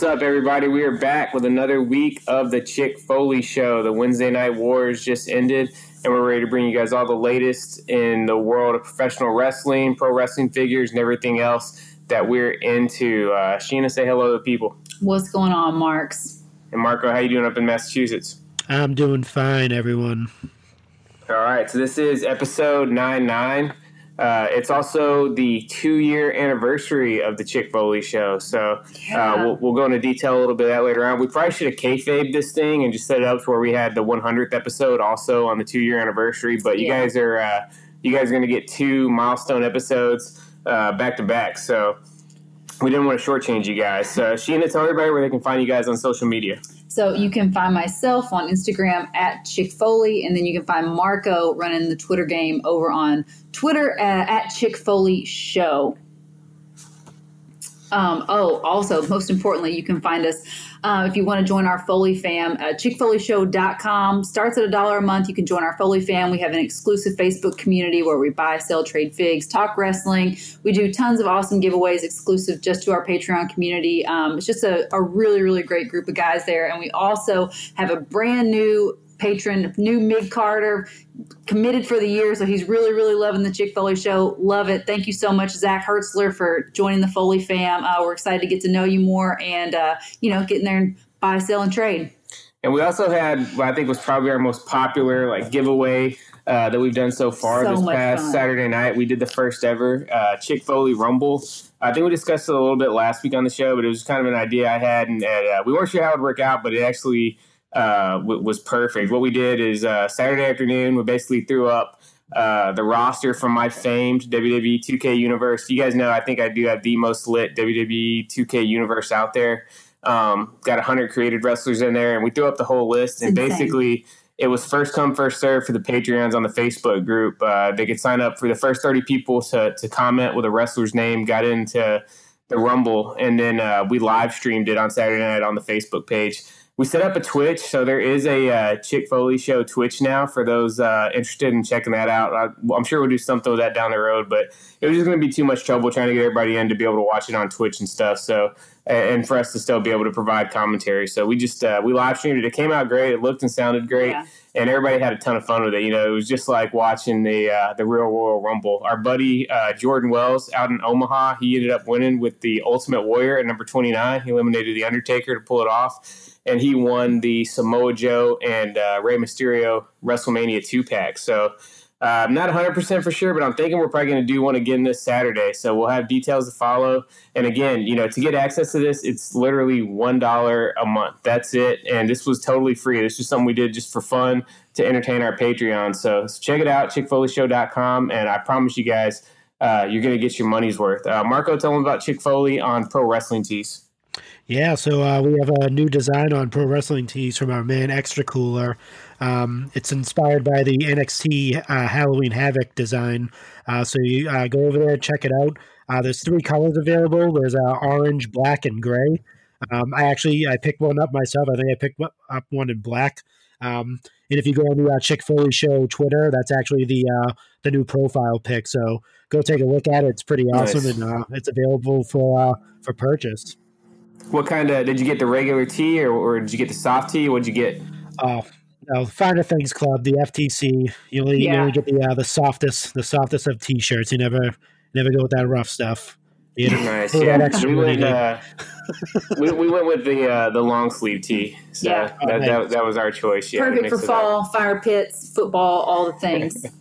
What's up, everybody? We are back with another week of the Chick Foley Show. The Wednesday Night Wars just ended, and we're ready to bring you guys all the latest in the world of professional wrestling, pro wrestling figures, and everything else that we're into. Uh, Sheena, say hello to the people. What's going on, Marks? And Marco, how you doing up in Massachusetts? I'm doing fine, everyone. All right, so this is episode nine nine. Uh, it's also the two year anniversary of the Chick Foley show. So uh, Yeah. we'll, we'll go into detail a little bit of that later on. We probably should have kayfabe this thing and just set it up to where we had the 100th episode also on the two year anniversary. But you Yeah. guys are uh, you guys are going to get two milestone episodes uh, back to back. So we didn't want to shortchange you guys. So Sheena, tell everybody where they can find you guys on social media. So you can find myself on Instagram at Chick Foley, and then you can find Marco running the Twitter game over on Twitter uh, at Chick Foley Show. Um, oh, also, most importantly, you can find us uh, if you want to join our Foley fam. Uh, ChickFoleyShow.com starts at a dollar a month. You can join our Foley fam. We have an exclusive Facebook community where we buy, sell, trade figs, talk wrestling. We do tons of awesome giveaways exclusive just to our Patreon community. Um, it's just a, a really, really great group of guys there. And we also have a brand new patron, new Mig Carter, committed for the year. So he's really, really loving the Chick Foley show. Love it. Thank you so much, Zach Hertzler, for joining the Foley fam. Uh, we're excited to get to know you more and, uh, you know, getting there and buy, sell, and trade. And we also had what I think was probably our most popular like giveaway uh, that we've done so far So this past fun. Saturday night. We did the first ever uh, Chick Foley Rumble. I think we discussed it a little bit last week on the show, but it was kind of an idea I had, and uh, we weren't sure how it would work out, but it actually uh, w- was perfect. What we did is uh, Saturday afternoon, we basically threw up uh, the roster from my famed WWE 2K universe. You guys know I think I do have the most lit WWE 2K universe out there. Um, got 100 created wrestlers in there, and we threw up the whole list. And basically, it was first come, first serve for the Patreons on the Facebook group. Uh, they could sign up for the first 30 people to, to comment with a wrestler's name, got into the Rumble, and then uh, we live streamed it on Saturday night on the Facebook page. We set up a Twitch, so there is a uh, Chick Foley Show Twitch now for those uh, interested in checking that out. I, I'm sure we'll do something with that down the road, but it was just going to be too much trouble trying to get everybody in to be able to watch it on Twitch and stuff. So, and for us to still be able to provide commentary, so we just uh, we live streamed it. It came out great. It looked and sounded great Yeah. and everybody had a ton of fun with it. You know, it was just like watching the uh, the real Royal Rumble. Our buddy uh, Jordan Wells out in Omaha, he ended up winning with the Ultimate Warrior at number twenty nine. He eliminated the Undertaker to pull it off, and he won the Samoa Joe and uh, Rey Mysterio WrestleMania two pack. So. Uh, I'm not 100% for sure, but I'm thinking we're probably going to do one again this Saturday. So we'll have details to follow. And again, you know, to get access to this, it's literally $1 a month. That's it. And this was totally free. This is something we did just for fun to entertain our Patreon. So, so check it out, chickfoleyshow.com. And I promise you guys, uh, you're going to get your money's worth. Uh, Marco, tell them about Chick Foley on Pro Wrestling Tees. Yeah, so uh, we have a new design on pro wrestling tees from our man Extra Cooler. Um, it's inspired by the NXT uh, Halloween Havoc design. Uh, so you uh, go over there, check it out. Uh, there's three colors available. There's uh, orange, black, and gray. Um, I actually I picked one up myself. I think I picked up one in black. Um, and if you go on the uh, Chick Foley Show Twitter, that's actually the uh, the new profile pic. So go take a look at it. It's pretty awesome, Nice. and uh, it's available for uh, for purchase. What kind of did you get the regular tee or, or did you get the soft tee? What'd you get? Oh, no, Finer Things Club, the FTC. You only, you only get the uh, the softest, the softest of T-shirts. You never, never go with that rough stuff. You know, Nice. Yeah, that extra we went. Uh, we, we went with the uh, the long sleeve tee. So Yeah. that, that, that was our choice. Yeah, Perfect for it up. fall, fire pits, football, all the things.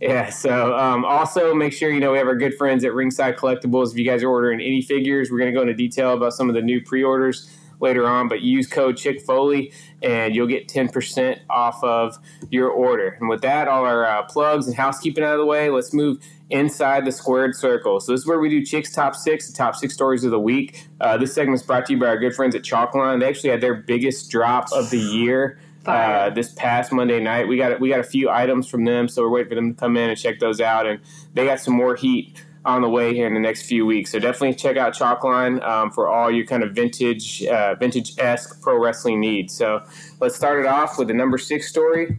Yeah. So um, also make sure you know we have our good friends at Ringside Collectibles. If you guys are ordering any figures, we're going to go into detail about some of the new pre-orders later on. But use code Chick Foley and you'll get ten percent off of your order. And with that, all our uh, plugs and housekeeping out of the way, let's move inside the squared circle. So this is where we do Chick's top six, the top six stories of the week. Uh, this segment is brought to you by our good friends at Chalkline. They actually had their biggest drop of the year uh, this past Monday night. We got we got a few items from them, so we're waiting for them to come in and check those out. And they got some more heat on the way here in the next few weeks. So definitely check out Chalkline um, for all your kind of vintage uh, vintage esque pro wrestling needs. So let's start it off with the number six story.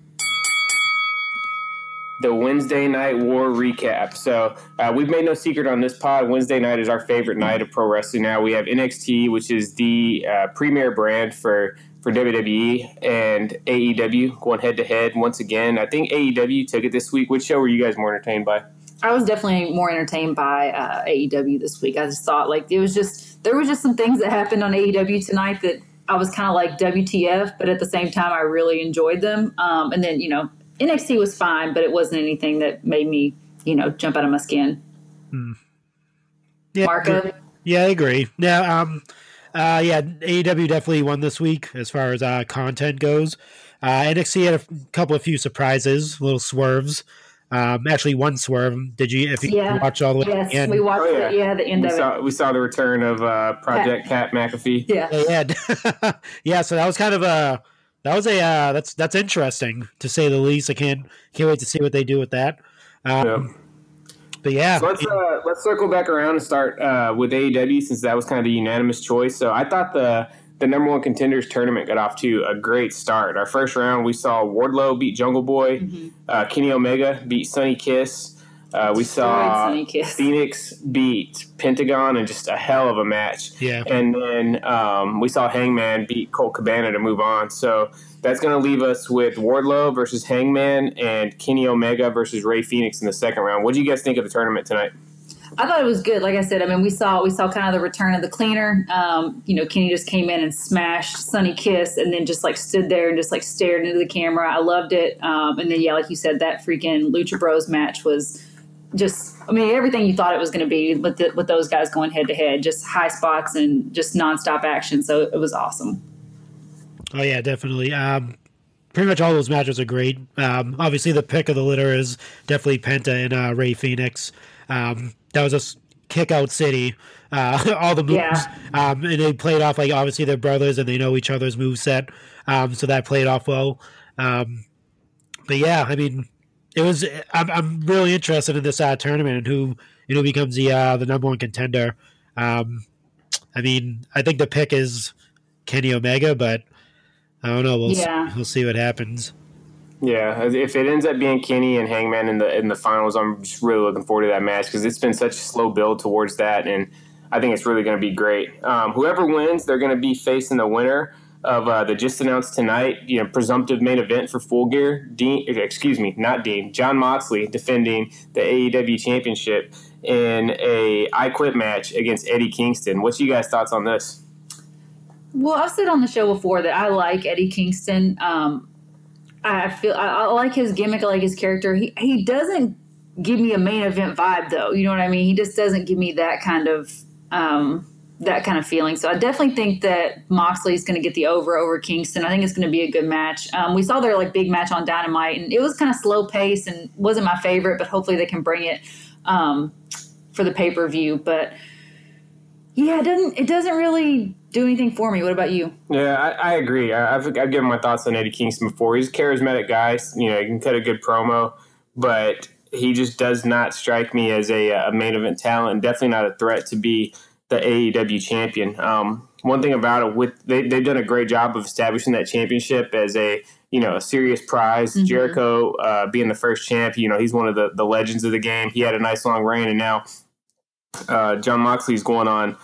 the Wednesday Night War recap. So uh, we've made no secret on this pod. Wednesday night is our favorite night of pro wrestling. Now we have NXT, which is the uh, premier brand for for WWE and AEW going head to head once again. I think AEW took it this week. Which show were you guys more entertained by? I was definitely more entertained by uh, AEW this week. I just thought like it was just there was just some things that happened on AEW tonight that I was kind of like WTF, but at the same time I really enjoyed them. Um, and then you know NXT was fine, but it wasn't anything that made me you know jump out of my skin. Hmm. Yeah, Marco. Yeah, I agree. Now, um, uh, yeah, AEW definitely won this week as far as uh, content goes. Uh, NXT had a couple of few surprises, little swerves. Um, actually, one swerve. Did you? If you Yeah. watch all the way, Yes, to the end? we watched Oh, yeah. it. Yeah, the end We of saw it. we saw the return of uh, Project Pat McAfee. Yeah. yeah, yeah. So that was kind of a that was a uh, that's that's interesting to say the least. I can't can't wait to see what they do with that. Um, Yeah. But yeah, So let's uh, let's circle back around and start uh, with AEW since that was kind of the unanimous choice. So I thought the the number one contenders tournament got off to a great start. Our first round, we saw Wardlow beat Jungle Boy, Mm-hmm. uh, Kenny Omega beat Sunny Kiss. Uh, we saw Sunny Kiss. Fenix beat Pentagon in just a hell of a match. yeah. And then um, we saw Hangman beat Colt Cabana to move on. So that's going to leave us with Wardlow versus Hangman and Kenny Omega versus Rey Fenix in the second round. What do you guys think of the tournament tonight? I thought it was good. Like I said, I mean, we saw we saw kind of the return of the cleaner. Um, you know, Kenny just came in and smashed Sunny Kiss, and then just like stood there and just like stared into the camera. I loved it. Um, and then yeah, like you said, that freaking Lucha Bros match was just. I mean, everything you thought it was going to be with the, with those guys going head to head, just high spots and just nonstop action. So it was awesome. Oh yeah, definitely. Um, pretty much all those matches are great. Um, obviously, the pick of the litter is definitely Penta and uh, Rey Fenix. Um, that was a kick out city. Uh, all the moves, Yeah. um, and they played off like obviously they're brothers and they know each other's move set. Um, so that played off well. Um, but yeah, I mean, it was. I'm, I'm really interested in this uh, tournament and who you know becomes the uh, the number one contender. Um, I mean, I think the pick is Kenny Omega, but I don't know. We'll Yeah. see, we'll see what happens. Yeah, if it ends up being Kenny and Hangman in the in the finals, I'm just really looking forward to that match because it's been such a slow build towards that, and I think it's really going to be great. Um, whoever wins, they're going to be facing the winner of uh, the just announced tonight, you know, presumptive main event for Full Gear. Dean, excuse me, not Dean, Jon Moxley defending the AEW Championship in a I Quit match against Eddie Kingston. What's you guys' thoughts on this? Well, I've said on the show before that I like Eddie Kingston. Um, I feel I, I like his gimmick, I like his character. He he doesn't give me a main event vibe though. You know what I mean? He just doesn't give me that kind of um, that kind of feeling. So I definitely think that Moxley is going to get the over over Kingston. I think it's going to be a good match. Um, we saw their like big match on Dynamite, and it was kind of slow pace and wasn't my favorite. But hopefully they can bring it um, for the pay per view. But yeah, it doesn't it doesn't really do anything for me. What about you? Yeah, I, I agree. I, I've, I've given my thoughts on Eddie Kingston before. He's a charismatic guy. You know, he can cut a good promo, but he just does not strike me as a, a main event talent, and definitely not a threat to be the AEW champion. Um, one thing about it, with they, they've done a great job of establishing that championship as a you know a serious prize. Mhm. Jericho uh, being the first champ, you know, he's one of the the legends of the game. He had a nice long reign, and now uh, Jon Moxley's going on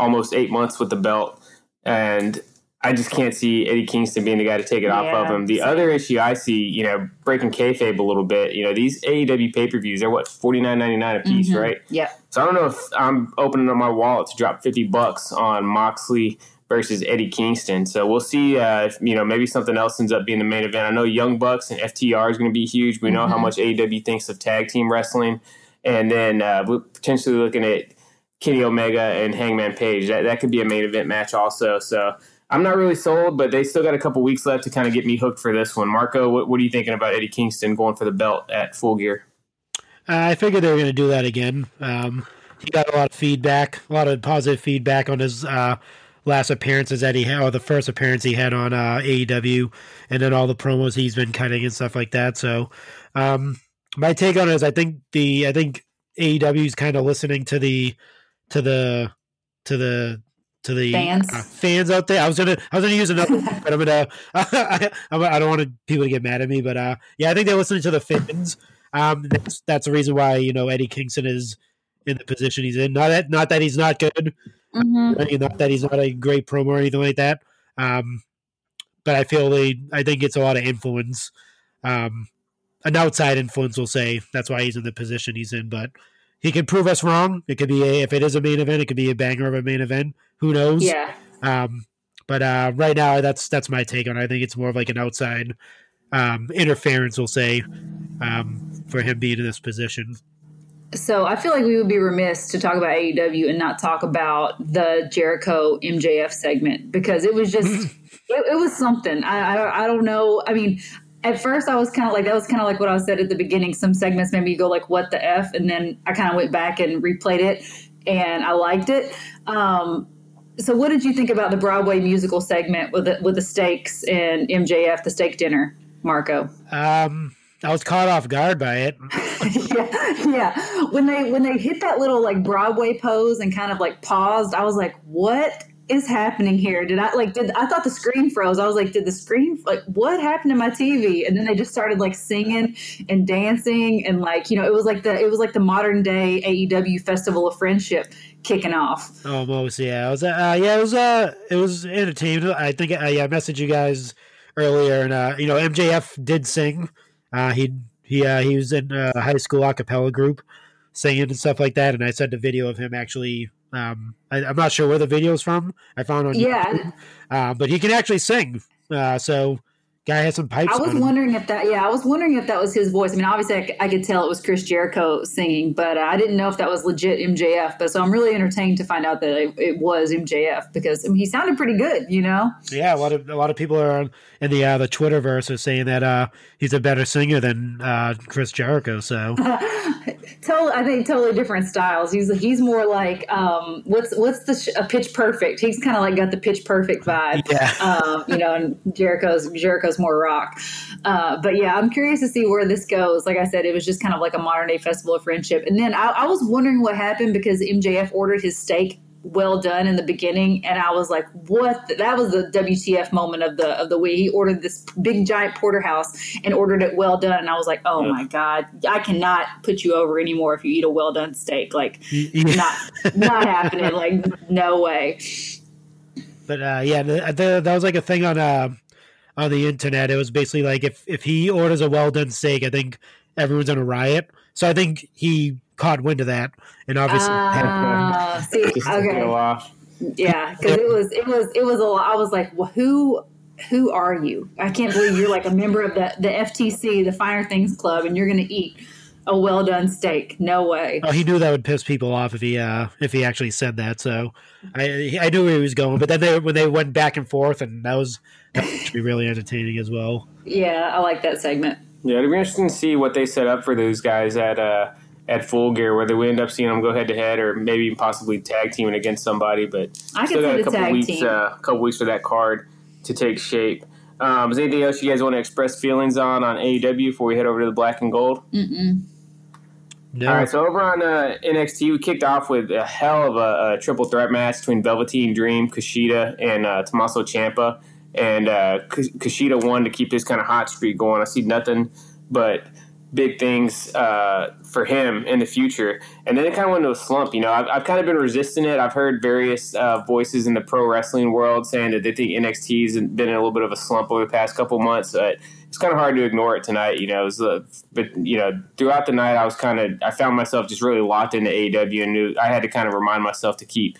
almost eight months with the belt, and I just can't see Eddie Kingston being the guy to take it off of him. The same. other issue I see, you know, breaking kayfabe a little bit. You know, these AEW pay per views, they're what forty nine ninety nine a piece, Mhm. right? Yeah. So I don't know if I'm opening up my wallet to drop fifty bucks on Moxley versus Eddie Kingston. So we'll see. Uh, if, you know, maybe something else ends up being the main event. I know Young Bucks and FTR is going to be huge. We know how Mhm. much AEW thinks of tag team wrestling, and then uh, we're potentially looking at Kenny Omega and Hangman Page. That that could be a main event match also. So. I'm not really sold, but they still got a couple weeks left to kind of get me hooked for this one. Marco, what, what are you thinking about Eddie Kingston going for the belt at Full Gear? Uh, I figured they were going to do that again. Um, he got a lot of feedback, a lot of positive feedback on his uh, last appearances that he had, or the first appearance he had on uh, AEW, and then all the promos he's been cutting and stuff like that. So, um, my take on it is, I think the I think AEW is kind of listening to the to the to the to the Fans. uh, fans out there. I was gonna I was gonna use another, one, but I'm gonna I, I don't want people to get mad at me. But uh, yeah, I think they're listening to the fans um, that's that's the reason why you know Eddie Kingston is in the position he's in. Not that not that he's not good, mm-hmm. not that he's not a great promo or anything like that. Um, but I feel they I think it's a lot of influence. Um, an outside influence will say that's why he's in the position he's in, but he can prove us wrong. It could be a, if it is a main event, it could be a banger of a main event. Who knows? Yeah. Um, but uh, right now, that's that's my take on. it. I think it's more of like an outside um, interference, we'll say, um, for him being in this position. So I feel like we would be remiss to talk about AEW and not talk about the Jericho MJF segment because it was just it, it, was something. I, I I don't know. I mean, at first I was kind of like that was kind of like what I said at the beginning. Some segments made me go like what the f, and then I kind of went back and replayed it, and I liked it. Um, so, what did you think about the Broadway musical segment with the, with the steaks and MJF, the steak dinner, Marco? Um, I was caught off guard by it. yeah, yeah. When they when they hit that little like Broadway pose and kind of like paused, I was like, "What is happening here? Did I like did I thought the screen froze? I was like, did the screen like what happened to my TV? And then they just started like singing and dancing and like you know it was like the it was like the modern day AEW Festival of Friendship kicking off. Almost, yeah. It was uh, yeah, it was uh it was entertaining. I think uh, yeah, I messaged you guys earlier and uh you know MJF did sing. Uh he he uh he was in a high school a cappella group singing and stuff like that and I sent a video of him actually um, I, am not sure where the video is from. I found on yeah, YouTube, uh, but he can actually sing. Uh, so guy has some pipes. I was wondering if that. Yeah, I was wondering if that was his voice. I mean, obviously, I, I could tell it was Chris Jericho singing, but uh, I didn't know if that was legit MJF. But so I'm really entertained to find out that it, it was MJF because I mean, he sounded pretty good. You know. Yeah, a lot of a lot of people are in the uh, the Twitterverse are saying that uh, he's a better singer than uh, Chris Jericho. So. totally, I think totally different styles. He's he's more like um, what's what's the sh- a pitch perfect. He's kind of like got the pitch perfect vibe. Yeah. Um, you know, and Jericho's Jericho's more rock. Uh, but yeah, I'm curious to see where this goes. Like I said, it was just kind of like a modern day festival of friendship. And then I, I was wondering what happened because MJF ordered his steak well done in the beginning and i was like what the, that was the wtf moment of the of the week. He ordered this big giant porterhouse and ordered it well done and i was like oh my god i cannot put you over anymore if you eat a well done steak like not not happening like no way. But uh yeah the, the, that was like a thing on uh on the internet. It was basically like if if he orders a well done steak i think everyone's gonna riot. So i think he caught wind of that, and obviously, uh, see, okay, yeah, because it was it was it was a lot. I was like, well, who who are you? I can't believe you're like a member of the the FTC, the Finer Things Club, and you're going to eat a well done steak. No way. Oh, he knew that would piss people off if he uh, if he actually said that. So I I knew where he was going. But then they when they went back and forth, and that was that should be really entertaining as well. Yeah, I like that segment. Yeah, it'd be interesting to see what they set up for those guys at uh, at Full Gear, whether we end up seeing them go head to head or maybe possibly tag teaming against somebody. But I still got a couple weeks, uh, a couple weeks for that card to take shape. Um, is anything else you guys want to express feelings on on AEW before we head over to the Black and Gold? Mm-mm. No. All right, so over on uh, NXT, we kicked off with a hell of a, a, triple threat match between Velveteen Dream, Kushida, and uh, Tommaso Ciampa. And uh, Kushida won to keep this kind of hot streak going. I see nothing but big things uh, for him in the future. And then it kind of went into a slump. You know, I've, I've kind of been resisting it. I've heard various uh, voices in the pro wrestling world saying that they think NXT's been in a little bit of a slump over the past couple months. But it's kind of hard to ignore it tonight. You know, was, but you know, throughout the night, I was kind of I found myself just really locked into AEW and knew I had to kind of remind myself to keep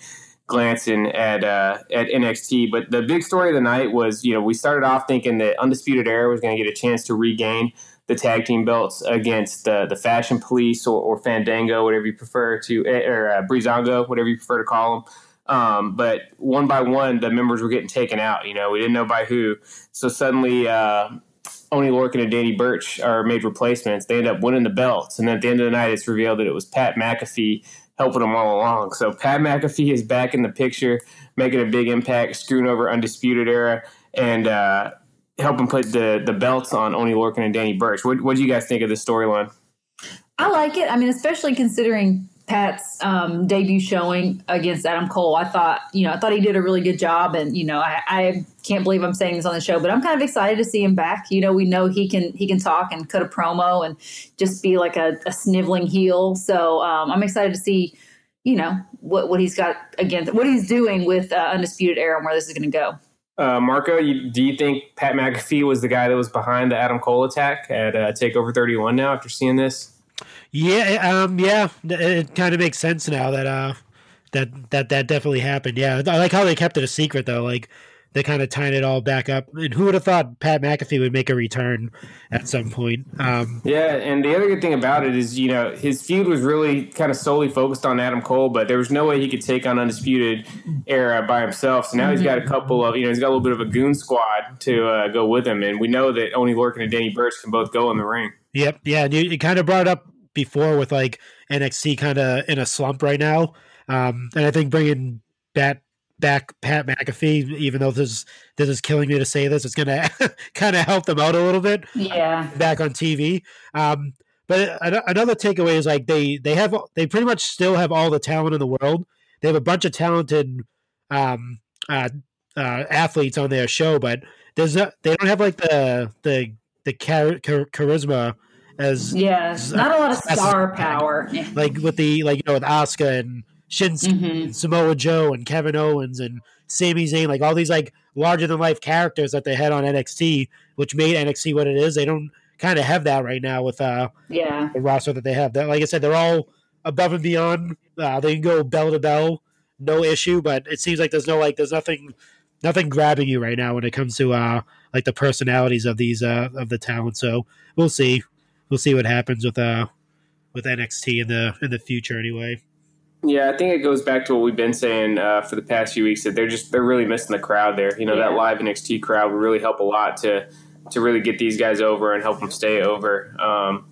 glancing at uh, at NXT. But the big story of the night was, you know, we started off thinking that Undisputed Era was going to get a chance to regain the tag team belts against uh, the Fashion Police or, or, Fandango, whatever you prefer to, eh, or uh, Breezango, whatever you prefer to call them. Um, but one by one, the members were getting taken out. You know, we didn't know by who. So suddenly, uh, Oney Lorcan and Danny Burch are made replacements. They end up winning the belts, and at the end of the night, it's revealed that it was Pat McAfee helping them all along. So Pat McAfee is back in the picture, making a big impact, screwing over Undisputed Era, and uh, helping put the the belts on Oney Lorcan and Danny Burch. What what do you guys think of this storyline? I like it. I mean, especially considering Pat's um, debut showing against Adam Cole. I thought, you know, I thought he did a really good job, and you know, I, I can't believe I'm saying this on the show, but I'm kind of excited to see him back. You know, we know he can he can talk and cut a promo and just be like a, a sniveling heel. So um, I'm excited to see, you know, what what he's got against what he's doing with uh, Undisputed Era and where this is going to go. Uh, Marco, you, do you think Pat McAfee was the guy that was behind the Adam Cole attack at uh, Takeover 31 now after seeing this? Yeah, um, yeah, it kind of makes sense now that uh, that that that definitely happened. Yeah, I like how they kept it a secret though. Like they kind of tied it all back up. And who would have thought Pat McAfee would make a return at some point? Um, yeah, and the other good thing about it is, you know, his feud was really kind of solely focused on Adam Cole, but there was no way he could take on Undisputed Era by himself. So now mm-hmm. he's got a couple of, you know, he's got a little bit of a goon squad to uh, go with him, and we know that Oney Lorcan and Danny Burch can both go in the ring. Yep, yeah, and you, you kind of brought up before with like NXT kind of in a slump right now. Um, and I think bringing back back Pat McAfee, even though this this is killing me to say this, it's gonna kind of help them out a little bit. Yeah, back on TV. Um, but another takeaway is like they they have they pretty much still have all the talent in the world. They have a bunch of talented um, uh, uh, athletes on their show, but there's they don't have like the the the char- char- charisma as yeah, not a lot of star power. Like with the like you know with Asuka and Shinsuke, mm-hmm. and Samoa Joe, and Kevin Owens, and Sami Zayn, like all these like larger than life characters that they had on NXT, which made NXT what it is. They don't kind of have that right now with uh yeah the roster that they have. That like I said, they're all above and beyond. Uh, they can go bell to bell, no issue. But it seems like there's no like there's nothing nothing grabbing you right now when it comes to uh like the personalities of these uh of the talent. So we'll see we'll see what happens with uh with NXT in the in the future anyway. Yeah, I think it goes back to what we've been saying uh, for the past few weeks that they're just they're really missing the crowd there. You know, yeah. that live NXT crowd would really help a lot to to really get these guys over and help them stay over. Um,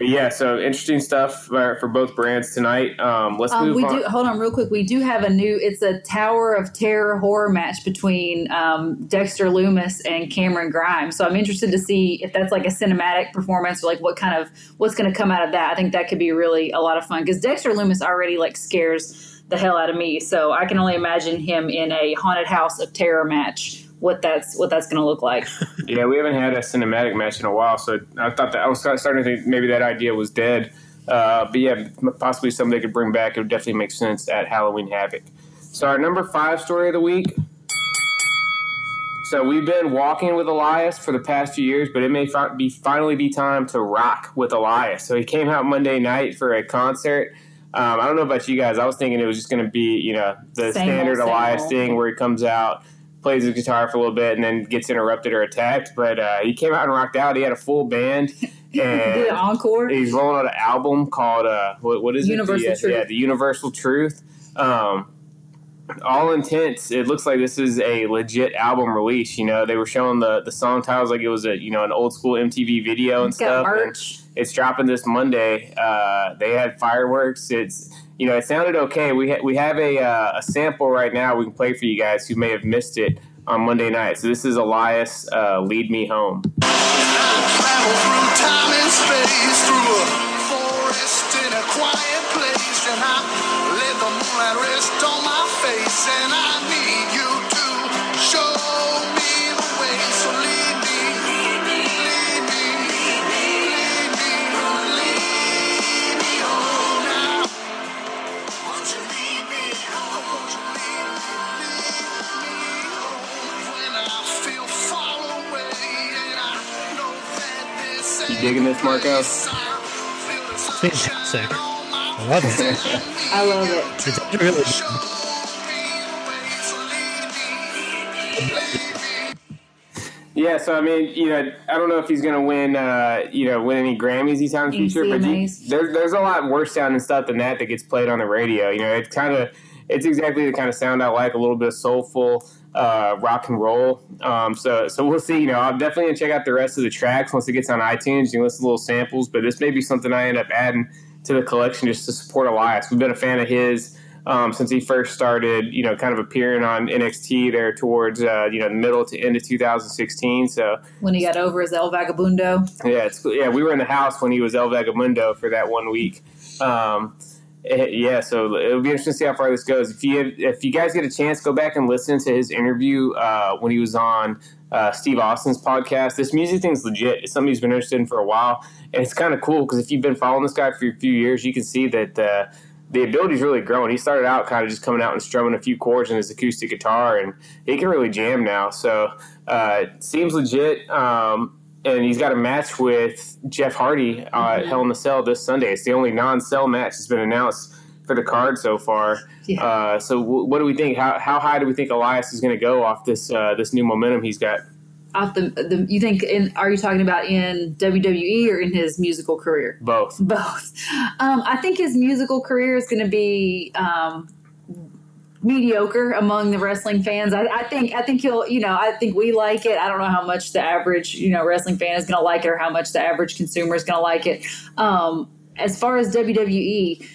but yeah, so interesting stuff for, for both brands tonight. Um, let's um, move we on. Do, hold on, real quick. We do have a new. It's a Tower of Terror horror match between um, Dexter Lumis and Cameron Grimes. So I'm interested to see if that's like a cinematic performance or like what kind of what's going to come out of that. I think that could be really a lot of fun because Dexter Lumis already like scares the hell out of me. So I can only imagine him in a haunted house of terror match what that's what that's going to look like. yeah, we haven't had a cinematic match in a while, so I thought that I was starting to think maybe that idea was dead. Uh, but yeah, possibly something they could bring back. It would definitely make sense at Halloween Havoc. So our number five story of the week. So we've been walking with Elias for the past few years, but it may fi- be finally be time to rock with Elias. So he came out Monday night for a concert. Um, I don't know about you guys. I was thinking it was just going to be, you know, the same standard old, Elias old. thing where he comes out, plays his guitar for a little bit and then gets interrupted or attacked. But uh, he came out and rocked out. He had a full band. And Did an encore. He's rolling out an album called uh, what, what is Universal it? The, Truth. Yeah, the Universal Truth. Um, all intents, it looks like this is a legit album release. You know, they were showing the the song titles like it was a you know an old school MTV video and it's stuff. And it's dropping this Monday. Uh, they had fireworks. It's you know, it sounded okay. We ha- we have a uh, a sample right now we can play for you guys who may have missed it on Monday night. So this is Elias, uh, "Lead Me Home." Digging this, Marco? It's fantastic. I love it. I love it. It's really Yeah, so I mean, you know, I don't know if he's going to win, uh, you know, win any Grammys he sounds future, but there's there's a lot worse sounding stuff than that that gets played on the radio. You know, it's kind of it's exactly the kind of sound I like, a little bit of soulful uh, rock and roll. Um, so so we'll see. You know, I'm definitely gonna check out the rest of the tracks once it gets on iTunes. You can listen to little samples, but this may be something I end up adding to the collection just to support Elias. We've been a fan of his. Um, since he first started, you know, kind of appearing on NXT there towards, uh, you know, the middle to end of 2016. So when he got over as El Vagabundo, yeah, it's yeah, we were in the house when he was El Vagabundo for that one week. Um, yeah, so it'll be interesting to see how far this goes. If you if you guys get a chance, go back and listen to his interview uh, when he was on uh, Steve Austin's podcast. This music thing's legit. It's something he's been interested in for a while, and it's kind of cool because if you've been following this guy for a few years, you can see that uh, the ability's really growing. He started out kind of just coming out and strumming a few chords in his acoustic guitar, and he can really jam now. So uh, seems legit. Um, and he's got a match with Jeff Hardy uh, mm-hmm. at Hell in the Cell this Sunday. It's the only non-cell match that's been announced for the card so far. Yeah. Uh, so, w- what do we think? How, how high do we think Elias is going to go off this uh, this new momentum he's got? Off the, the you think? In, are you talking about in WWE or in his musical career? Both. Both. Um, I think his musical career is going to be. Um, mediocre among the wrestling fans. I, I, think I think he'll you know I think we like it. I don't know how much the average you know wrestling fan is going to like it or how much the average consumer is going to like it. Um, as far as WWE.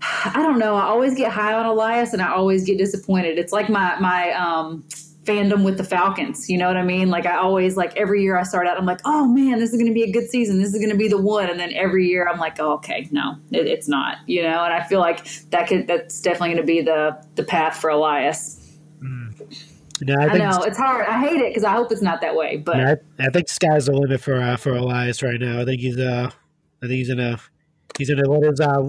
I don't know. I always get high on Elias and I always get disappointed. It's like my my um, fandom with the Falcons. You know what I mean? Like I always like every year I start out, I'm like, oh man, this is going to be a good season. This is going to be the one. And then every year I'm like, oh, okay, no, it, it's not. You know, and I feel like that could that's definitely going to be the the path for Elias. Mm. No, I, I, know it's hard. I hate it because I hope it's not that way. But I, I, think sky's the limit for uh, for Elias right now. I think he's uh, I think he's in a he's in a let his uh,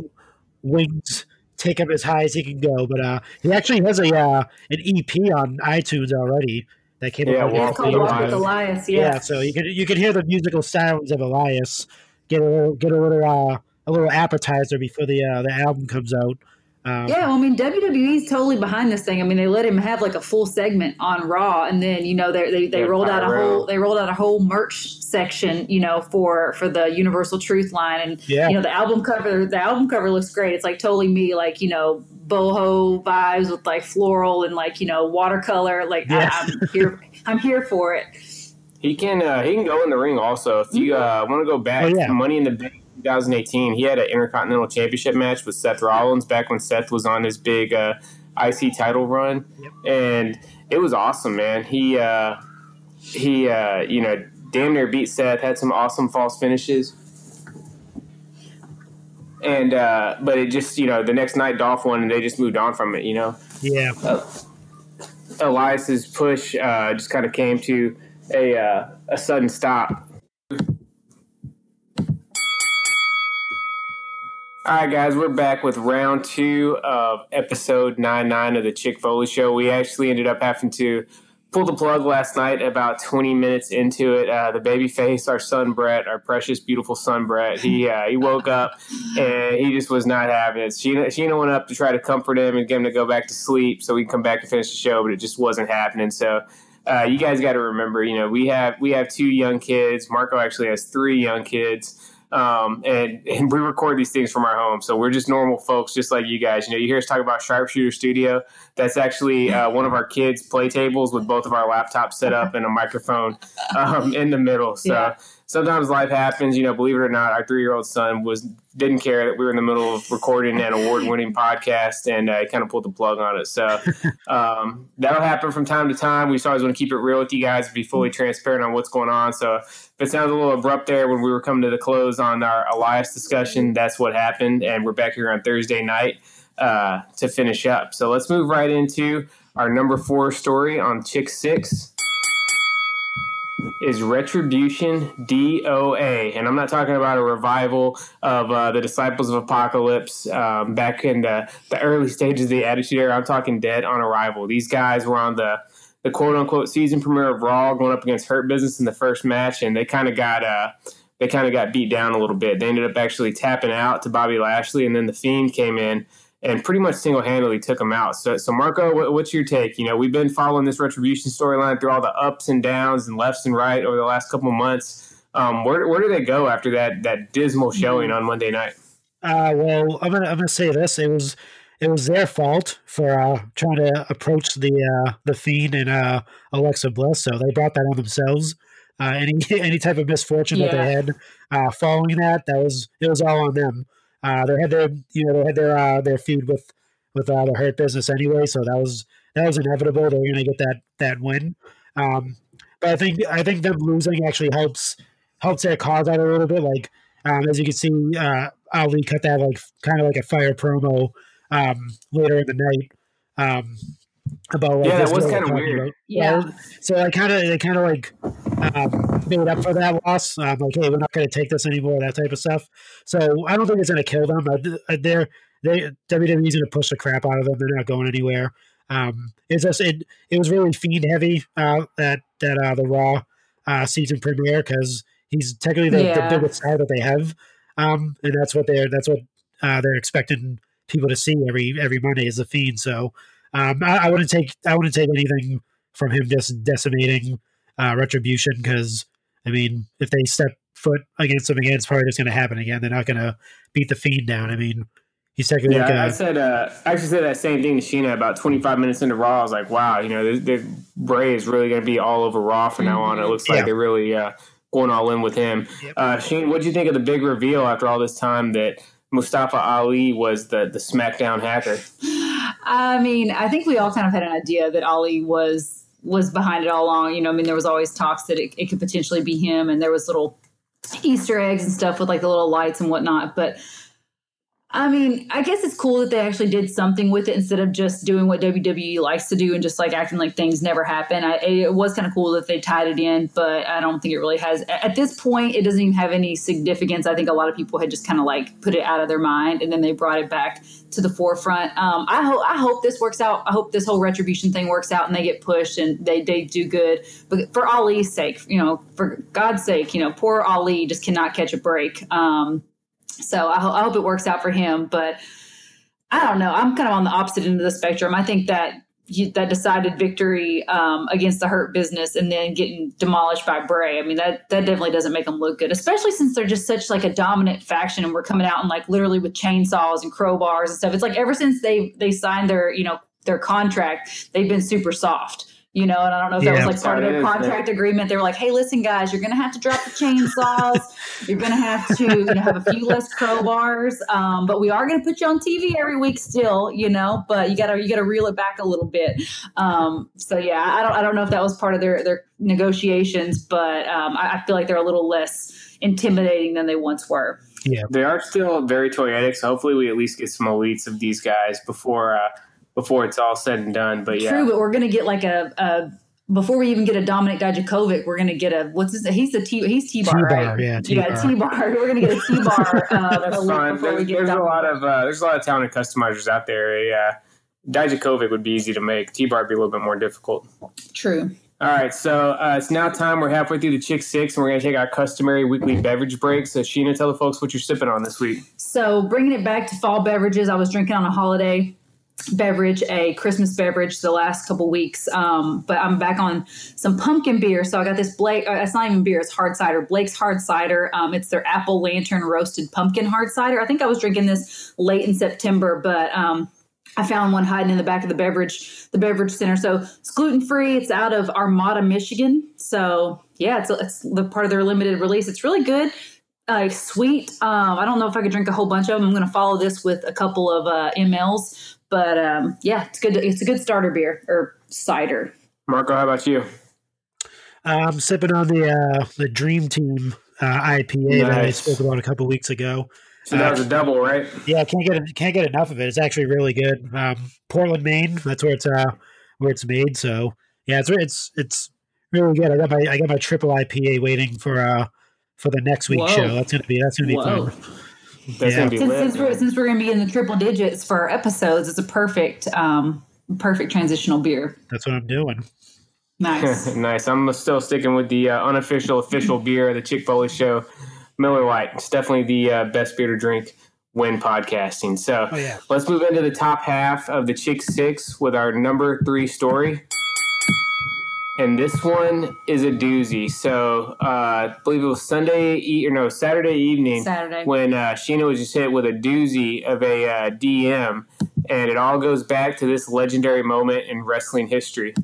wings take him as high as he can go. But uh, he actually has a uh, an EP on iTunes already that came yeah, out. Yeah, called Walk with Elias. Yeah. yeah, so you can you can hear the musical sounds of Elias. Get a little get a little uh, a little appetizer before the uh, the album comes out. Um, yeah, well, I mean WWE's totally behind this thing. I mean, they let him have like a full segment on Raw, and then you know they they, they rolled out a whole they rolled out a whole merch section, you know, for for the Universal Truth line, and yeah. you know the album cover the album cover looks great. It's like totally me, like you know boho vibes with like floral and like you know watercolor. Like yeah. I, am here, I'm here for it. He can uh, he can go in the ring also. If you mm-hmm. uh, want to go back oh, yeah. to Money in the Bank 2018, he had an Intercontinental Championship match with Seth Rollins back when Seth was on his big uh, IC title run, yep. and it was awesome, man. He uh, he uh, you know damn near beat Seth, had some awesome false finishes. And uh, but it just you know the next night Dolph won and they just moved on from it you know yeah uh, Elias's push uh, just kind of came to a uh, a sudden stop All right, guys, we're back with round two of episode 99 of the Chick Foley Show. We actually ended up having to pull the plug last night about 20 minutes into it. Uh, the baby face, our son Brett, our precious, beautiful son Brett, he uh, he woke up and he just was not having it. Sheena, Sheena went up to try to comfort him and get him to go back to sleep so we can come back and finish the show, but it just wasn't happening. So uh, you guys got to remember, you know, we have we have two young kids. Marco actually has three young kids. Um, and, and we record these things from our home. So we're just normal folks, just like you guys. You know, you hear us talk about Sharpshooter Studio. That's actually uh, one of our kids' play tables with both of our laptops set up and a microphone um, in the middle. So. Yeah sometimes life happens. You know, believe it or not, our three year old son was didn't care that we were in the middle of recording an award winning podcast, and uh, kind of pulled the plug on it. So um, that'll happen from time to time. We always want to keep it real with you guys, be fully transparent on what's going on. So if it sounds a little abrupt there when we were coming to the close on our Elias discussion, that's what happened, and we're back here on Thursday night uh, to finish up. So let's move right into our number four story on Chick Six is Retribution DOA. And I'm not talking about a revival of uh, the Disciples of Apocalypse um, back in the, the early stages of the Attitude Era. I'm talking dead on arrival. These guys were on the, the quote unquote season premiere of Raw going up against Hurt Business in the first match, and they kind of got. Uh, they kind of got beat down a little bit. They ended up actually tapping out to Bobby Lashley, and then the Fiend came in and pretty much single handedly took him out. So, so Marco, what, what's your take? You know, we've been following this retribution storyline through all the ups and downs and lefts and right over the last couple of months. Um, where where do they go after that that dismal showing on Monday night? Uh, well, I'm gonna I'm gonna say this. It was it was their fault for uh, trying to approach the uh, the fiend and uh, Alexa Bliss. So they brought that on themselves. Uh, any any type of misfortune yeah. that they had uh, following that, that was it was all on them. Uh, they had their you know they had their uh, their feud with with uh, the Hurt Business anyway, so that was that was inevitable. They were going to get that that win. Um, but I think I think them losing actually helps helps their cause out a little bit. Like um, as you can see, uh, Ali cut that like kind of like a fire promo um, later in the night. Um, about like, Yeah, that was kinda weird. about. Yeah. So I kind of they kind of like um, made up for that loss. Um, like, hey, we're not going to take this anymore, that type of stuff. So I don't think it's going to kill them. Uh, they're they WWE's going to push the crap out of them. They're not going anywhere. Um, it's just it it was really fiend heavy uh, that that uh, the Raw uh, season premiere because he's technically the, Yeah. the biggest star that they have, um, and that's what they're that's what uh, they're expecting people to see every every Monday is the fiend. So um, I, I wouldn't take I wouldn't take anything from him just decimating uh, retribution because I mean if they step foot against him again, it's probably just going to happen again. They're not going to beat the fiend down. I mean he's technically Yeah, like I a, said uh, I actually said that same thing to Sheena about 25 minutes into Raw. I was like, wow, you know, this, this, Bray is really going to be all over Raw from now on. It looks like Yeah. they're really uh, going all in with him. Yep. Uh, Shane, what do you think of the big reveal after all this time that Mustafa Ali was the, the SmackDown hacker? I mean, I think we all kind of had an idea that Ali was was behind it all along. You know, I mean, there was always talks that it, it could potentially be him, and there was little Easter eggs and stuff with like the little lights and whatnot. But I mean, I guess it's cool that they actually did something with it instead of just doing what WWE likes to do and just like acting like things never happen. I, it was kind of cool that they tied it in, but I don't think it really has. At this point, it doesn't even have any significance. I think a lot of people had just kind of like put it out of their mind and then they brought it back to the forefront. Um, I hope I hope this works out. I hope this whole retribution thing works out and they get pushed and they they do good. But for Ali's sake, you know, for God's sake, you know, poor Ali just cannot catch a break. Um, so I, ho- I hope it works out for him. But I don't know. I'm kind of on the opposite end of the spectrum. I think that you, that decided victory um, against the Hurt Business and then getting demolished by Bray. I mean that that definitely doesn't make them look good, especially since they're just such like a dominant faction and we're coming out and like literally with chainsaws and crowbars and stuff. It's like ever since they they signed their you know their contract, they've been super soft. You know, and I don't know if that Yeah. was like part of their is, contract agreement. They were like, "Hey, listen, guys, you're going to have to drop the chainsaws. you're going to have to you know, have a few less crowbars, um, but we are going to put you on TV every week still. You know, but you got to you got to reel it back a little bit. Um, so yeah, I don't I don't know if that was part of their their negotiations, but um, I, I feel like they're a little less intimidating than they once were. Yeah. They are still very toyetic, so hopefully we at least get some elites of these guys before uh, before it's all said and done. But yeah, True, but we're going to get like a. a before we even get a Dominik Dijakovic, we're going to get a what's his? He's the T. He's T bar, right? yeah, yeah, T-bar. T bar. We're going to get a T bar. Uh, That's fine. before we There's, get there's a lot of uh, there's a lot of talented customizers out there. Yeah, Dijakovic would be easy to make. T-bar would be a little bit more difficult. True. All right, so uh, it's now time. We're halfway through the Chick Six, and we're going to take our customary weekly beverage break. So, Sheena, tell the folks what you're sipping on this week. So bringing it back to fall beverages, I was drinking on a holiday beverage, a Christmas beverage, the last couple weeks. Um, but I'm back on some pumpkin beer. So I got this Blake. Uh, it's not even beer; it's hard cider. Blake's hard cider. Um, it's their apple lantern roasted pumpkin hard cider. I think I was drinking this late in September, but um, I found one hiding in the back of the beverage, the beverage center. So it's gluten free. It's out of Armada, Michigan. So yeah, it's, it's the part of their limited release. It's really good. Uh, sweet. Um, I don't know if I could drink a whole bunch of them. I'm going to follow this with a couple of uh, mLs, but um, yeah, it's good. It's a good starter beer or cider. Marco, how about you? I'm sipping on the uh, the Dream Team uh, IPA that I spoke about a couple weeks ago. So that was a double, right? Yeah, can't get can't get enough of it. It's actually really good. Um, Portland, Maine. That's where it's uh where it's made. So yeah, it's it's it's really good. I got my I got my triple IPA waiting for uh for the next week's Whoa. show. That's gonna be that's gonna be Whoa. fun. That's Yeah. gonna be Since, lit. since we're since we're going to be in the triple digits for our episodes, it's a perfect um, perfect transitional beer. That's what I'm doing. Nice. nice. I'm still sticking with the uh, unofficial official beer of the Chick Foley Show, Miller Lite. It's definitely the uh, best beer to drink when podcasting. So Oh yeah. let's move into the top half of the Chick Six with our number three story. And this one is a doozy. So uh, I believe it was Sunday, e- or no, Saturday evening Saturday. when uh, Sheena was just hit with a doozy of a uh, DM. And it all goes back to this legendary moment in wrestling history. The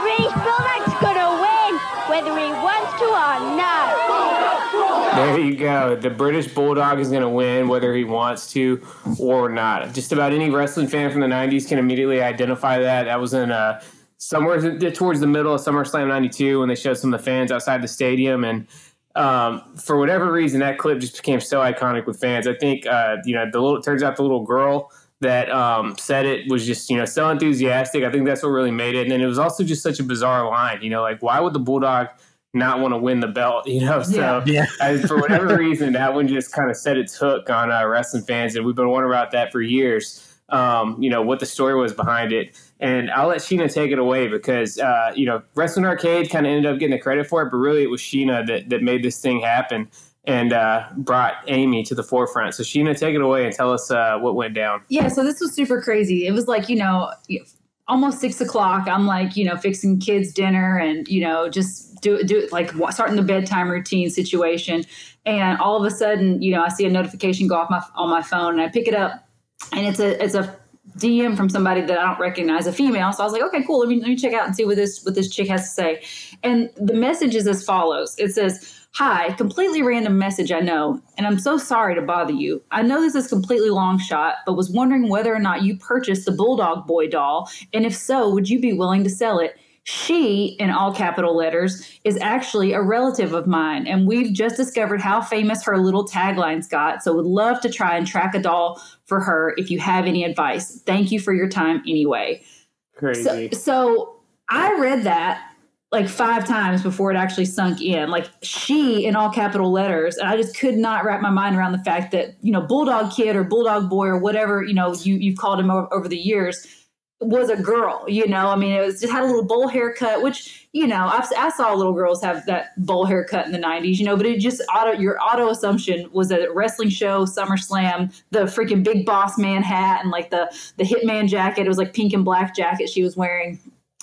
British Bulldog's gonna win, whether he wants to or not. There you go. The British Bulldog is going to win whether he wants to or not. Just about any wrestling fan from the 90s can immediately identify that. That was in uh, somewhere towards the middle of SummerSlam 92 when they showed some of the fans outside the stadium. And um, for whatever reason, that clip just became so iconic with fans. I think uh, you know the little turns out the little girl that um, said it was just you know so enthusiastic. I think that's what really made it. And then it was also just such a bizarre line. You know, like why would the bulldog not want to win the belt? You know, so Yeah. I, for whatever reason, that one just kind of set its hook on uh, wrestling fans, and we've been wondering about that for years. Um, you know what the story was behind it, and I'll let Sheena take it away because uh, you know Wrestling Arcade kind of ended up getting the credit for it, but really it was Sheena that that made this thing happen and uh, brought Amy to the forefront. So Sheena, take it away and tell us uh, what went down. Yeah, so this was super crazy. It was like, you know, almost six o'clock. I'm like, you know, fixing kids dinner and, you know, just do do it like starting the bedtime routine situation. And all of a sudden, you know, I see a notification go off my on my phone and I pick it up and it's a it's a DM from somebody that I don't recognize, a female. So I was like, okay, cool. Let me let me check out and see what this what this chick has to say. And the message is as follows. It says, Hi, completely random message, I know, and I'm so sorry to bother you. I know this is completely long shot, but was wondering whether or not you purchased the Bulldog Boy doll, and if so, would you be willing to sell it? She, in all capital letters, is actually a relative of mine, and we've just discovered how famous her little taglines got. So, would love to try and track a doll for her if you have any advice. Thank you for your time anyway. Crazy. So, so I read that like five times before it actually sunk in. Like she in all capital letters. And I just could not wrap my mind around the fact that, you know, Bulldog Kid or Bulldog Boy or whatever, you know, you, you've called him over, over the years was a girl, you know. I mean, it was just had a little bowl haircut, which you know, I've, I saw little girls have that bowl haircut in the '90s, you know. But it just auto your auto assumption was that wrestling show, SummerSlam, the freaking Big Boss Man hat and like the the Hitman jacket. It was like pink and black jacket she was wearing.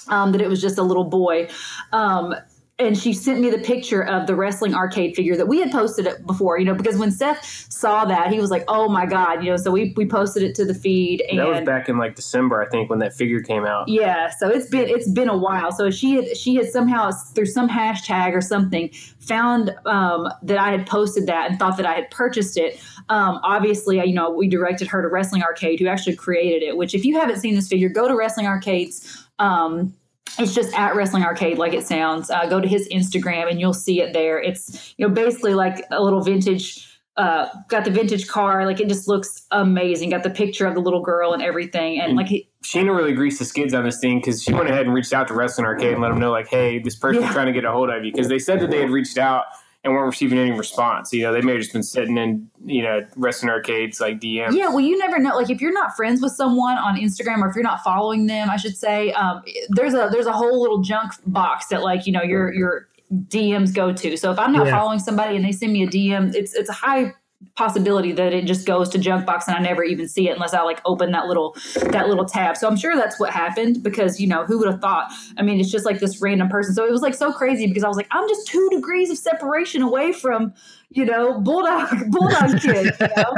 Um, that it was just a little boy. Um, and she sent me the picture of the wrestling arcade figure that we had posted it before, you know, because when Seth saw that, he was like, "Oh my god," you know. So we we posted it to the feed, and that was back in like December, I think, when that figure came out. yeah, so it's been it's been a while. So she had she had somehow through some hashtag or something found um, that I had posted that and thought that I had purchased it. Um, obviously, you know, we directed her to Wrestling Arcade, who actually created it. Which, if you haven't seen this figure, go to Wrestling Arcade's. Um, it's just at Wrestling Arcade, like it sounds. Uh, go to his Instagram and you'll see it there. It's you know basically like a little vintage. Uh, got the vintage car, like it just looks amazing. Got the picture of the little girl and everything, and like he, Sheena really greased the skids on this thing because she went ahead and reached out to Wrestling Arcade and let them know, like, hey, this person's Yeah. trying to get a hold of you because they said that they had reached out and weren't receiving any response. You know, they may have just been sitting in, you know, Wrestling Arcade's like DMs. Yeah, well, you never know. Like if you're not friends with someone on Instagram, or if you're not following them, I should say, um, there's a there's a whole little junk box that like you know your your DMs go to. So if I'm not Yeah. following somebody and they send me a DM, it's it's a high possibility that it just goes to junk box and I never even see it unless I like open that little that little tab. So I'm sure that's what happened because you know who would have thought? I mean, it's just like this random person. So it was like so crazy because I was like, I'm just two degrees of separation away from you know bulldog bulldog kid. You know?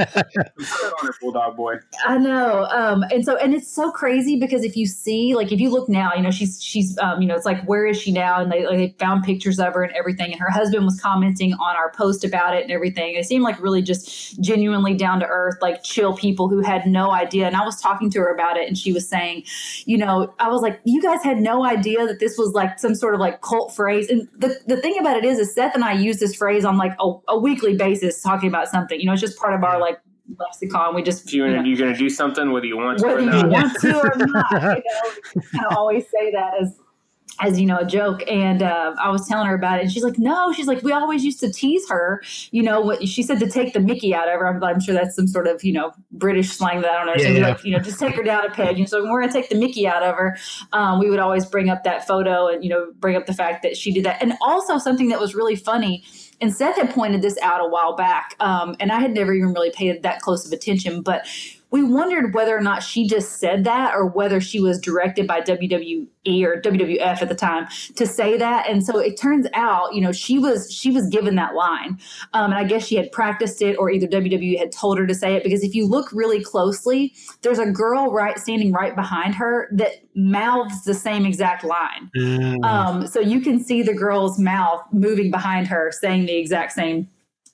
on Bulldog Boy. I know. Um, and so, and it's so crazy because if you see, like, if you look now, you know, she's, she's, um, you know, it's like, where is she now? And they, like, they found pictures of her and everything. And her husband was commenting on our post about it and everything. They seemed like really just genuinely down to earth, like chill people who had no idea. And I was talking to her about it and she was saying, you know, I was like, you guys had no idea that this was like some sort of like cult phrase. And the, the thing about it is, is Seth and I use this phrase on like a, a weekly basis talking about something, you know, it's just part of our like lexicon. We just, you, you you're going to do something, whether you want to or whether you not. want to or not. You know, of always say that as as you know a joke. And uh, i was telling her about it and she's like no she's like we always used to tease her you know what she said to take the mickey out of her. I'm, I'm sure that's some sort of you know british slang that i don't understand Yeah, like you know just take her down a peg. Know, so when we're going to take the mickey out of her. Um, we would always bring up that photo and you know bring up the fact that she did that. And also something that was really funny and Seth had pointed this out a while back, um, and I had never even really paid that close of attention. But we wondered whether or not she just said that, or whether she was directed by WWE or WWF at the time to say that. And so it turns out, you know, she was she was given that line, um, and I guess she had practiced it, or either WWE had told her to say it. Because if you look really closely, there's a girl right standing right behind her that mouths the same exact line. Uh, Um, so you can see the girl's mouth moving behind her, saying the exact same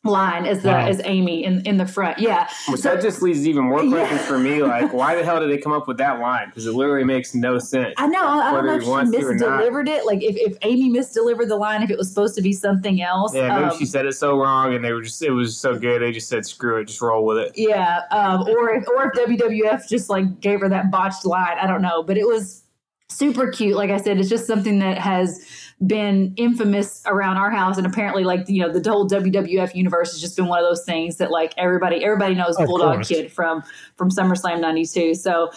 line as the Wow. as Amy in in the front. Yeah. Which So- that just leaves even more Yeah. questions for me. Like, why the hell did they come up with that line? Because it literally makes no sense. I know. I don't know if she wants to misdelivered it. Like if, if Amy misdelivered the line, if it was supposed to be something else. Yeah, maybe Um, she said it so wrong, and they were just it was so good. They just said, "Screw it, just roll with it." Yeah, um, or if or if WWF just like gave her that botched line, I don't know, but it was super cute. Like I said, it's just something that has been infamous around our house, and apparently, like you know, the whole WWF universe has just been one of those things that like everybody everybody knows Of Bulldog course. Kid from from SummerSlam '92. So.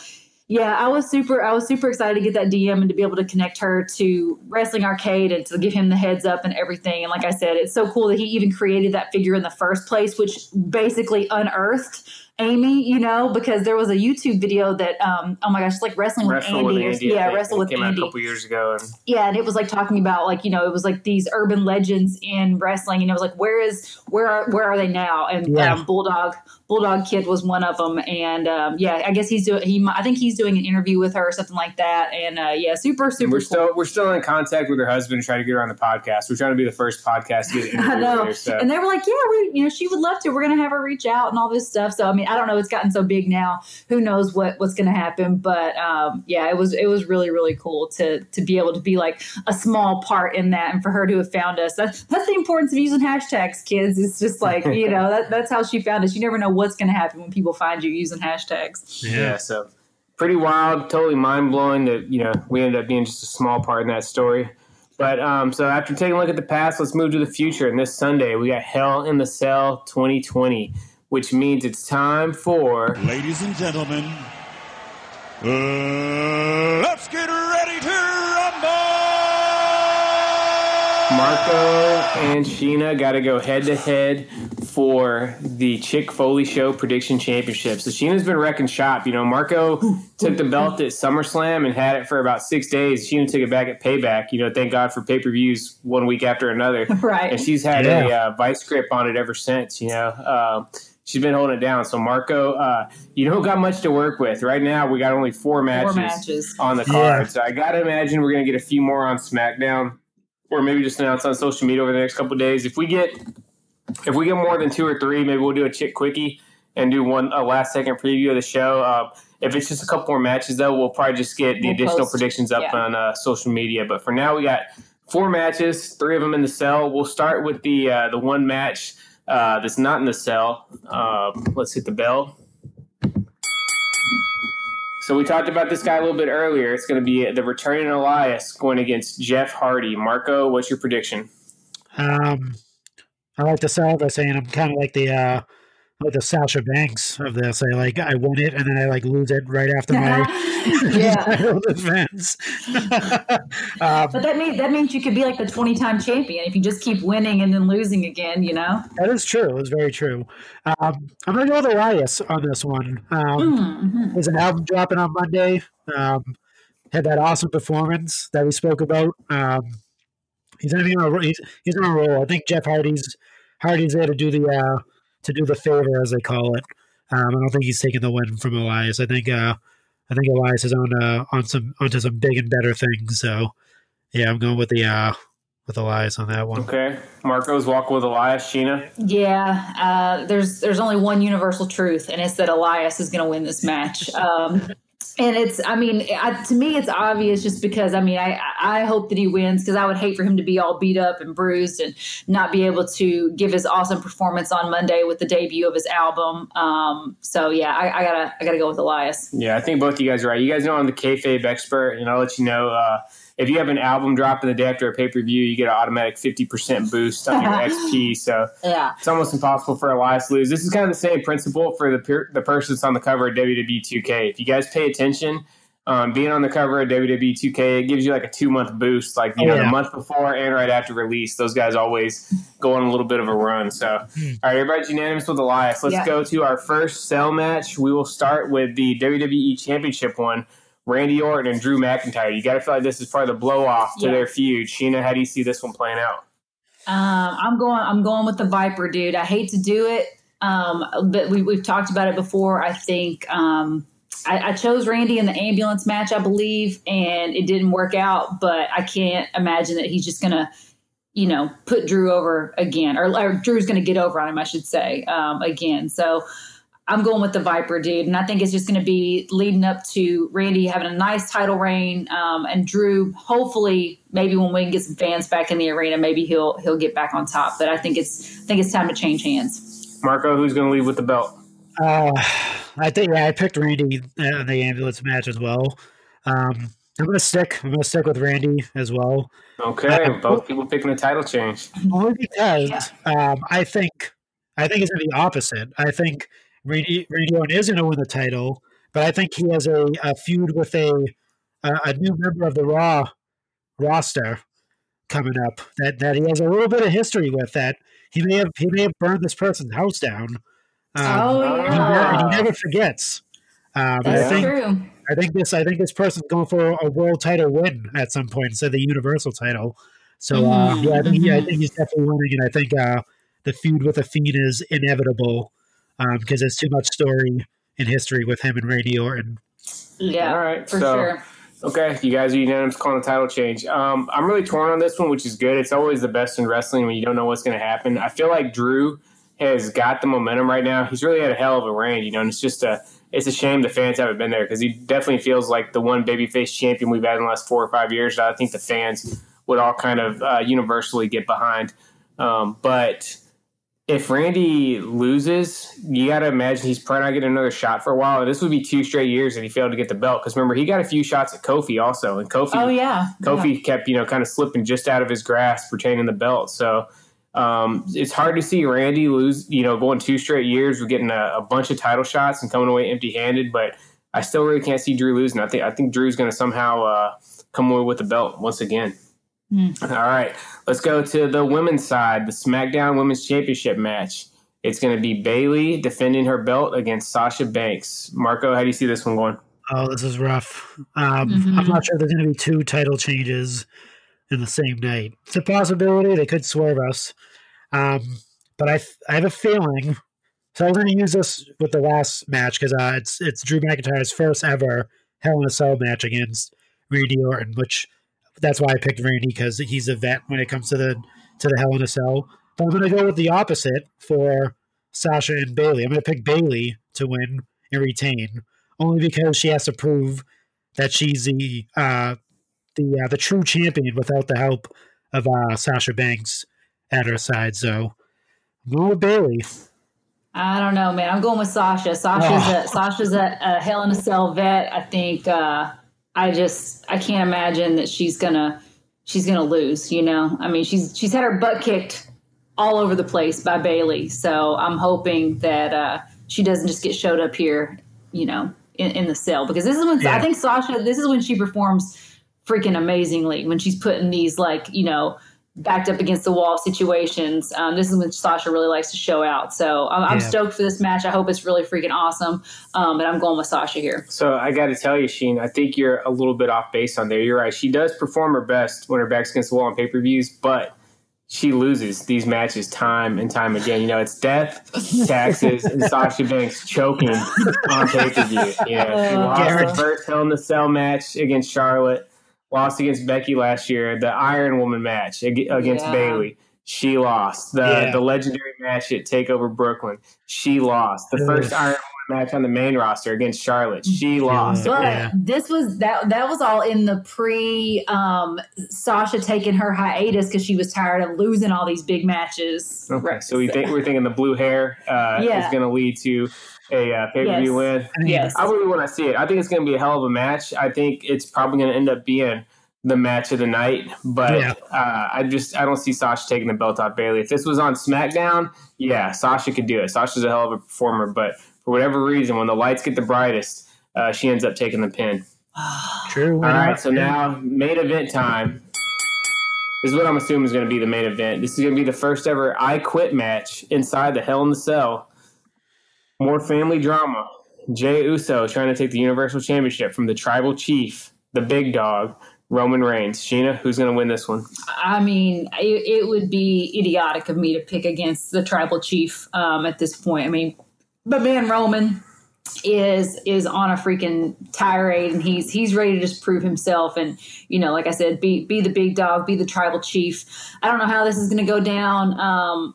Yeah, I was super. I was super excited to get that DM and to be able to connect her to Wrestling Arcade and to give him the heads up and everything. And like I said, it's so cool that he even created that figure in the first place, which basically unearthed Amy. You know, because there was a YouTube video that, um, oh my gosh, it's like wrestling with Wrestle Andy. with Andy. I yeah, think. wrestle It with came out Andy. a couple years ago, and Yeah, and it was like talking about like you know it was like these urban legends in wrestling, and it was like where is where are where are they now? And Yeah. um, Bulldog Bulldog Kid was one of them, and um, yeah, I guess he's doing he I think he's doing an interview with her or something like that, and uh, yeah, super super we're cool. still we're still in contact with her husband to try to get her on the podcast. We're trying to be the first podcast to get an I know. her. So. And they were like, yeah, we, you know, she would love to. We're going to have her reach out and all this stuff. So, I mean, I don't know. It's gotten so big now. Who knows what what's going to happen? But um, yeah, it was it was really really cool to to be able to be like a small part in that, and for her to have found us. That's that's the importance of using hashtags, kids. It's just like you know that, that's how she found us. You never know what's going to happen when people find you using hashtags. Yeah, so pretty wild, totally mind blowing that you know we ended up being just a small part in that story. But um, so after taking a look at the past, let's move to the future. And this Sunday we got Hell in the Cell 2020, which means it's time for Ladies and gentlemen, uh, let's get ready Marco and Sheena got to go head to head for the Chick Foley Show Prediction Championship. So Sheena's been wrecking shop. You know, Marco took the belt at SummerSlam and had it for about six days. Sheena took it back at Payback. You know, thank God for pay per views one week after another. Right. and she's had a uh, vice grip on it ever since. You know, um, she's been holding it down. So Marco, uh, you don't got much to work with right now. We got only four matches, matches. on the Yeah. card. So I gotta imagine we're gonna get a few more on SmackDown, or maybe just announce on social media over the next couple of days. If we get if we get more than two or three, maybe we'll do a chick quickie and do one a last second preview of the show. Uh, if it's just a couple more matches, though, we'll probably just get the We'll additional post. predictions up Yeah. on uh, social media. But for now, we got four matches, three of them in the cell. We'll start with the uh, the one match uh, that's not in the cell. Um, let's hit the bell. So we talked about this guy a little bit earlier. It's going to be the returning Elias going against Jeff Hardy. Marco, what's your prediction? Um, I like the sound by saying I'm kind of like the uh, like the Sasha Banks of this. I like I win it and then I like lose it right after my yeah. defense. um, But that means that means you could be like the twenty time champion if you just keep winning and then losing again. You know. that is true. It's very true. Um, I'm gonna go with Elias on this one. Um, Mhm. There's an album dropping on Monday. Um, had that awesome performance that we spoke about. Um, he's on a he's, he's on a roll. I think Jeff Hardy's Hardy's there to do the uh, to do the favor as they call it. Um, I don't think he's taking the win from Elias. I think uh, I think Elias is on uh, on some onto some big and better things. So yeah, I'm going with the uh, with Elias on that one. Okay, Marco's walking with Elias. Sheena. Yeah, uh, there's there's only one universal truth, and it's that Elias is going to win this match. Um, and it's, I mean, I, to me, it's obvious just because, I mean, I I hope that he wins because I would hate for him to be all beat up and bruised and not be able to give his awesome performance on Monday with the debut of his album. Um, so yeah, I, I gotta I gotta go with Elias. Yeah, I think both you guys are right. You guys know I'm the kayfabe expert, and I'll let you know uh, if you have an album drop in the day after a pay per view, you get an automatic 50% boost on your XP. So Yeah, it's almost impossible for Elias to lose. This is kind of the same principle for the per- the person that's on the cover of WWE 2K. If you guys pay attention, um, being on the cover of WWE 2K, it gives you like a two month boost, like you Oh, know yeah. the month before and right after release. Those guys always go on a little bit of a run. So, all right, everybody's unanimous with Elias. Let's Yeah. go to our first cell match. We will start with the WWE Championship one. Randy Orton and Drew McIntyre. You got to feel like this is part of the blow off to Yeah. their feud. Sheena, how do you see this one playing out? Um, I'm going. I'm going with the Viper, dude. I hate to do it, um, but we, we've talked about it before. I think um, I, I chose Randy in the ambulance match, I believe, and it didn't work out. But I can't imagine that he's just gonna, you know, put Drew over again, or, or Drew's going to get over on him, I should say, um, again. So I'm going with the Viper dude, and I think it's just going to be leading up to Randy having a nice title reign, um, and Drew. Hopefully, maybe when we can get some fans back in the arena, maybe he'll he'll get back on top. But I think it's I think it's time to change hands. Marco, who's going to leave with the belt? Uh, I think yeah, I picked Randy in the ambulance match as well. Um, I'm gonna stick. I'm gonna stick with Randy as well. Okay, Uh, both people picking a title change. Only because um, I think I think it's gonna be opposite. I think Randy, Randy Orton is gonna win the title, but I think he has a, a feud with a, a a new member of the Raw roster coming up that, that he has a little bit of history with. That he may have he may have burned this person's house down. Um, oh he, yeah, never, and he never forgets. Um, and I that's think true. I think this I think this person's going for a world title win at some point instead of the universal title. So uh, Mhm, yeah, I think, yeah, I mhm. think he's definitely winning, and I think uh, the feud with the Fiend is inevitable because there's too much story in history with him and Randy Orton. Yeah, All right, for so- sure. Okay, you guys are unanimous calling a title change. Um, I'm really torn on this one, which is good. It's always the best in wrestling when you don't know what's going to happen. I feel like Drew has got the momentum right now. He's really had a hell of a reign, you know, and it's just a it's a shame the fans haven't been there because he definitely feels like the one babyface champion we've had in the last four or five years. That I think the fans would all kind of uh, universally get behind. Um, but if Randy loses, you got to imagine he's probably not getting another shot for a while. And this would be two straight years that he failed to get the belt. Because remember, he got a few shots at Kofi also, and Kofi Oh yeah, Kofi kept, you know, kind of slipping just out of his grasp pertaining the belt. So um, it's hard to see Randy lose, you know, going two straight years with getting a, a bunch of title shots and coming away empty handed. But I still really can't see Drew losing. I think I think Drew's going to somehow uh, come away with the belt once again. Hmm. All right, let's go to the women's side, the SmackDown Women's Championship match. It's going to be Bayley defending her belt against Sasha Banks. Marco, how do you see this one going? Oh, this is rough. Um, Mhm. I'm not sure there's going to be two title changes in the same night. It's a possibility. They could swerve us. Um, but I, I have a feeling. So I was going to use this with the last match because uh, it's it's Drew McIntyre's first ever Hell in a Cell match against Randy Orton, which that's why I picked Randy because he's a vet when it comes to the to the Hell in a Cell. But I'm going to go with the opposite for Sasha and Bayley. I'm going to pick Bayley to win and retain only because she has to prove that she's the uh, the uh, the true champion without the help of uh, Sasha Banks at her side. So I'm going with Bayley. I don't know, man. I'm going with Sasha. Sasha's Oh. a Sasha's a, a Hell in a Cell vet. I think uh, I just I can't imagine that she's gonna she's gonna lose. You know, I mean, she's she's had her butt kicked all over the place by Bayley. So I'm hoping that uh, she doesn't just get showed up here. You know, in, in the cell because this is when Yeah. I think Sasha. This is when she performs freaking amazingly when she's putting these like you know backed up against the wall situations. Um, this is when Sasha really likes to show out. So I'm, I'm stoked for this match. I hope it's really freaking awesome. Um, but I'm going with Sasha here. So I got to tell you, Sheen, I think you're a little bit off base on there. You're right. She does perform her best when her back's against the wall on pay per views, but she loses these matches time and time again. You know, it's death, taxes, and Sasha Banks choking on pay per view. You know, she lost Garrett. the first Hell in the Cell match against Charlotte, lost against Becky last year, the Iron Woman match against Yeah. Bayley. She lost the Yeah. the legendary match at Takeover Brooklyn. She lost the first Iron Woman match on the main roster against Charlotte. She lost. But Yeah. this was that that was all in the pre um, Sasha taking her hiatus because she was tired of losing all these big matches. Okay, so we think we're thinking the blue hair uh, Yeah. is going to lead to a uh, pay per view Yes. win. I Yes. I really want to see it. I think it's going to be a hell of a match. I think it's probably going to end up being the match of the night. But Yeah. uh, I just I don't see Sasha taking the belt off Bayley. If this was on SmackDown, yeah, Sasha could do it. Sasha's a hell of a performer, but for whatever reason, when the lights get the brightest, uh, she ends up taking the pin. True. All right, so now main event time. This is what I'm assuming is going to be the main event. This is going to be the first ever I Quit match inside the Hell in the Cell. More family drama. Jay Uso trying to take the Universal Championship from the Tribal Chief, the Big Dog, Roman Reigns. Sheena, who's going to win this one? I mean, it, it would be idiotic of me to pick against the tribal chief um, at this point. I mean, but man, Roman, is is on a freaking tirade and he's he's ready to just prove himself and you know like i said be be the big dog be the tribal chief i don't know how this is going to go down um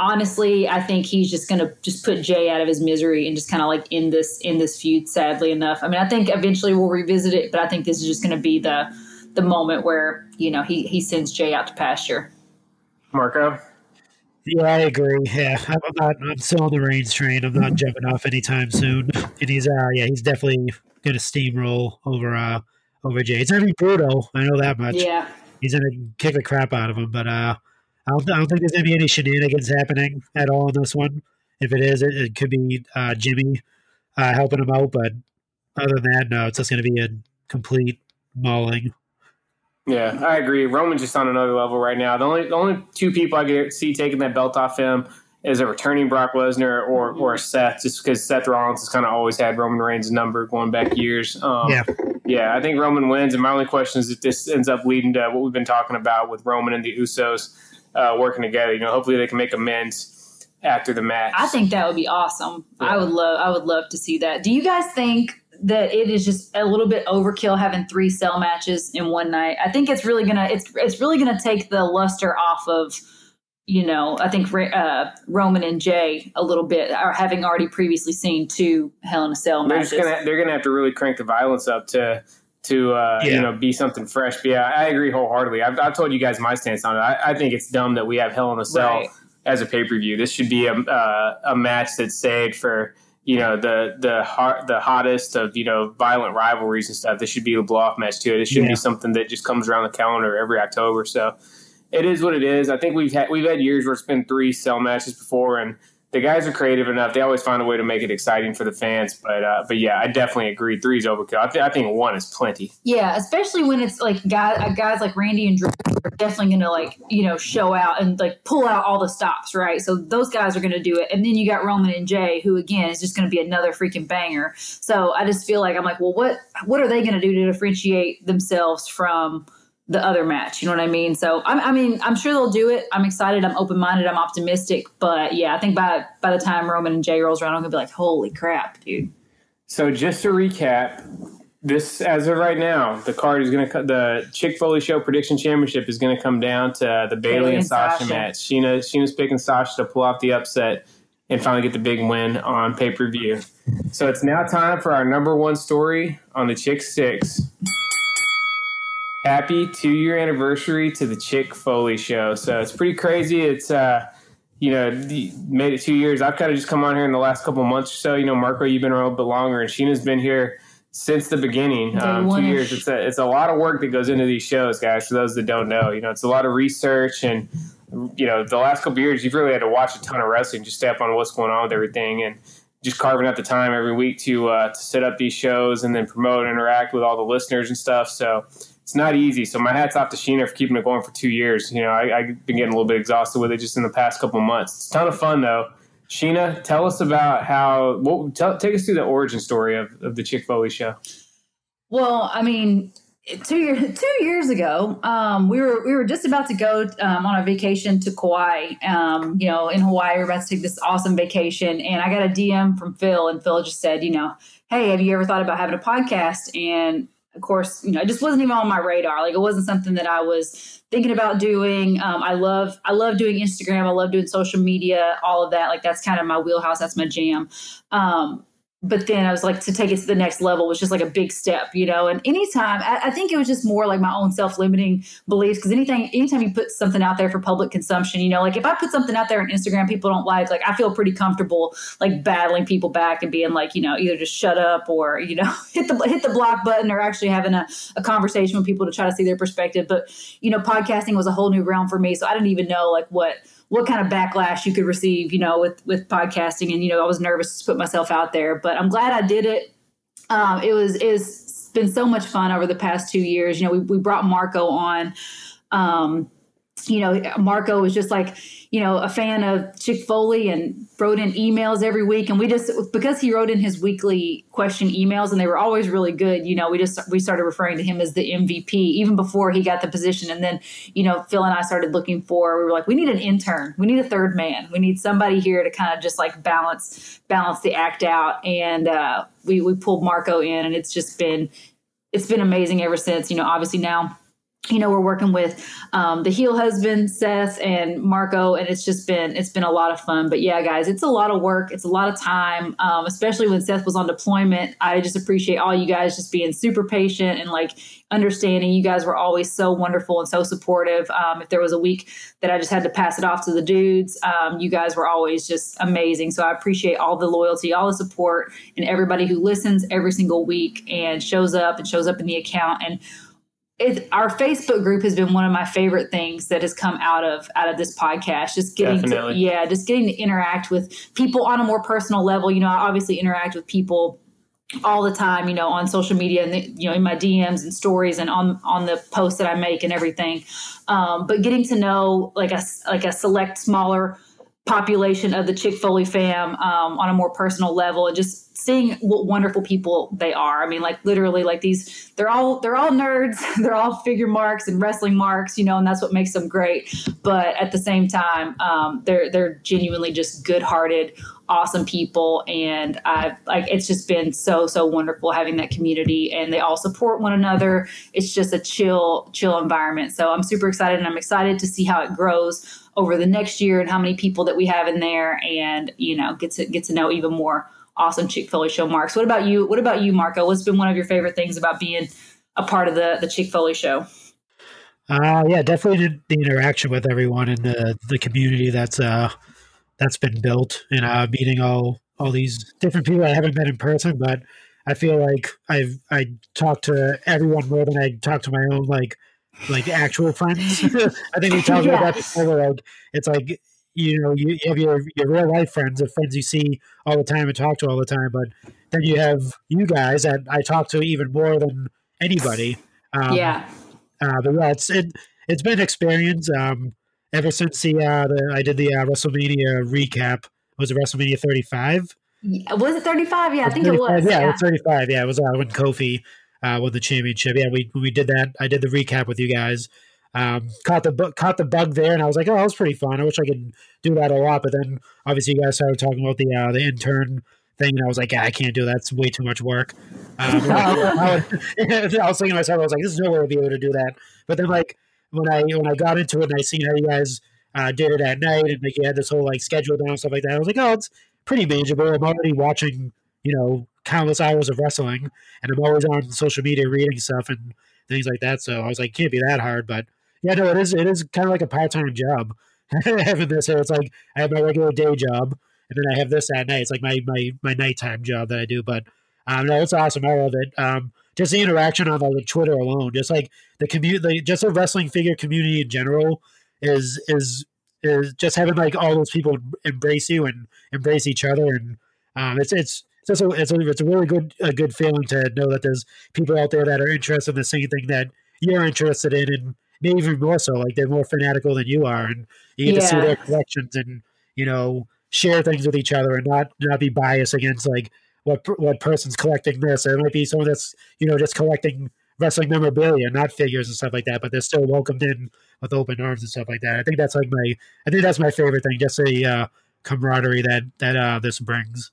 honestly i think he's just going to just put jay out of his misery and just kind of like end this in this feud sadly enough i mean i think eventually we'll revisit it but i think this is just going to be the the moment where you know he he sends jay out to pasture Marco. Yeah, I agree. Yeah, I'm not. I'm still on the Reigns train. I'm not jumping off anytime soon. And he's, uh, yeah, he's definitely going to steamroll over, uh, over Jay. It's gonna be brutal. I know that much. yeah He's gonna kick the crap out of him. But uh, I don't. I don't think there's gonna be any shenanigans happening at all in this one. If it is, it, it could be uh, Jimmy uh, helping him out. But other than that, no, it's just gonna be a complete mauling. Yeah, I agree. Roman's just on another level right now. The only the only two people I could see taking that belt off him is a returning Brock Lesnar or or Seth, just because Seth Rollins has kind of always had Roman Reigns' number going back years. Um, Yeah. yeah, I think Roman wins, and my only question is if this ends up leading to what we've been talking about with Roman and the Usos uh, working together. You know, hopefully they can make amends after the match. I think that would be awesome. I would love I would love to see that. Do you guys think that it is just a little bit overkill having three cell matches in one night? I think it's really gonna it's it's really gonna take the luster off of you know I think uh, Roman and Jay a little bit are having already previously seen two Hell in a Cell they're matches. just gonna they're gonna have to really crank the violence up to to uh, Yeah. you know be something fresh. But yeah, I agree wholeheartedly. I've, I've told you guys my stance on it. I, I think it's dumb that we have Hell in a Cell Right. as a pay per view. This should be a uh, a match that's saved for you know the the hot, the hottest of you know violent rivalries and stuff. This should be a blow off match too. This shouldn't Yeah. be something that just comes around the calendar every October. So it is what it is. I think we've had we've had years where it's been three cell matches before, and the guys are creative enough. They always find a way to make it exciting for the fans. But uh, but yeah, I definitely agree. Three is overkill. I, th- I think one is plenty. Yeah, especially when it's like guys, guys like Randy and Drew are definitely going to like you know show out and like pull out all the stops, right? So those guys are going to do it, and then you got Roman and Jay, who again is just going to be another freaking banger. So I just feel like I'm like, well, what what are they going to do to differentiate themselves from the other match? You know what I mean? So I'm, I mean, I'm sure they'll do it. I'm excited. I'm open minded. I'm optimistic. But yeah, I think by by the time Roman and Jay rolls around, I'm gonna be like, holy crap, dude. So just to recap, this as of right now, the card is going to the Chick Foley Show Prediction Championship is going to come down to the Bayley, and Sasha, Sasha. match. Sheena Sheena's picking Sasha to pull off the upset and finally get the big win on pay per view. So it's now time for our number one story on the Chick Six. Happy two year anniversary to the Chick Foley Show. So it's pretty crazy. It's uh you know, made it two years. I've kind of just come on here in the last couple months or so. You know, Marco, you've been around a little bit longer, and Sheena's been here since the beginning. Um, two years. It's a it's a lot of work that goes into these shows, guys. For those that don't know, you know, it's a lot of research, and you know, the last couple years, you've really had to watch a ton of wrestling, just stay up on what's going on with everything, and just carving out the time every week to uh, to set up these shows and then promote and interact with all the listeners and stuff. So it's not easy. So my hats off to Sheena for keeping it going for two years. You know, I, I've been getting a little bit exhausted with it just in the past couple months. It's a ton of fun though. Sheena, tell us about how. What, tell, take us through the origin story of, of the Chick Foley show. Well, I mean, two years two years ago, um, we were we were just about to go um, on a vacation to Kauai. Um, you know, in Hawaii, we are about to take this awesome vacation, and I got a DM from Phil, and Phil just said, you know, hey, have you ever thought about having a podcast? And of course, you know, it just wasn't even on my radar. Like it wasn't something that I was thinking about doing. Um, I love I love doing Instagram. I love doing social media, all of that. Like that's kind of my wheelhouse. That's my jam. Um, but then I was like to take it to the next level was just like a big step, you know. And anytime I, I think it was just more like my own self limiting beliefs because anything anytime you put something out there for public consumption, you know, like if I put something out there on Instagram people don't like, like I feel pretty comfortable like battling people back and being like, you know, either just shut up or you know hit the hit the block button or actually having a, a conversation with people to try to see their perspective. But you know, podcasting was a whole new realm for me, so I didn't even know like what what kind of backlash you could receive, you know, with with podcasting. And you know, I was nervous to put myself out there, but I'm glad I did it. Um, it was is been so much fun over the past two years. You know, we we brought Marco on. Um, you know, Marco was just like, you know, a fan of Chick Foley and wrote in emails every week. And we just, because he wrote in his weekly question emails and they were always really good, you know, we just, we started referring to him as the MVP even before he got the position. And then, you know, Phil and I started looking for, we were like, we need an intern. We need a third man. We need somebody here to kind of just like balance, balance the act out. And uh, we, we pulled Marco in and it's just been, it's been amazing ever since, you know, obviously now you know we're working with um, the heel husband seth and marco and it's just been it's been a lot of fun. But yeah guys it's a lot of work. It's a lot of time um, especially when seth was on deployment. I just appreciate all you guys just being super patient and like understanding. You guys were always so wonderful and so supportive. Um, if there was a week that i just had to pass it off to the dudes um, you guys were always just amazing. So i appreciate all the loyalty all the support and everybody who listens every single week and shows up and shows up in the account. And it, our Facebook group has been one of my favorite things that has come out of out of this podcast. Just getting to yeah, just getting to interact with people on a more personal level. You know, I obviously interact with people all the time. You know, on social media and the, you know in my DMs and stories and on on the posts that I make and everything. Um, but getting to know like a like a select smaller population of the Chick Foley fam um, on a more personal level and just seeing what wonderful people they are. I mean, like literally, like these, they're all they're all nerds. They're all figure marks and wrestling marks, you know, and that's what makes them great. But at the same time, um, they're they're genuinely just good hearted, awesome people, and I've like it's just been so so wonderful having that community, and they all support one another. It's just a chill chill environment. So I'm super excited, and I'm excited to see how it grows over the next year and how many people that we have in there, and you know, get to get to know even more awesome Chick Foley show marks. What about you? What about you, Marco? What's been one of your favorite things about being a part of the the Chick Foley show? Uh, yeah, definitely the, interaction with everyone in the the community that's uh that's been built and uh meeting all all these different people I haven't met in person, but I feel like I've I talked to everyone more than I talk to my own like like actual friends. I think we talked Yeah. about that before. Like it's like you know you, have your your real life friends, the friends you see all the time and talk to all the time, but then you have you guys that I talk to even more than anybody. Um, yeah, uh, but yeah, it's it, it's been an experience. Um, ever since the, uh, the I did the uh, WrestleMania recap. Was it WrestleMania 35? Was it thirty five? Yeah, I think it was. Yeah, it Yeah, was 35. Yeah, it was uh, when Kofi uh, won the championship. Yeah, we we did that. I did the recap with you guys. Um, caught the bu- caught the bug there, and I was like, oh, that was pretty fun. I wish I could do that a lot. But then obviously you guys started talking about the uh, the intern thing, and I was like, yeah, I can't do that. It's way too much work. Um, I, was, I was thinking to myself, I was like, this is no way I'll be able to do that. But then like when I when I got into it and I seen how you guys uh, did it at night and like you had this whole like schedule down and stuff like that, I was like, oh, it's pretty manageable. I'm already watching, you know, countless hours of wrestling, and I'm always on social media reading stuff and things like that. So I was like, can't be that hard. But yeah, no, it is. It is kind of like a part time job having this here. It's like I have my regular day job, and then I have this at night. It's like my my my nighttime job that I do. But um, no, it's awesome. I love it. Um, just the interaction on like Twitter alone, just like the community, like, just the wrestling figure community in general is is is just having like all those people embrace you and embrace each other, and um, it's it's it's just a, it's a, it's a really good a good feeling to know that there's people out there that are interested in the same thing that you're interested in, and maybe even more so, like they're more fanatical than you are, and you get to see their collections and you know share things with each other and not not be biased against like what what person's collecting this. It might be someone that's you know just collecting wrestling memorabilia, not figures and stuff like that, but they're still welcomed in with open arms and stuff like that. I think that's like my I think that's my favorite thing, just the uh, camaraderie that that uh, this brings.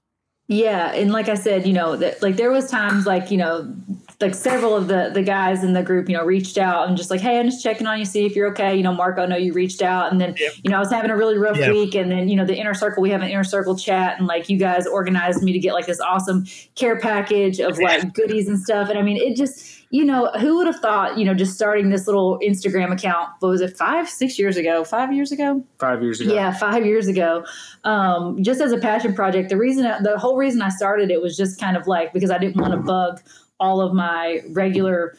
Yeah, and like I said, you know, that like there was times like you know, like several of the the guys in the group, you know, reached out and just like, hey, I'm just checking on you, see if you're okay. You know, Marco, I know you reached out, and then you know, I was having a really rough Yeah. week, and then you know, the inner circle, we have an inner circle chat, and like you guys organized me to get like this awesome care package of like goodies and stuff, and I mean, it just. You know, who would have thought, you know, just starting this little Instagram account, what was it, five, six years ago? Five years ago? five years ago. Yeah, five years ago. Um, just as a passion project. The reason, the whole reason I started it was just kind of like because I didn't want to bug all of my regular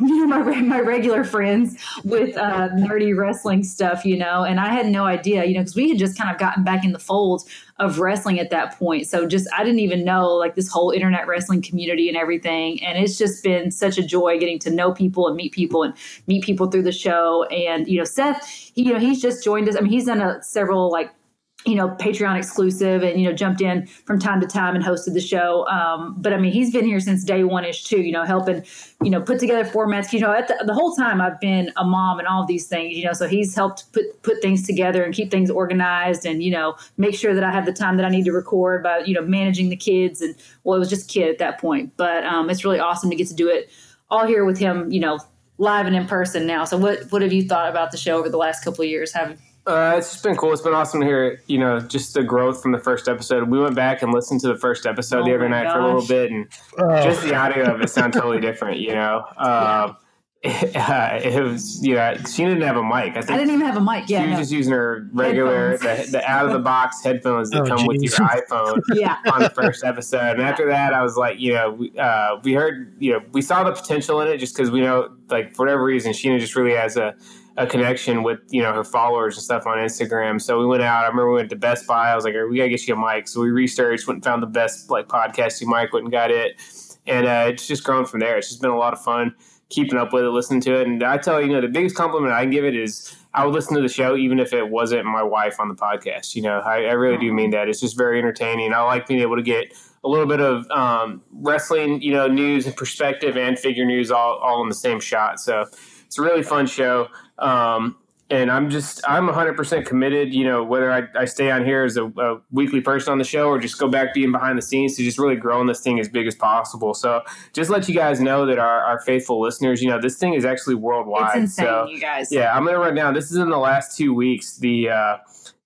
you know, my, my regular friends with uh, nerdy wrestling stuff, you know, and I had no idea, you know, because we had just kind of gotten back in the fold of wrestling at that point. So just, I didn't even know like this whole internet wrestling community and everything. And it's just been such a joy getting to know people and meet people and meet people through the show. And, you know, Seth, he, you know, he's just joined us. I mean, he's done a, several like you know, Patreon exclusive and, you know, jumped in from time to time and hosted the show. Um, but I mean, he's been here since day one ish too, you know, helping, you know, put together formats, you know, the, the, whole time I've been a mom and all these things, you know, so he's helped put, put things together and keep things organized and, you know, make sure that I have the time that I need to record by, you know, managing the kids. And well, it was just kid at that point, but um, it's really awesome to get to do it all here with him, you know, live and in person now. So what, what have you thought about the show over the last couple of years? Have uh, it's just been cool. It's been awesome to hear, you know, just the growth from the first episode. We went back and listened to the first episode oh the other night gosh. for a little bit, and oh. just the audio of it sounded totally different, you know. Um, it, uh, it, was, you know, she didn't have a mic. I, think I didn't even have a mic. Yeah, she was no. just using her regular, the, the, out of the box headphones that oh, come geez. with your iPhone. yeah. on the first episode, and after that, I was like, you know, we, uh, we heard, you know, we saw the potential in it just because we know, like, for whatever reason, Sheena just really has a a connection with you know her followers and stuff on Instagram. So we went out. I remember we went to Best Buy. I was like, we gotta get you a mic. So we researched, went and found the best like podcasting mic, went and got it, and uh, it's just grown from there. It's just been a lot of fun keeping up with it, listening to it. And I tell you, you know, the biggest compliment I can give it is I would listen to the show even if it wasn't my wife on the podcast. You know, I, I really do mean that. It's just very entertaining. I like being able to get a little bit of um, wrestling, you know, news and perspective and figure news all, all in the same shot. So it's a really fun show. Um, and I'm just I'm 100% committed. You know, whether I, I stay on here as a, a, weekly person on the show or just go back being behind the scenes to just really growing this thing as big as possible. So just let you guys know that our, our faithful listeners, you know, this thing is actually worldwide. It's insane, so, you guys. Yeah, I'm gonna run down. This is in the last two weeks. The uh,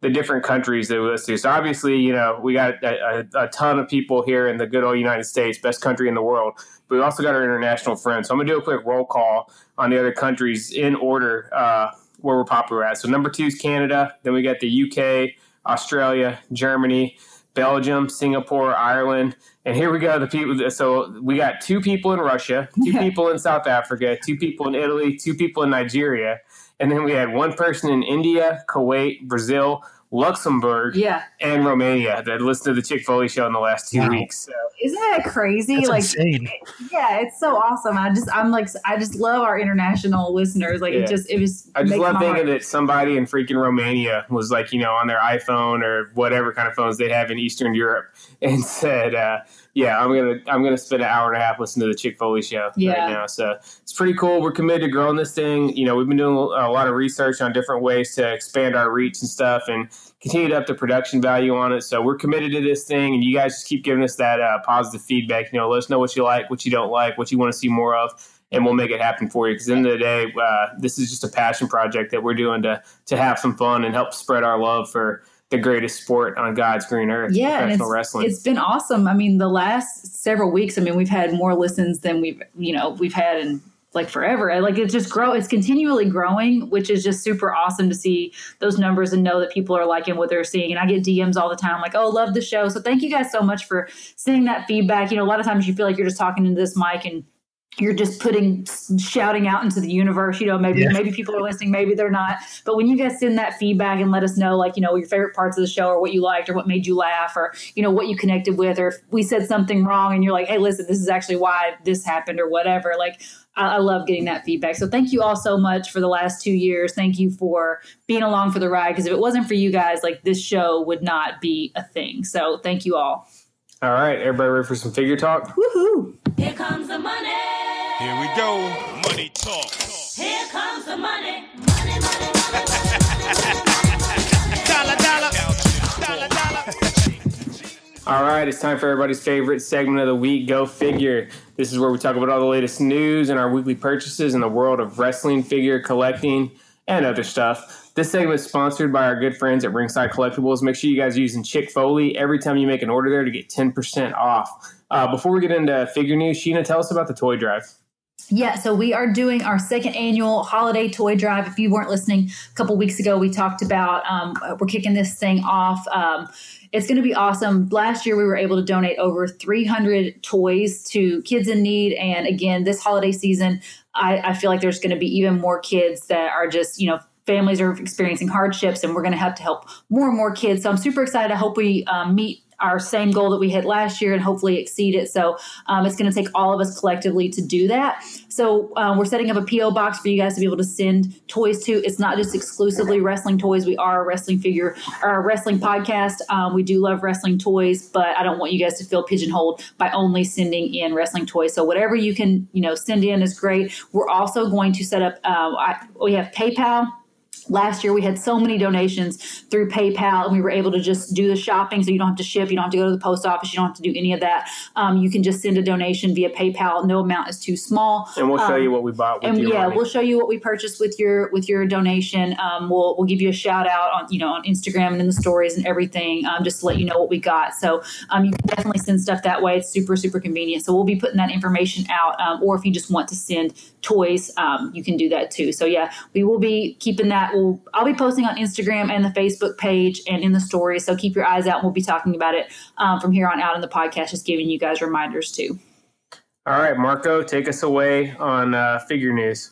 the different countries that we listen to. So obviously, you know, we got a, a, a ton of people here in the good old United States, best country in the world. But we also got our international friends. So I'm gonna do a quick roll call on the other countries in order. Uh, where we're popular at. So number two is Canada. Then we got the UK, Australia, Germany, Belgium, Singapore, Ireland. And here we go. The people. So we got two people in Russia, two people in South Africa, two people in Italy, two people in Nigeria, and then we had one person in India, Kuwait, Brazil, Luxembourg, yeah. and Romania that listened to the Chick Foley show in the last two wow. weeks. So. Isn't that crazy? That's like, insane. yeah, it's so awesome. I just, I'm like, I just love our international listeners. Like, yeah. it just, it was. I just love thinking that somebody in freaking Romania was like, you know, on their iPhone or whatever kind of phones they have in Eastern Europe, and said, uh, "Yeah, I'm gonna, I'm gonna spend an hour and a half listening to the Chick Foley show yeah. right now." So it's pretty cool. We're committed to growing this thing. You know, we've been doing a lot of research on different ways to expand our reach and stuff, and continue to up the production value on it. So we're committed to this thing, and you guys just keep giving us that uh, positive feedback. You know, let us know what you like, what you don't like, what you want to see more of, and we'll make it happen for you. Because at the end of the day, uh, this is just a passion project that we're doing to to have some fun and help spread our love for the greatest sport on God's green earth. Yeah, professional it's, wrestling. It's been awesome. I mean, the last several weeks, I mean, we've had more listens than we've you know we've had in like forever. Like it's just grow. It's continually growing, which is just super awesome to see those numbers and know that people are liking what they're seeing. And I get DMs all the time, like, "Oh, love the show." So thank you guys so much for sending that feedback. You know, a lot of times you feel like you're just talking into this mic and you're just putting shouting out into the universe you know maybe yeah. maybe people are listening maybe they're not. But when you guys send that feedback and let us know like you know your favorite parts of the show or what you liked or what made you laugh or you know what you connected with or if we said something wrong and you're like hey listen this is actually why this happened or whatever like I, I love getting that feedback. So thank you all so much for the last two years. Thank you for being along for the ride because if it wasn't for you guys like this show would not be a thing. So thank you all all right everybody ready for some figure talk woohoo here comes the money here we go. Money talk. Here comes the money. Money, money, money. dollar, dollar. Dollar, dollar. All right, it's time for everybody's favorite segment of the week, Go Figure. This is where we talk about all the latest news and our weekly purchases in the world of wrestling, figure collecting, and other stuff. This segment is sponsored by our good friends at Ringside Collectibles. Make sure you guys are using Chick Foley every time you make an order there to get 10% off. Uh, before we get into figure news, Sheena, tell us about the toy drive. Yeah, so we are doing our second annual holiday toy drive. If you weren't listening a couple weeks ago, we talked about um, we're kicking this thing off. Um, it's going to be awesome. Last year, we were able to donate over 300 toys to kids in need. And again, this holiday season, I, I feel like there's going to be even more kids that are just, you know, families are experiencing hardships and we're going to have to help more and more kids. So I'm super excited. I hope we um, meet our same goal that we hit last year and hopefully exceed it. So um, it's going to take all of us collectively to do that. So um, we're setting up a PO box for you guys to be able to send toys to. It's not just exclusively wrestling toys. We are a wrestling figure or a wrestling podcast. Um, we do love wrestling toys, but I don't want you guys to feel pigeonholed by only sending in wrestling toys. So whatever you can, you know, send in is great. We're also going to set up. Uh, I, we have PayPal last year we had so many donations through paypal and we were able to just do the shopping so you don't have to ship you don't have to go to the post office you don't have to do any of that. Um, you can just send a donation via paypal. No amount is too small. And we'll show Um, you what we bought with and your yeah money. we'll show you what we purchased with your with your donation. Um, we'll we'll give you a shout out on you know on instagram and in the stories and everything um, just to let you know what we got. So um, you can definitely send stuff that way. It's super super convenient. So we'll be putting that information out um, or if you just want to send toys um, you can do that too. So yeah we will be keeping that we'll i'll be posting on instagram and the facebook page and in the stories so keep your eyes out and we'll be talking about it um, from here on out in the podcast just giving you guys reminders too All right, Marco, take us away on uh, figure news.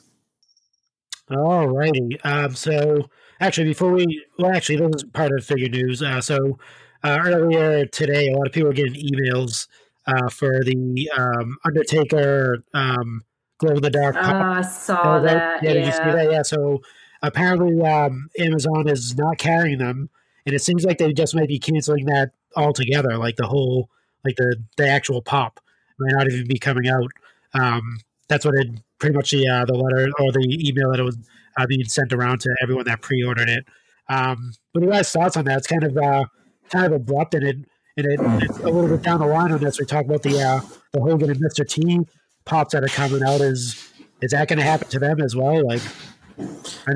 All righty. Um, so actually, before we, well, actually, this is part of figure news. Uh, so uh, earlier today, a lot of people were getting emails uh, for the um, Undertaker um, glow in the dark. i saw that. Yeah, did you see that? Yeah. So apparently, um, Amazon is not carrying them, and it seems like they just might be canceling that altogether. Like the whole, like the the actual pop might not even be coming out. Um, that's what it pretty much the uh, the letter or the email that it was uh, being sent around to everyone that pre-ordered it. Um, what are you guys' thoughts on that? It's kind of uh, kind of abrupt, and it and it, it's a little bit down the line on this. We talk about the uh, the Hogan and Mr. T pops that are coming out. Is is that going to happen to them as well? Like,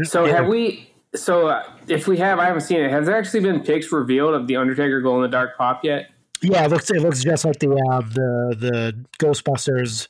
So yeah. have we? So uh, if we have, I haven't seen it. Has there actually been pics revealed of the Undertaker glow in the dark pop yet? Yeah, it looks it looks just like the uh, the the Ghostbusters.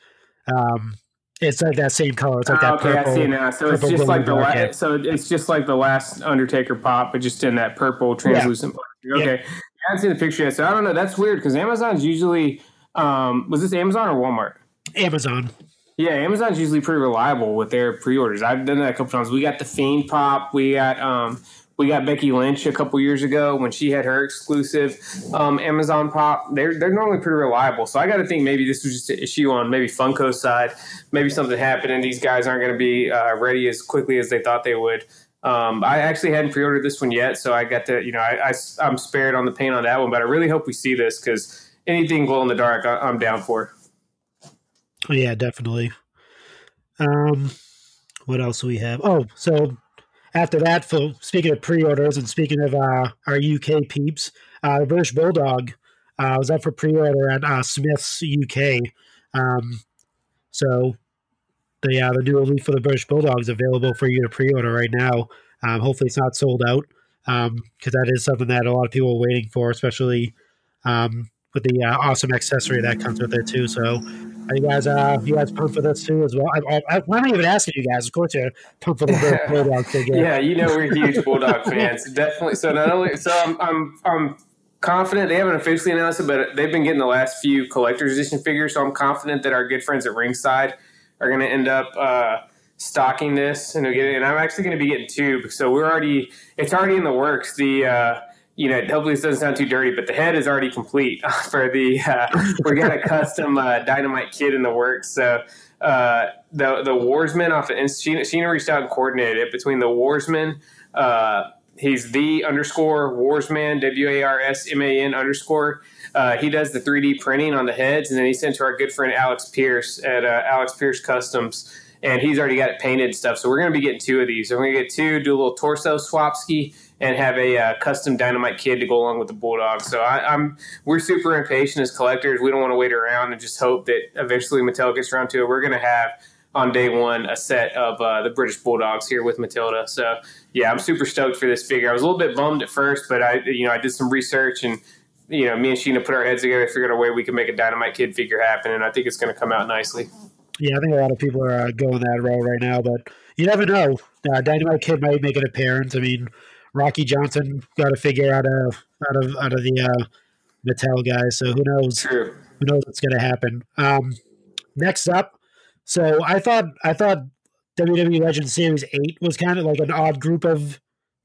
Um, it's like that same color. It's like Ah, that okay, purple. I see now. So it's just like the last. So it's just like the last Undertaker pop, but just in that purple translucent. plastic. Okay, I haven't seen the picture yet, so I don't know. That's weird because Amazon's usually. Um, was this Amazon or Walmart? Amazon. Yeah, Amazon's usually pretty reliable with their pre-orders. I've done that a couple times. We got the Fiend pop. We got um, we got Becky Lynch a couple years ago when she had her exclusive um, Amazon pop. They're they're normally pretty reliable. So I got to think maybe this was just an issue on maybe Funko's side. Maybe something happened and these guys aren't going to be uh, ready as quickly as they thought they would. Um, I actually hadn't pre-ordered this one yet, so I got to you know I, I I'm spared on the pain on that one. But I really hope we see this because anything glow in the dark, I, I'm down for. Yeah, definitely. Um, what else do we have? Oh, so after that, for speaking of pre-orders and speaking of uh, our UK peeps, uh, the British Bulldog uh, was up for pre-order at uh, Smyths UK. Um, so the uh, the new Elite for the British Bulldog is available for you to pre-order right now. Um, hopefully, it's not sold out because that is something that a lot of people are waiting for, especially um, with the uh, awesome accessory that comes with it too. So, are you guys uh, you guys pumped for this too as well? I, I, I'm not even asking you guys. Of course, you're pumped for the Bulldog figure. Yeah, you know we're huge Bulldog fans. Definitely. So not only so I'm I'm I'm confident they haven't officially announced it, but they've been getting the last few collector's edition figures. So I'm confident that our good friends at Ringside are going to end up uh, stocking this, and, we'll get it. and I'm actually going to be getting two. So we're already it's already in the works. The uh, you know, hopefully this doesn't sound too dirty, but the head is already complete for the. Uh, we got a custom uh, dynamite kit in the works. So uh, the the Warsman off of Sheena, Sheena reached out and coordinated it between the Warsman. Uh, he's the underscore Warsman W A R S M A N underscore. Uh, he does the 3D printing on the heads, and then he sent to our good friend Alex Pierce at uh, Alex Pierce Customs, and he's already got it painted and stuff. So we're going to be getting two of these. So we're going to get two, do a little torso swap ski, and have a uh, custom dynamite kid to go along with the bulldog. So I, I'm we're super impatient as collectors. We don't want to wait around and just hope that eventually Mattel gets around to it. We're going to have on day one a set of uh, the British Bulldogs here with Matilda. So yeah, I'm super stoked for this figure. I was a little bit bummed at first, but I you know I did some research and you know me and Sheena put our heads together, figured out a way we could make a Dynamite Kid figure happen, and I think it's going to come out nicely. Yeah, I think a lot of people are uh, going that route right now, but you never know. Uh, Dynamite Kid might make an appearance. I mean, Rocky Johnson got to figure out of out of out of the uh, Mattel guys, so who knows? True. Who knows what's going to happen? Um, next up, so I thought I thought WWE Legend Series Eight was kind of like an odd group of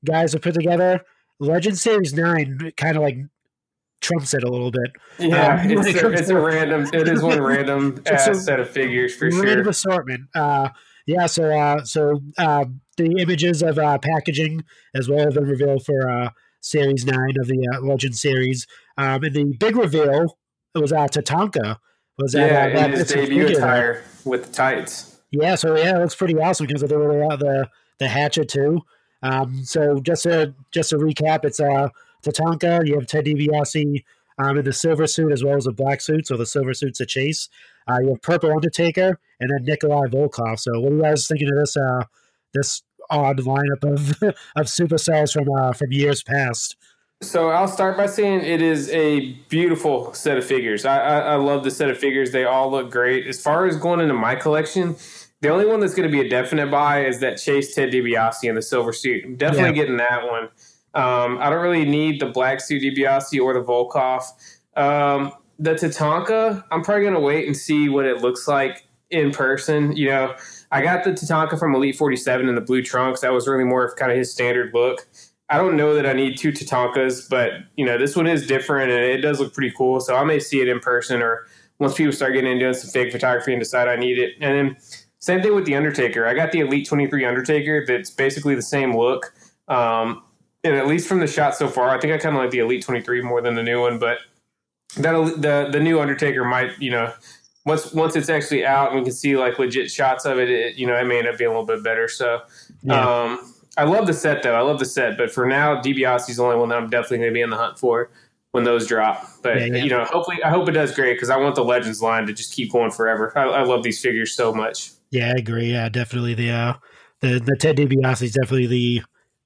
guys to put together. Legend Series Nine kind of like trumps it a little bit. Yeah, Um, it's, it a, it's to- a random. It is one random uh, a set of figures for random sure. assortment. Uh, yeah, so uh, so uh, the images of uh, packaging as well have been revealed for uh, Series Nine of the uh, Legend series. Um, and the big reveal was uh, Tatanka. Was Yeah, uh, that in his debut figure attire with the tights. Yeah, so yeah, it looks pretty awesome because they were uh, the the hatchet too. Um, so just to just to recap, it's uh Tatanka. You have Ted DiBiase um, in the silver suit as well as the black suit. So the silver suit's a chase. Uh, you have Purple Undertaker and then Nikolai Volkov. So what are you guys thinking of this uh this odd lineup of of superstars from uh from years past? So I'll start by saying it is a beautiful set of figures. I, I, I love the set of figures. They all look great. As far as going into my collection, the only one that's going to be a definite buy is that Chase Ted DiBiase in the silver suit. I'm definitely Yeah. getting that one. Um, I don't really need the black suit DiBiase or the Volkov. Um, the Tatanka, I'm probably going to wait and see what it looks like in person. You know, I got the Tatanka from Elite 47 in the blue trunks. That was really more of kind of his standard look. I don't know that I need two Tatankas, but you know this one is different and it does look pretty cool. So I may see it in person, or once people start getting into some fake photography and decide I need it. And then same thing with the Undertaker. I got the Elite Twenty Three Undertaker. That's basically the same look. Um, and at least from the shot so far, I think I kind of like the Elite Twenty Three more than the new one. But that the the new Undertaker might you know once once it's actually out and we can see like legit shots of it, it you know it may end up being a little bit better. So. Yeah. Um, I love the set though. I love the set, but for now, DiBiase's the only one that I'm definitely going to be in the hunt for when those drop. But Yeah, yeah. you know, hopefully, I hope it does great because I want the Legends line to just keep going forever. I, I love these figures so much. Yeah, I agree. Yeah, definitely the uh, the the Ted DiBiase is definitely the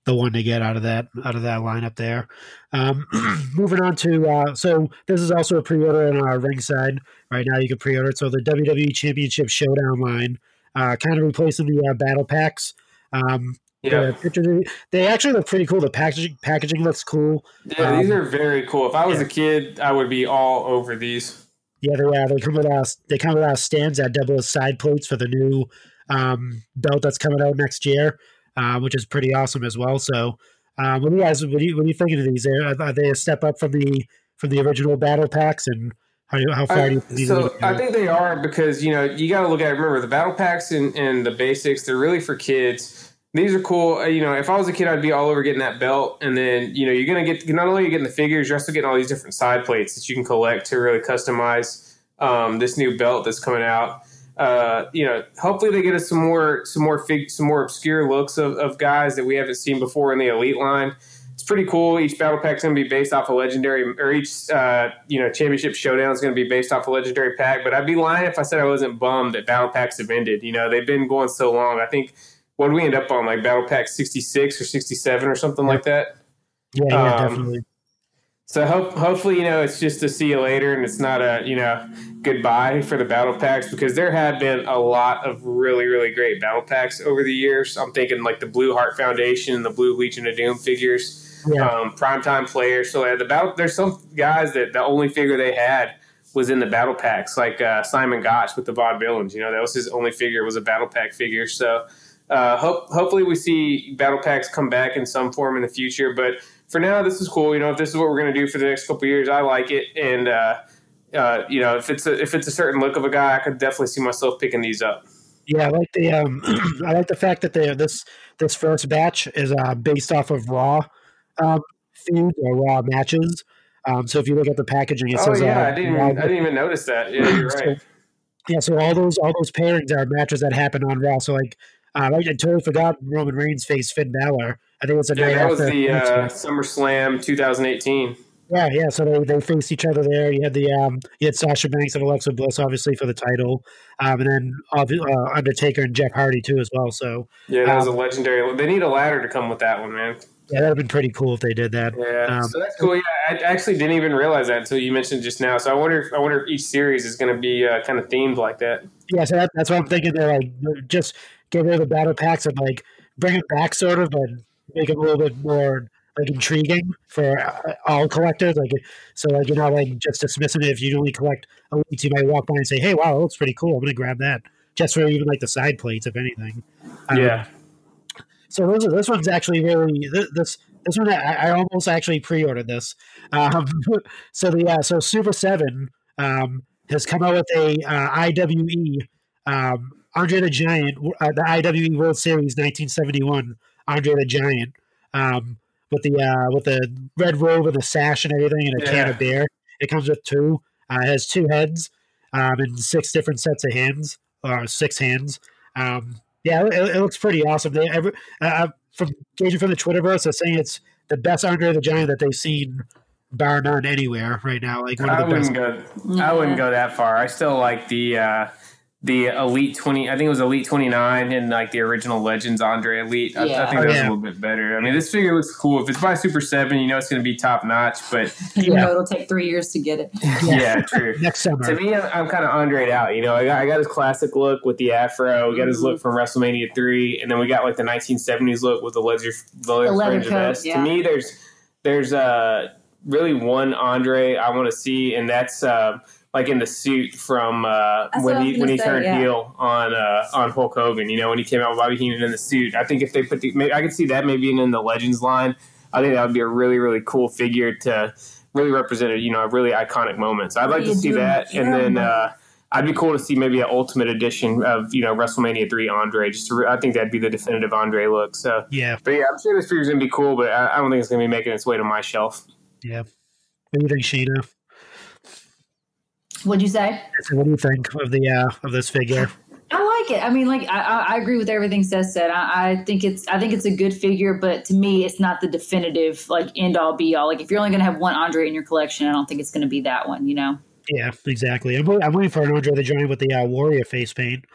the one to get out of that out of that lineup there. Um, moving on to uh, so this is also a pre-order on our ringside right now. You can pre-order it. So the WWE Championship Showdown line, uh, kind of replacing the uh, battle packs. Um, Yeah, pictures, they actually look pretty cool. The packaging packaging looks cool. yeah, these Um, are very cool. If I was a kid, I would be all over these. Yeah, they uh, they come with uh, they come with uh, stands that double as side plates for the new um, belt that's coming out next year, uh, which is pretty awesome as well. So, um, what do you guys what do you, what are you thinking of these? Are, are they a step up from the from the original battle packs, and how how far I, do you think these so I think they are because you know you got to look at it. Remember the battle packs and, and the basics; they're really for kids. These are cool. Uh, You know, if I was a kid, I'd be all over getting that belt. And then you know you're gonna get not only are you getting the figures, you're also getting all these different side plates that you can collect to really customize um, this new belt that's coming out. Uh, you know, hopefully they get us some more some more fig, some more obscure looks of, of guys that we haven't seen before in the elite line pretty cool. Each battle pack is going to be based off a legendary, or each uh, you know championship showdown is going to be based off a legendary pack. But I'd be lying if I said I wasn't bummed that battle packs have ended. You know, they've been going so long. I think what did we end up on like battle pack sixty six or sixty seven or something like that. yeah, yeah, um, definitely. So hope, hopefully, you know, it's just to see you later, and it's not a you know goodbye for the battle packs because there have been a lot of really really great battle packs over the years. I'm thinking like the Blue Hart Foundation and the Blue Legion of Doom figures Yeah, um, primetime players. So uh, the battle, there's some guys that the only figure they had was in the battle packs, like uh, Simon Gotch with the Vaudevillains. You know, that was his only figure was a battle pack figure. So uh, hope, hopefully we see battle packs come back in some form in the future. But for now, this is cool. You know, if this is what we're going to do for the next couple years, I like it. And uh, uh, you know, if it's a, if it's a certain look of a guy, I could definitely see myself picking these up. yeah. I like the um, I like the fact that they this this first batch is uh, based off of Raw um, feuds or Raw matches. Um, so if you look at the packaging, it Oh says yeah, uh, I didn't Raw- I didn't even notice that. Yeah, you're So- right. Yeah, so all those all those pairings are matches that happen on Raw. So like, uh, I totally forgot Roman Reigns faced Finn Balor. I think it was a Yeah, that was the uh, SummerSlam 2018. yeah, yeah. So they, they faced each other there. You had the um, you had Sasha Banks and Alexa Bliss, obviously for the title, um, and then uh, Undertaker and Jeff Hardy too as well. So Yeah, that was a Um, legendary. They need a ladder to come with that one, man. Yeah, that'd have been pretty cool if they did that. Yeah, Um, so that's cool. Yeah, I actually didn't even realize that until you mentioned just now. So I wonder, if, I wonder if each series is going to be uh, kind of themed like that. Yeah, so that, that's what I'm thinking. They're like just get rid of the battle packs and like bring it back, sort of, and make it a little bit more like intriguing for uh, all collectors. Like, so like you're not like just dismissing it if you only collect a elites. You might walk by and say, "Hey, wow, that looks pretty cool. I'm gonna grab that." Just for even like the side plates, if anything. Um, Yeah. So this, this one's actually really this this, one I, I almost actually pre-ordered this. Um, so the uh, so Super7 um, has come out with a uh, IWE um, Andre the Giant, uh, the IWE World Series 1971 Andre the Giant um, with the uh, with the red robe and the sash and everything and a can of beer. It comes with two. Uh, it has two heads um, and six different sets of hands or six hands. Um, yeah, it, it looks pretty awesome. They ever uh, from gauging from the Twitterverse, they're saying it's the best Andre the Giant that they've seen, bar none, anywhere right now. Like one I of the best. wouldn't go. I wouldn't go that far. I still like the uh, the Elite Twenty. I think it was Elite Twenty Nine and like the original Legends Andre Elite. I, I think Oh, that's yeah. a little bit better. I mean, this figure looks cool. If it's by Super7, you know it's going to be top notch. But You Yeah. know it'll take three years to get it. yeah, true. Next summer. To me, I'm, I'm kind of Andre out. You know, I got, I got his classic look with the afro. We got his look from WrestleMania three, and then we got like the 1970s look with the leather, the leather, leather fringe coat, vest. yeah. To me, there's there's uh really one Andre I want to see, and that's uh, like in the suit from uh, when he when gonna he say, turned yeah. heel on uh, on Hulk Hogan. You know, when he came out with Bobby Heenan in the suit. I think if they put the, maybe, I could see that maybe in the Legends line. I think that would be a really really cool figure to really represent a you know a really iconic moment. So I'd like to see do? that, and then. Uh, I'd be cool to see maybe an ultimate edition of you know WrestleMania three Andre. Just to, re- I think that'd be the definitive Andre look. So, yeah, but yeah, I'm sure this figure's gonna be cool, but I, I don't think it's gonna be making its way to my shelf. yeah. What do you think, Sheena? What'd you say? So what do you think of the uh, of this figure? I like it. I mean, like I, I I agree with everything Seth said. I, I think it's I think it's a good figure, but to me, it's not the definitive like end all be all. Like if you're only going to have one Andre in your collection, I don't think it's going to be that one. You know? Yeah, exactly. I'm, wait- I'm waiting for an Andre the Giant with the uh, Warrior face paint.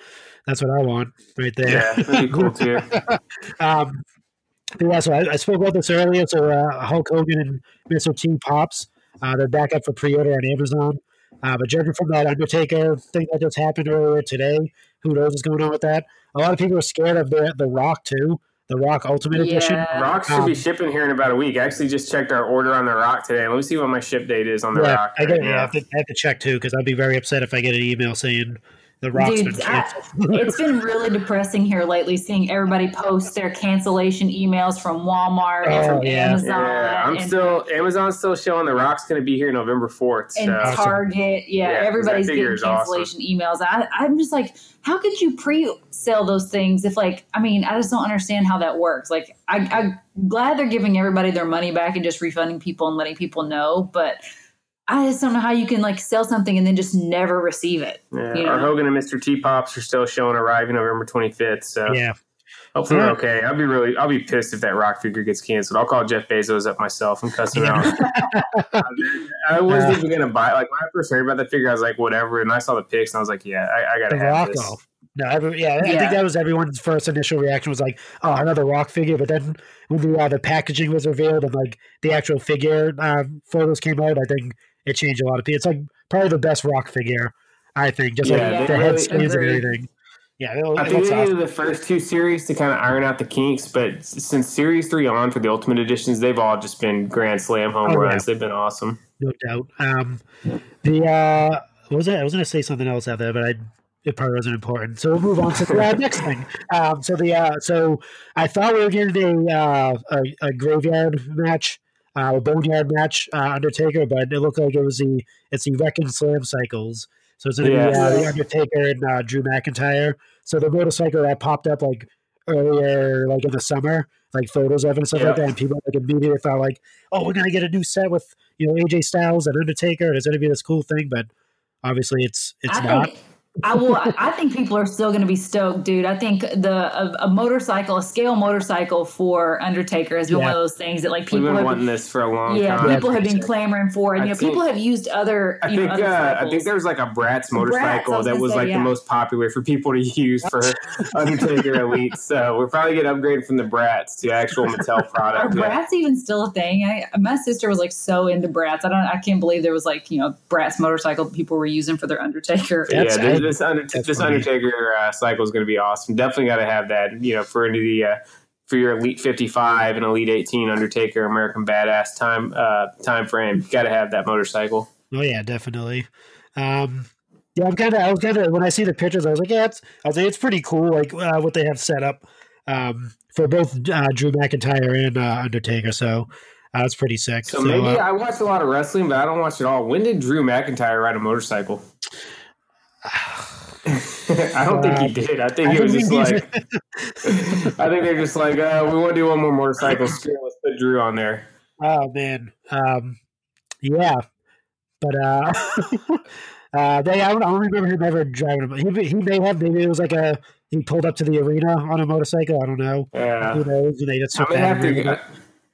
That's what I want right there. Yeah, that'd be cool too. Um, but yeah, so I, I spoke about this earlier. So uh, Hulk Hogan and Mr. T pops, uh, they're back up for pre-order on Amazon. Uh, but judging from that Undertaker thing that just happened earlier today, who knows what's going on with that? A lot of people are scared of the the Rock too, the Rock Ultimate Edition. Rock should Um, be shipping here in about a week. I actually just checked our order on the Rock today. Let me see what my ship date is on the Yeah, Rock. I, right get, yeah, I, have to, I have to check too because I'd be very upset if I get an email saying the Rock's Dude, been I, it's been really depressing here lately seeing everybody post their cancellation emails from Walmart and Oh, from yeah. Amazon Yeah, I'm and, still Amazon's still showing the Rock's going to be here November fourth. and Target. Yeah, Yeah, 'cause everybody's getting is awesome. cancellation emails. I, I'm just like, how could you pre-sell those things if, like, I mean, I just don't understand how that works. Like, I, I'm glad they're giving everybody their money back and just refunding people and letting people know, but I just don't know how you can like sell something and then just never receive it. yeah, you our know? Hogan and Mr. T Pops are still showing arriving November 25th. So yeah, hopefully they're Yeah. okay. I'll be really I'll be pissed if that Rock figure gets canceled. I'll call Jeff Bezos up myself and cuss him out. I wasn't Yeah. even gonna buy. Like when I first heard about that figure, I was like, whatever. And I saw the pics and I was like, yeah, I, I gotta the have Rock. this. No, every, yeah, I think that was everyone's first initial reaction was like, "Oh, another Rock figure." But then when the uh, the packaging was revealed and like the actual figure um, photos came out, I think it changed a lot of people. It's like probably the best Rock figure, I think. Just Yeah, like the head really- and everything. Yeah, I think they awesome. needed the first two series to kind of iron out the kinks, but since series three on for the Ultimate Editions, they've all just been grand slam home Oh, runs. They've been awesome. no doubt. Um, the uh, what was it? I was going to say something else out there, but I it probably wasn't important. So we'll move on to the uh, next thing. Um, so the uh, so I thought we were getting a uh, a, a graveyard match, uh, a boneyard match, uh, Undertaker, but it looked like it was the it's the Wrekkin' Slamcycles. So it's going to be uh, the Undertaker and uh, Drew McIntyre. So the motorcycle that popped up like earlier, like in the summer, like photos of it and stuff Yeah. like that, and people like immediately thought like, "Oh, we're gonna get a new set with you know AJ Styles and Undertaker, and it's gonna be this cool thing." But obviously, it's it's I not. think I will. I think people are still going to be stoked, dude. I think the a, a motorcycle, a scale motorcycle for Undertaker has been Yeah. one of those things that like We've people been have. wanting this for a long yeah, time. people have been clamoring for, it. and I you know, think- people have used other. I you know, think other uh, I think there was like a Bratz motorcycle was that was say, like yeah. the most popular for people to use for Undertaker Elite. So we're probably getting upgraded from the Bratz to actual Mattel Are product. Yeah. brats even still a thing? I, my sister was like so into Bratz. I don't. I can't believe there was like you know Bratz motorcycle that people were using for their Undertaker. That's- yeah, this, under, this. Undertaker uh, cycle is going to be awesome. Definitely got to have that. You know, for into the uh, for your Elite 55 and Elite 18 Undertaker American Badass time uh, time frame, got to have that motorcycle. Oh yeah, definitely. Um, yeah, I'm kind of. I was kind of when I see the pictures, I was like, yeah, it's. I was like, it's pretty cool, like uh, what they have set up um, for both uh, Drew McIntyre and uh, Undertaker. So that's pretty sick. So, maybe uh, I watch a lot of wrestling, but I don't watch it all. When did Drew McIntyre ride a motorcycle? I don't think he did. I think I he was just like. I think they're just like, uh, we want to do one more motorcycle. Screw Let's put Drew on there. Oh man, um, yeah, but uh, uh, they I don't, I don't remember him ever driving. A, he he may have maybe it was like a he pulled up to the arena on a motorcycle. I don't know. Yeah. Who knows? And they just I that have to.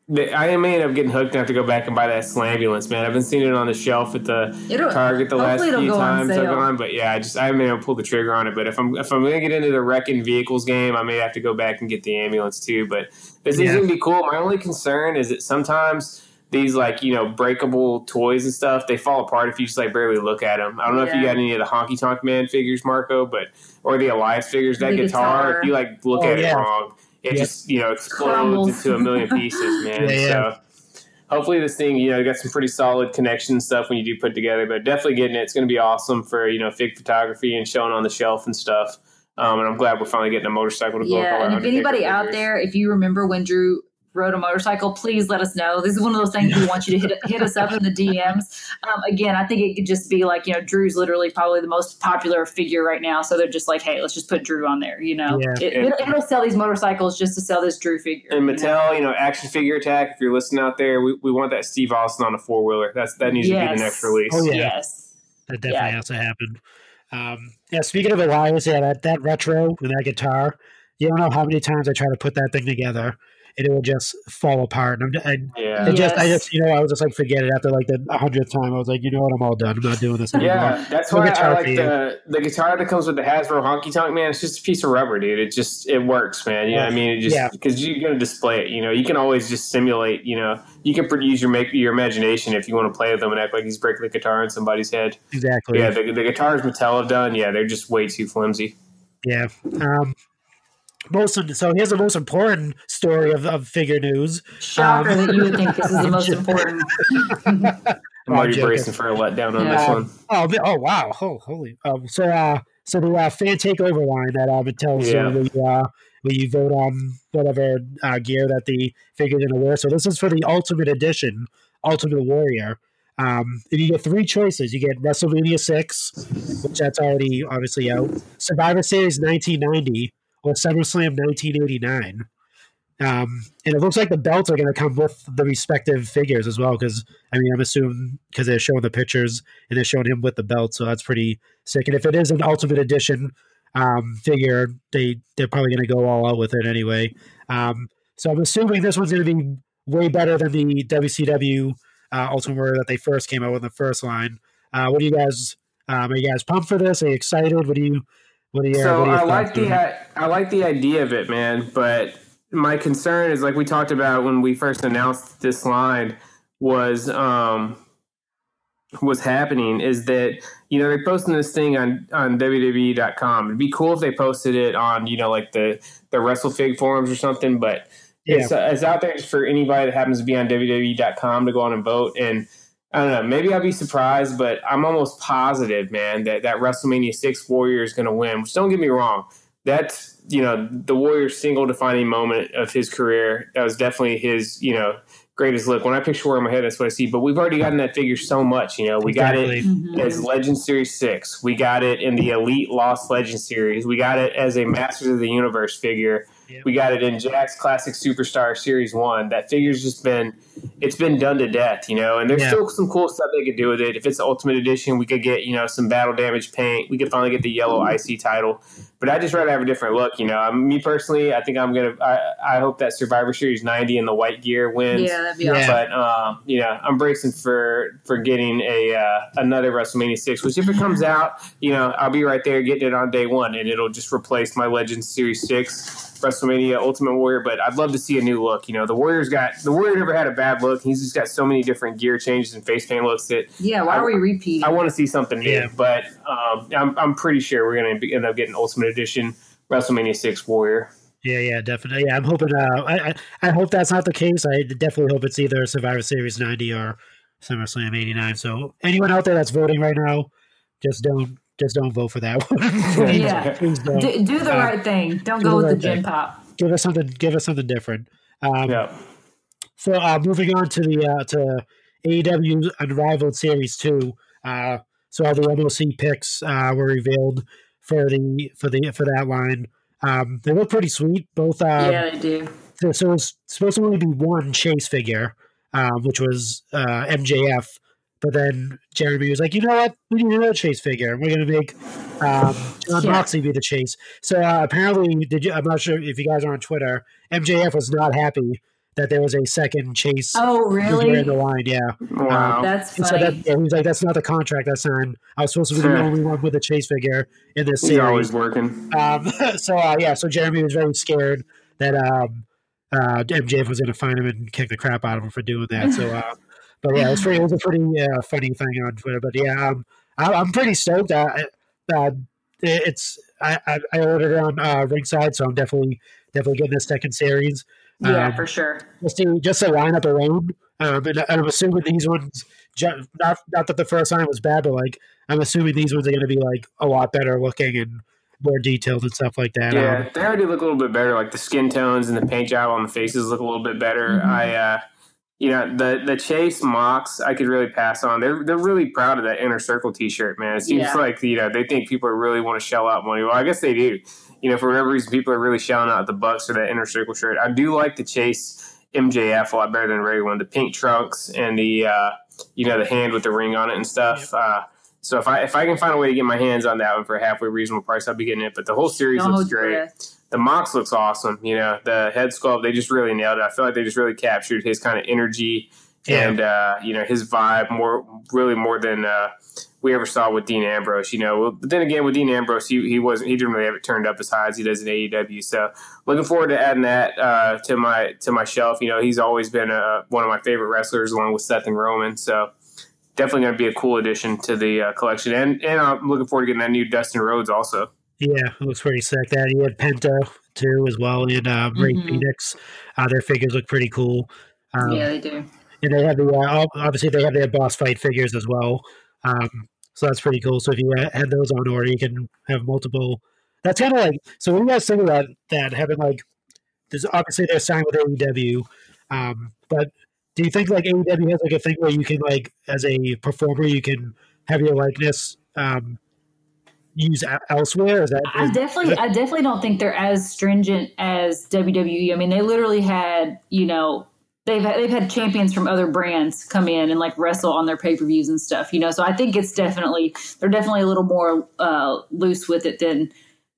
Ran I, I may end up getting hooked and have to go back and buy that Slambulance, man. I've been seeing it on the shelf at the It'll- Target the last hopefully it'll few go on times I've gone, but yeah, I just I haven't been able to pull the trigger on it. But if I'm if I'm gonna get into the wrecking vehicles game, I may have to go back and get the ambulance too. But this Yeah. is gonna be cool. My only concern is that sometimes these like you know breakable toys and stuff they fall apart if you just like barely look at them. I don't know if you got any of the Honky Tonk Man figures, Marco, but or the Elias figures. That The guitar, guitar. if you like look Oh, at yeah. it wrong, it Yep. just you know explodes Crumbles. into a million pieces, man. Yeah, yeah. So hopefully this thing, you know, got some pretty solid connection and stuff when you do put together, but definitely getting it. It's going to be awesome for, you know, fig photography and showing on the shelf and stuff. Um, and I'm glad we're finally getting a motorcycle to go Yeah, and if anybody out there, if you remember when Drew rode a motorcycle, please let us know. This is one of those things we want you to hit hit us up in the DMs. Um, again, I think it could just be like you know, Drew's literally probably the most popular figure right now, so they're just like, hey, let's just put Drew on there. You know, Yeah. it, it'll, it'll sell these motorcycles just to sell this Drew figure. And you know? Mattel, you know, Action Figure Attack, if you're listening out there, we, we want that Steve Austin on a four wheeler. That's That needs to be the next release. Oh, yeah. Yes. That definitely Yeah. has to happen. Um, yeah, speaking of Elias, yeah, that, that retro and that guitar, you don't know how many times I try to put that thing together and it would just fall apart. And I'm, I, Yeah. it just, I just, you know, I was just like, forget it. After like the hundredth time, I was like, you know what, I'm all done. I'm not doing this anymore. Yeah, that's No why I like the the guitar that comes with the Hasbro Honky Tonk Man. It's just a piece of rubber, dude. It just it works, man. You know what I mean? It just Yeah. because you're gonna display it. You know, you can always just simulate. You know, you can use your make your imagination if you want to play with them and act like he's breaking the guitar in somebody's head. Exactly. Yeah, the, the guitars Mattel have done. Yeah, they're just way too flimsy. Yeah. Um, most so here's the most important story of, of figure news. Shocker Um, that you would think this is the most important. I'm already joking. bracing for a letdown on Yeah. this Um, one. oh, ma- oh wow! Oh, holy! Um, so, uh, so the uh, fan takeover line that uh, Mattel's Yeah. doing, where you, uh, where you vote on whatever uh, gear that the figure's gonna wear. So this is for the Ultimate Edition, Ultimate Warrior. Um, and you get three choices. You get WrestleMania six, which that's already obviously out. Survivor Series 1990 or SummerSlam 1989. Um, and it looks like the belts are going to come with the respective figures as well. Because I mean, I'm assuming because they're showing the pictures and they're showing him with the belt, so that's pretty sick. And if it is an Ultimate Edition um, figure, they they're probably going to go all out with it anyway. Um, so I'm assuming this one's going to be way better than the WCW uh, Ultimate Warrior that they first came out with in the first line. Uh, what do you guys? Um, are you guys pumped for this? Are you excited? What do you? What you? So what you I like the I, I like the idea of it, man. But my concern is like we talked about when we first announced this line was um was happening is that you know they're posting this thing on on WWE.com. It'd be cool if they posted it on you know like the the WrestleFig forums or something, but it's, uh, it's out there for anybody that happens to be on WWE.com to go on and vote. And I don't know, maybe I'll be surprised, but I'm almost positive, man, that that WrestleMania six Warrior is going to win. Which don't get me wrong, that's you know the Warrior's single defining moment of his career. That was definitely his you know greatest look. When I picture Warrior in my head, that's what I see. But we've already gotten that figure so much. You know, we got it Exactly. Mm-hmm. as Legend Series 6. We got it in the Elite Lost Legend Series. We got it as a Masters of the Universe figure. Yep. We got it in Jakks Classic Superstar Series 1. That figure's just been it's been done to death, you know, and there's Yeah. still some cool stuff they could do with it. If it's the Ultimate Edition, we could get, you know, some battle damage paint. We could finally get the yellow IC title. But I just rather have a different look, you know. Um, me personally, I think I'm gonna I, I hope that Survivor Series 90 in the white gear wins. yeah, that'd be Yeah. awesome. But um, you know, I'm bracing for for getting a uh, another WrestleMania six. Which if it comes out, you know, I'll be right there getting it on day one, and it'll just replace my Legends Series six WrestleMania Ultimate Warrior. But I'd love to see a new look. You know, the Warrior's got the Warrior never had a bad look look. He's just got so many different gear changes and face paint looks that Yeah, why are we repeating? I want to see something new. Yeah. But um, I'm I'm pretty sure we're gonna be, end up getting Ultimate Edition WrestleMania Six Warrior. Yeah, yeah, definitely. Yeah, I'm hoping. Uh, I, I I hope that's not the case. I definitely hope it's either Survivor Series '90 or SummerSlam '89. So anyone out there that's voting right now, just don't just don't vote for that one. Yeah. please don't. do, do the Uh, right thing. Don't do go the with the right gym thing. pop. Give us something. Give us something different. Um, Yeah. So uh, moving on to the uh, to AEW Unrivaled Series Two. Uh, so all the MLC picks uh, were revealed for the for the for that line. Um, they look pretty sweet. Both. Um, yeah, they do. so, so it's supposed to only be one chase figure, um, which was uh, MJF. But then Jeremy was like, you know what? We need another chase figure. We're going to make um, Jon Yeah. Moxley be the chase. So uh, apparently, did you? I'm not sure if you guys are on Twitter. MJF was not happy that there was a second chase Oh, really? in the line. Yeah, Wow. That's he funny. said that. Yeah, he was like, "That's not the contract I signed. I was supposed to be the only one with a chase figure in this series." He's series." always working. Um, so uh, yeah, so Jeremy was very scared that um, uh, MJF was going to find him and kick the crap out of him for doing that. So, uh, but yeah, it was, pretty, it was a pretty uh, funny thing on Twitter. But yeah, um, I, I'm pretty stoked. Uh, uh, it's I, I, I ordered it on uh, ringside, so I'm definitely definitely getting this second series. yeah, Um, for sure. just to just to line up alone. Um, and, and I'm assuming these ones, not not that the first line was bad, but like I'm assuming these ones are going to be like a lot better looking and more detailed and stuff like that. Yeah, Um, they already look a little bit better. Like the skin tones and the paint job on the faces look a little bit better. Mhm. I, uh, you know, the the Chase Mox I could really pass on. They're they're really proud of that inner circle T-shirt, man. It seems Yeah. like you know they think people really want to shell out money. Well, I guess they do. You know, for whatever reason, people are really shelling out the bucks for that inner circle shirt. I do like the Chase MJF a lot better than the regular one. The pink trunks and the uh, you know the hand with the ring on it and stuff. Uh, so if I if I can find a way to get my hands on that one for a halfway reasonable price, I'll be getting it. But the whole series Don't looks great breath. The Mox looks awesome. You know, the head sculpt, they just really nailed it. I feel like they just really captured his kind of energy Yeah. and, uh, you know, his vibe more, really more than uh, we ever saw with Dean Ambrose. You know, but then again, with Dean Ambrose, he, he wasn't, he didn't really have it turned up as high as he does in AEW. So looking forward to adding that uh, to my, to my shelf. You know, he's always been uh, one of my favorite wrestlers along with Seth and Roman. So, Definitely going to be a cool addition to the uh, collection, and and I'm looking forward to getting that new Dustin Rhodes also. Yeah, it looks pretty sick. That he had Penta too as well, and uh, Rey Mhm. Fenix. Uh, their figures look pretty cool. Um, yeah, they do. and they have the uh, obviously they have their boss fight figures as well. Um, so that's pretty cool. So if you had those on order, you can have multiple. That's kind of like so. What do you guys think about that? Having like, there's obviously they're signed with AEW, um, but do you think like AEW has like a thing where you can like as a performer you can have your likeness um, used e- elsewhere? Is that I definitely, I definitely don't think they're as stringent as WWE. I mean, they literally had, you know, they've had, they've had champions from other brands come in and like wrestle on their pay per views and stuff. You know, so I think it's definitely they're definitely a little more uh, loose with it than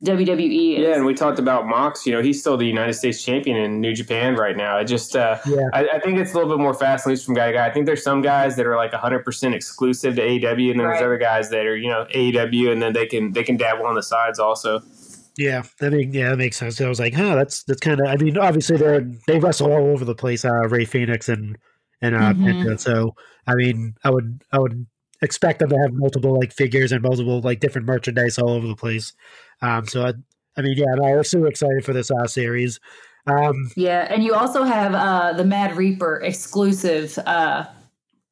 WWE is. Yeah, and we talked about Mox. You know, he's still the United States champion in New Japan right now. I just, uh, Yeah. I, I think it's a little bit more fast and loose from guy to guy. I think there's some guys that are like 100 percent exclusive to AEW, and then there's other guys that are you know AEW, and then they can they can dabble on the sides also. Yeah, that make, yeah, that makes sense. I was like, huh, that's that's kind of. I mean, obviously they're they wrestle all over the place. Uh, Rey Fenix and and uh, Mhm. Penta. So I mean, I would I would expect them to have multiple like figures and multiple like different merchandise all over the place. Um, so I, I mean, yeah, no, I was super excited for this uh, series. Um, Yeah, and you also have uh, the Mad Reaper exclusive uh,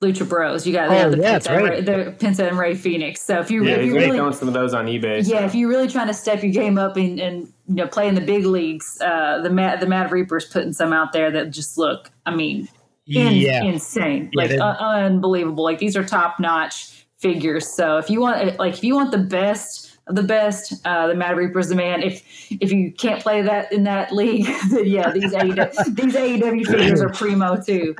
Lucha Bros. You got they Oh, have the yeah, that's Penta, and right. Rey, the Penta and Rey Fenix. So if you Yeah, if you really really throwing some of those on eBay. so. yeah, if you're really trying to step your game up and, and you know play in the big leagues, uh, the Mad the Mad Reaper's putting some out there that just look, I mean, in, yeah, insane, like they- uh, unbelievable. Like these are top notch figures. So if you want like if you want the best of the best, uh, the Mad Reaper's the man. If if you can't play that in that league, then yeah, these AEW, these AEW figures are primo too.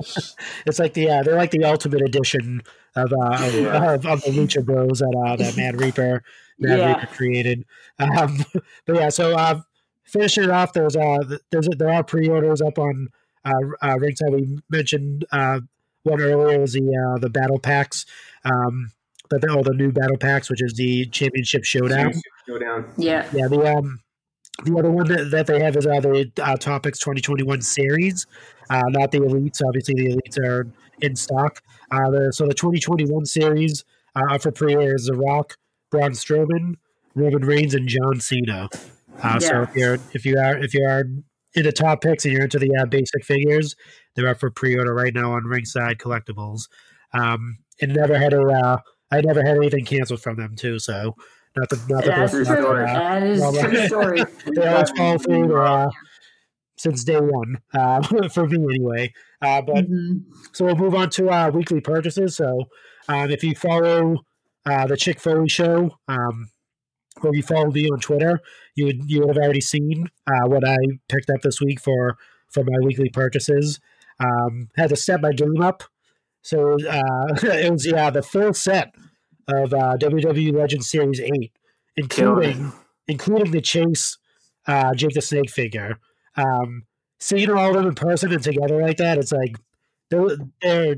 it's like the yeah, they're like the ultimate edition of uh, of, Yeah. of, of the Lucha Bros that uh, that Mad Reaper Mad Yeah. Reaper created. Um, but yeah, so uh, finishing it off, there's uh th- there's there are pre-orders up on uh, uh ringside. We mentioned uh one earlier was the uh, the battle packs. Um, but the, oh, the new battle packs, which is the championship showdown. Go down. Yeah, Yeah, the um, the other one that, that they have is uh, the uh, Top Picks 2021 series, uh, not the elites. Obviously, the elites are in stock. Uh, the, so the 2021 series uh, up for pre-order is The Rock, Braun Strowman, Roman Reigns, and John Cena. Uh, So if you're if you are if you are into top picks and you're into the uh, basic figures, they're up for pre-order right now on Ringside Collectibles. Um, and never had a uh, I never had anything canceled from them too. So not the not the That's true true. story. That is Well, true story. they always follow through uh, since day one uh, for me anyway. Uh, but Mhm. so we'll move on to uh, weekly purchases. So um, if you follow uh, the Chick Foley show, um, or you followed me on Twitter, you would you would have already seen uh, what I picked up this week for for my weekly purchases. Um, had to step my game up, so uh, it was yeah the full set of uh, WWE Legend Series Eight, including including the Chase uh, Jake the Snake figure. Um, seeing all of them in person and together like that, it's like they're they're,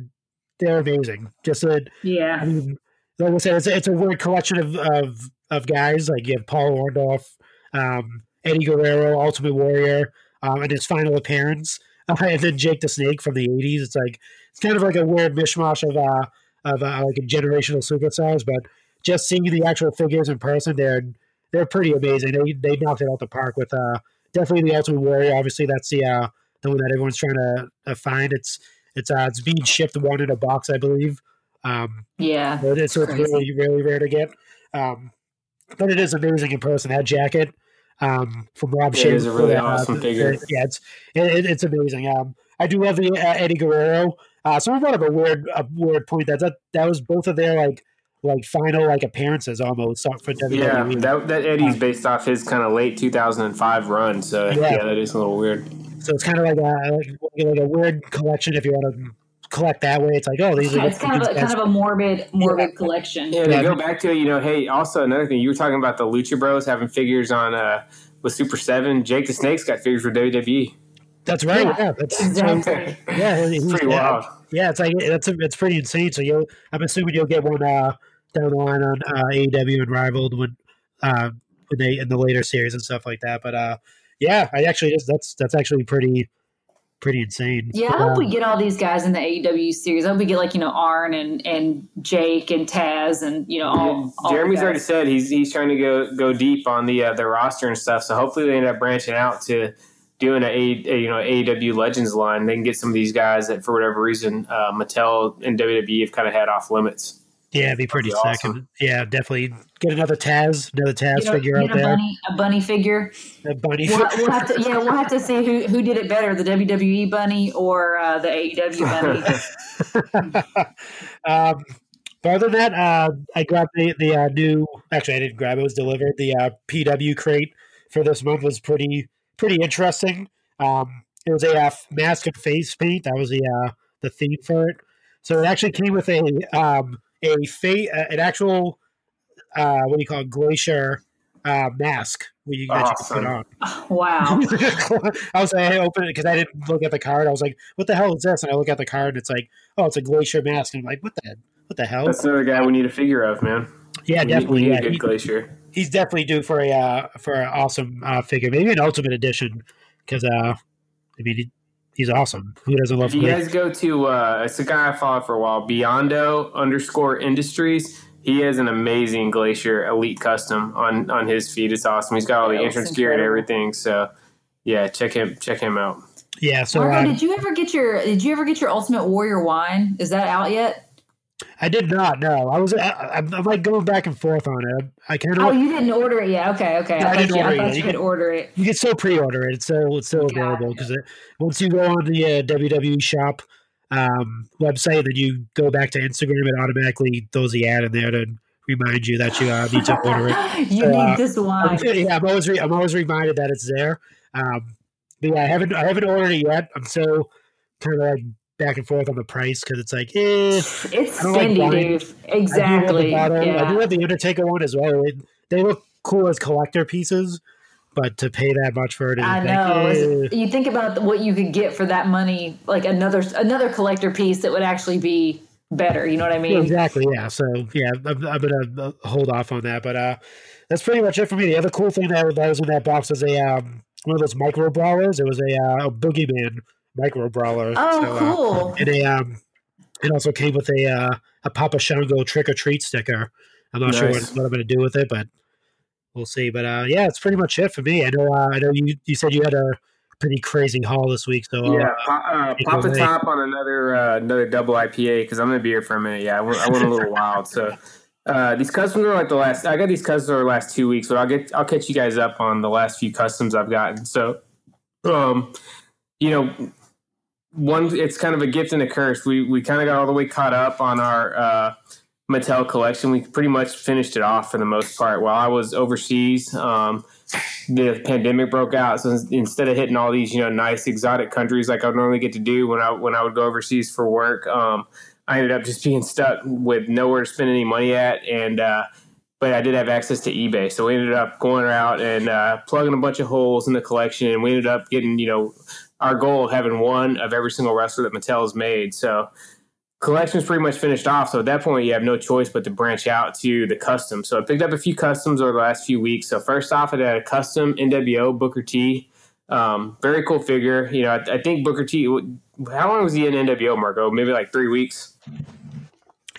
they're amazing. Just a, I Yeah. mean, like I said, it's, it's a weird collection of, of of guys. Like you have Paul Orndorff, um, Eddie Guerrero, Ultimate Warrior, um, and his final appearance, and then Jake the Snake from the '80s. It's like it's kind of like a weird mishmash of uh of uh, like a generational superstars, but just seeing the actual figures in person, they're they're pretty amazing. They they knocked it out the park with uh definitely the Ultimate Warrior. Obviously, that's the uh the one that everyone's trying to uh, find. It's it's uh it's being shipped one in a box, I believe. Um, Yeah. so it's, it's really, really rare to get. Um, but it is amazing in person. That jacket um, from Rob it is a really uh, awesome figure. Yeah, it's it, it- it's amazing. Um, I do love the uh, Eddie Guerrero. Uh, someone brought up a weird a weird point that that that was both of their like like final like appearances almost for WWE. Yeah, that that Eddie's based off his kind of late 2005 run. So Yeah. yeah, that is a little weird. so it's kind of like a like, like a weird collection if you want to collect that way. It's like oh these are It's kind of a, kind of a morbid morbid collection. Yeah, to Yeah. go back to it, you know, hey, also another thing, you were talking about the Lucha Bros having figures on uh with Super7. Jake the Snake's got figures for. WWE. that's right. Yeah, Yeah, that's Exactly. yeah. It's pretty yeah. wild. Yeah, it's like it's it's pretty insane. So you, I'm assuming you'll get one uh, down the line on uh, AEW Unrivaled when uh, when they in the later series and stuff like that. But uh, yeah, I actually just that's that's actually pretty pretty insane. Yeah, I hope we get all these guys in the AEW series. I hope we get like you know Arn and and Jake and Taz and you know all. all Jeremy's already said he's he's trying to go go deep on the uh, the roster and stuff. So hopefully they end up branching out to doing a, a, a you know AEW Legends line. They can get some of these guys that for whatever reason uh, Mattel and WWE have kind of had off limits. Yeah, it'd be pretty That'd be sick. And, yeah, definitely get another Taz, another Taz You know, figure get out a there. bunny, a bunny figure. A bunny. We'll, we'll have to, yeah, we'll have to see who who did it better, the WWE bunny or uh, the AEW bunny. um, but other than that, uh, I grabbed the, the uh, new. Actually, I didn't grab it; it was delivered. The uh, PW crate for this month was pretty pretty interesting. Um, it was a uh, mask and face paint. That was the uh, the theme for it. So it actually came with a um, a fa- uh, an actual uh, what do you call it, glacier uh, mask where you, that you can put on. wow. I was like, I opened it because I didn't look at the card. I was like, "What the hell is this?" And I look at the card, and it's like, "Oh, it's a glacier mask." And I'm like, "What the what the hell?" That's another guy we need a figure of, man. yeah, We need- definitely. we need Yeah, a good he- glacier. he's definitely due for a uh, for an awesome uh, figure, maybe an ultimate edition. Because uh, I mean, he, he's awesome. Who doesn't love If you him? guys go to, uh, it's a guy I followed for a while, Beyondo underscore Industries. He has an amazing Glacier Elite custom on on his feed. It's awesome. He's got all the Yeah, entrance gear and everything. So yeah, check him check him out. Yeah. So Marco, uh, did you ever get your Did you ever get your Ultimate Warrior wine? Is that out yet? I did not know. I was. I, I'm, I'm like going back and forth on it. I can't. Oh, you didn't order it yet. Okay, okay. No, I I, didn't you, I order it thought yet. you You could can- order it. You can still pre-order it. It's still it's still Got available it. because once you go on the uh, WWE shop um, website, then you go back to Instagram, it automatically throws the ad in there to remind you that you uh, need to order it. you So, need uh, this wine. yeah, I'm always re- I'm always reminded that it's there. Um, but yeah, I haven't I haven't ordered it yet. I'm still kind of like back and forth on the price because it's like, eh. It's like spendy, wine. dude. I do the Exactly. bottle. I do have the Undertaker one as well. They, they look cool as collector pieces, but to pay that much for it, I like, know. eh. You think about what you could get for that money, like another another collector piece that would actually be better. You know what I Yeah, mean? exactly. Yeah. So yeah, I'm, I'm gonna uh, hold off on that. But uh, that's pretty much it for me. The other cool thing that, that was in that box was a um, one of those micro brawlers. It was a, uh, a boogeyman micro brawler. Oh, So, uh, cool. and a um, it also came with a uh, a Papa Shango trick or treat sticker. I'm not sure what, what I'm gonna do with it, but we'll see. But uh, yeah, it's pretty much it for me. I know. Uh, I know you you said you had a pretty crazy haul this week. So uh, Yeah, pop, uh, pop it a top on another uh, another double IPA because I'm gonna be here for a minute. Yeah, I went, I went a little wild. So uh, these customs are like the last. I got these customs are the last two weeks, but I'll get I'll catch you guys up on the last few customs I've gotten. So, um, you know, one it's kind of a gift and a curse. We we kind of got all the way caught up on our uh, Mattel collection. We pretty much finished it off for the most part. While I was overseas, um, the pandemic broke out. So instead of hitting all these, you know, nice exotic countries like I normally get to do when I when I would go overseas for work, um, I ended up just being stuck with nowhere to spend any money at, and uh, but I did have access to eBay, so we ended up going out and uh, plugging a bunch of holes in the collection, and we ended up getting, you know, our goal of having one of every single wrestler that Mattel has made. So collection's pretty much finished off. So at that point, you have no choice but to branch out to the custom. So I picked up a few customs over the last few weeks. So first off, I had a custom NWO Booker T. Um, very cool figure. You know, I, I think Booker T. How long was he in NWO, Marco? Maybe like three weeks.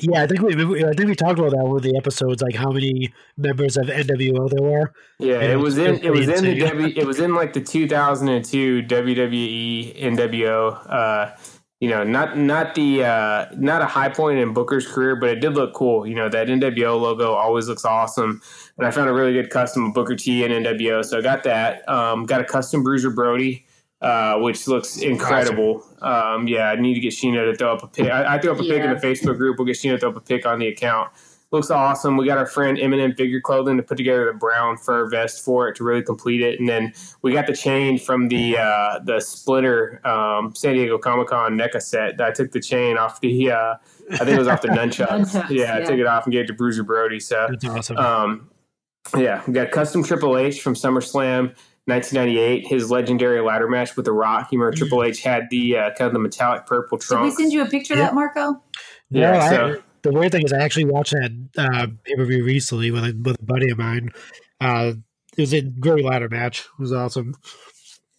Yeah, I think we I think we talked about that with the episodes, like how many members of NWO there were. Yeah, it was it's in it was in the. W it was in like the 2002 WWE NWO. Uh, you know, not not the uh, not a high point in Booker's career, but it did look cool. You know, that NWO logo always looks awesome, and I found a really good custom of Booker T and NWO, so I got that. Um, got a custom Bruiser Brody. Uh, which looks incredible. Um, yeah, I need to get Sheena to throw up a pic. I, I threw up a pic in the Facebook group. We'll get Sheena to throw up a pic on the account looks awesome. We got our friend Eminem Figure Clothing to put together the brown fur vest for it to really complete it, and then we got the chain from the uh, the Splitter um, San Diego Comic Con NECA set. I took the chain off the uh, I think it was off the nunchucks. Nunchucks, yeah, I took it off and gave it to Bruiser Brody. So That's awesome. um, yeah, we got custom Triple H from SummerSlam 1998. His legendary ladder match with The Rock. You remember Triple H had the uh, kind of the metallic purple trunk. Did we send you a picture Yeah. of that, Marco? Yeah, No, I- so- the weird thing is, I actually watched that uh, pay per view recently with a, with a buddy of mine. Uh, it was a great ladder match. It was awesome.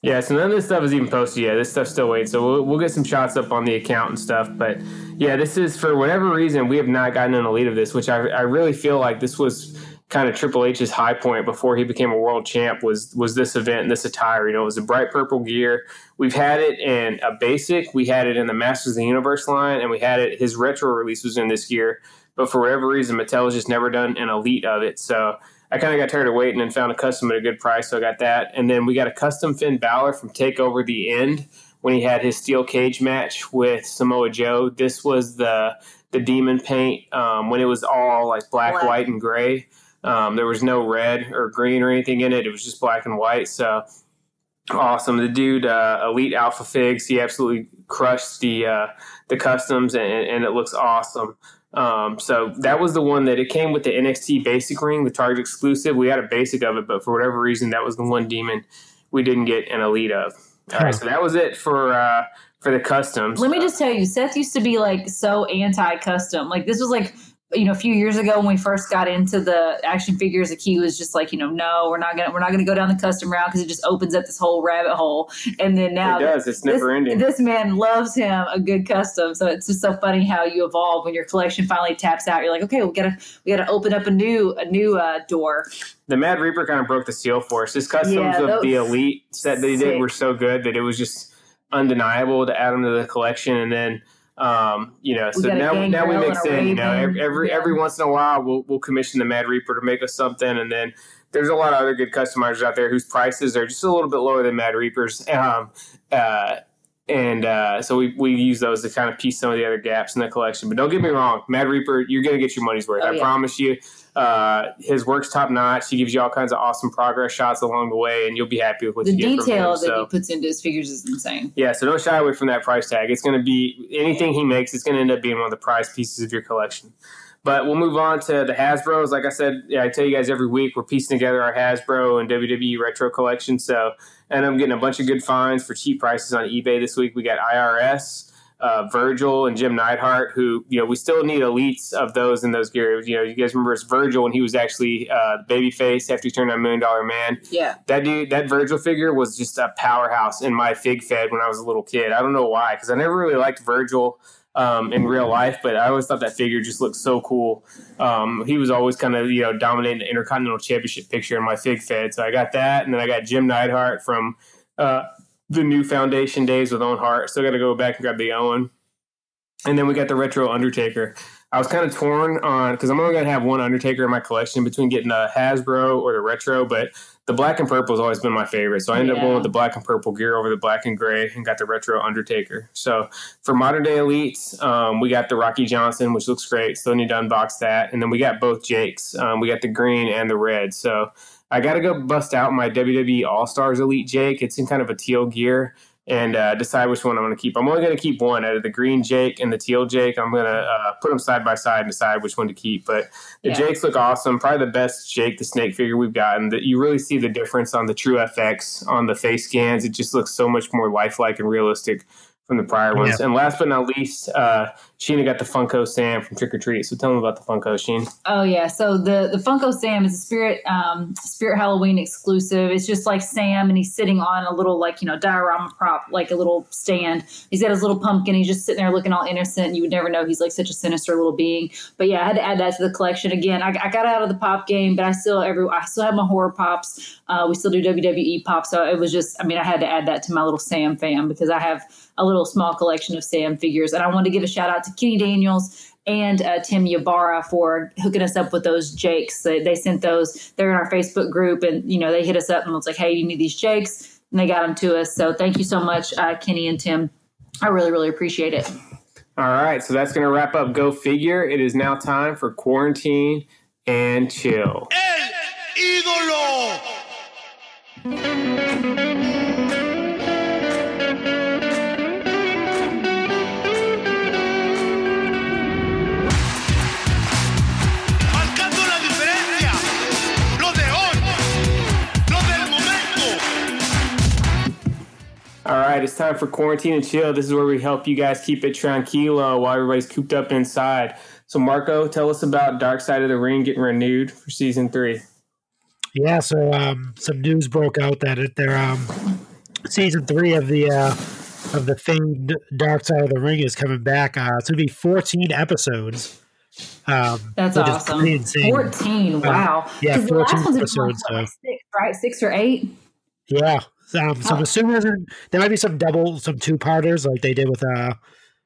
Yeah, so none of this stuff is even posted yet. This stuff's still waiting. So we'll, we'll get some shots up on the account and stuff. But yeah, this is for whatever reason we have not gotten an elite of this, which I, I really feel like this was kind of Triple H's high point before he became a world champ was was this event and this attire. You know, it was a bright purple gear. We've had it in a basic, we had it in the Masters of the Universe line, and we had it. His retro release was in this gear, but for whatever reason, Mattel has just never done an elite of it. So I kind of got tired of waiting and found a custom at a good price, so I got that. And then we got a custom Finn Balor from Takeover the End when he had his steel cage match with Samoa Joe. This was the the demon paint um, when it was all like black, Black. white, and gray. Um, there was no red or green or anything in it. It was just black and white. So awesome. The dude, uh, Elite Alpha Figs, he absolutely crushed the uh, the customs, and, and it looks awesome. Um, so that was the one that it came with the NXT basic ring, the Target exclusive. We had a basic of it, but for whatever reason, that was the one demon we didn't get an elite of. All right, so that was it for uh, for the customs. Let me just tell you, Seth used to be like so anti-custom. Like this was like you know a few years ago when we first got into the action figures. Like he was just like you know no, we're not gonna we're not gonna go down the custom route because it just opens up this whole rabbit hole. And then now it does. It's this, never ending. this man loves him a good custom. So it's just so funny how you evolve when your collection finally taps out. You're like, okay, we gotta we gotta open up a new a new uh, door. the Mad Reaper kind of broke the seal for us. His customs Yeah, of the Elite set that he did Sick. were so good that it was just undeniable to add them to the collection. And then, um, you know, so now now we mix in. You know, every every, Yeah. every once in a while we'll we'll commission the Mad Reaper to make us something, and then there's a lot of other good customizers out there whose prices are just a little bit lower than Mad Reapers. Um, uh, and uh, so we, we use those to kind of piece some of the other gaps in the collection. But don't get me wrong, Mad Reaper, you're going to get your money's worth. Oh, I yeah. promise you. Uh, his work's top notch. He gives you all kinds of awesome progress shots along the way, and you'll be happy with what The you get him. detail that So, he puts into his figures is insane. yeah, so don't shy away from that price tag. It's going to be anything he makes. It's going to end up being one of the prize pieces of your collection. But we'll move on to the Hasbro's. Like I said, yeah, I tell you guys every week we're piecing together our Hasbro and WWE retro collection. So, and I'm getting a bunch of good finds for cheap prices on eBay this week. We got IRS, uh, Virgil and Jim Neidhart, who you know we still need elites of those in those gears. You know, you guys remember it's Virgil when he was actually uh, babyface after he turned on Million Dollar Man. Yeah. That dude, that Virgil figure was just a powerhouse in my fig fed when I was a little kid. I don't know why, because I never really liked Virgil um, in real life, but I always thought that figure just looked so cool. Um, he was always kind of you know dominating the Intercontinental Championship picture in my fig fed, so I got that, and then I got Jim Neidhart from uh, the new Foundation days with Owen Hart. Still got to go back and grab the Owen, and then we got the retro Undertaker. I was kind of torn on because I'm only going to have one Undertaker in my collection between getting a Hasbro or the retro, but the black and purple has always been my favorite. So I ended up going with the black and purple gear over the black and gray and got the retro Undertaker. So for modern day elites, um, we got the Rocky Johnson, which looks great. Still need to unbox that. And then we got both Jakes. Um, we got the green and the red. So I got to go bust out my WWE All Stars Elite Jake. It's in kind of a teal gear and uh, decide which one I'm going to keep. I'm only going to keep one out of the green Jake and the teal Jake. I'm going to uh, put them side by side and decide which one to keep. But the Yeah. Jakes look awesome. Probably the best Jake the Snake figure we've gotten. That you really see the difference on the True FX on the face scans. It just looks so much more lifelike and realistic from the prior ones. And last but not least, uh, Sheena got the Funko Sam from Trick or Treat. So tell them about the Funko, Sheen. Oh yeah, so the the Funko Sam is a Spirit um, Spirit Halloween exclusive. It's just like Sam, and he's sitting on a little like you know diorama prop, like a little stand. He's got his little pumpkin. He's just sitting there looking all innocent. And you would never know he's like such a sinister little being. But yeah, I had to add that to the collection again. I, I got out of the pop game, but I still every I still have my horror pops. Uh, we still do WWE pops, so it was just I mean I had to add that to my little Sam fam because I have a little small collection of Sam figures, and I want to give a shout out to Kenny Daniels and uh, Tim Yabara for hooking us up with those Jakes. They, they sent those. They're in our Facebook group, and you know they hit us up and was like, "Hey, you need these Jakes?" And they got them to us. So thank you so much, uh, Kenny and Tim. I really, really appreciate it. All right, so that's going to wrap up Go Figure. It is now time for quarantine and chill. El ídolo. Right, it's time for quarantine and chill. This is where we help you guys keep it tranquilo while everybody's cooped up inside. So, Marco, tell us about Dark Side of the Ring getting renewed for season three. Yeah, so um, some news broke out that it, they're um, season three of the uh, of the famed Dark Side of the Ring is coming back. Uh, it's gonna be 14 episodes. Um, That's which is awesome. pretty insane. Fourteen. Wow. yeah, 'Cause the last 14 one's episodes, what, like six, right? Six or eight. Yeah. Um, so Oh. I'm assuming there's- there might be some double, some two parters like they did with uh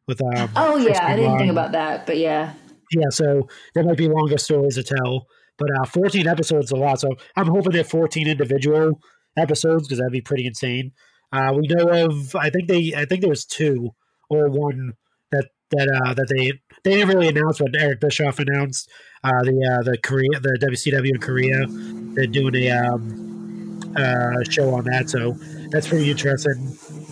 with um. Oh yeah, I didn't Benoit. think about that, but yeah. Yeah, so there might be longer stories to tell, but uh, 14 episodes is a lot. So I'm hoping they're 14 individual episodes because that'd be pretty insane. Uh, we know of, I think they, I think there was two or one that that uh, that they they didn't really announce, but Eric Bischoff announced uh, the uh, the Korea the WCW in Korea. They're doing a um, uh, show on that, so that's pretty interesting.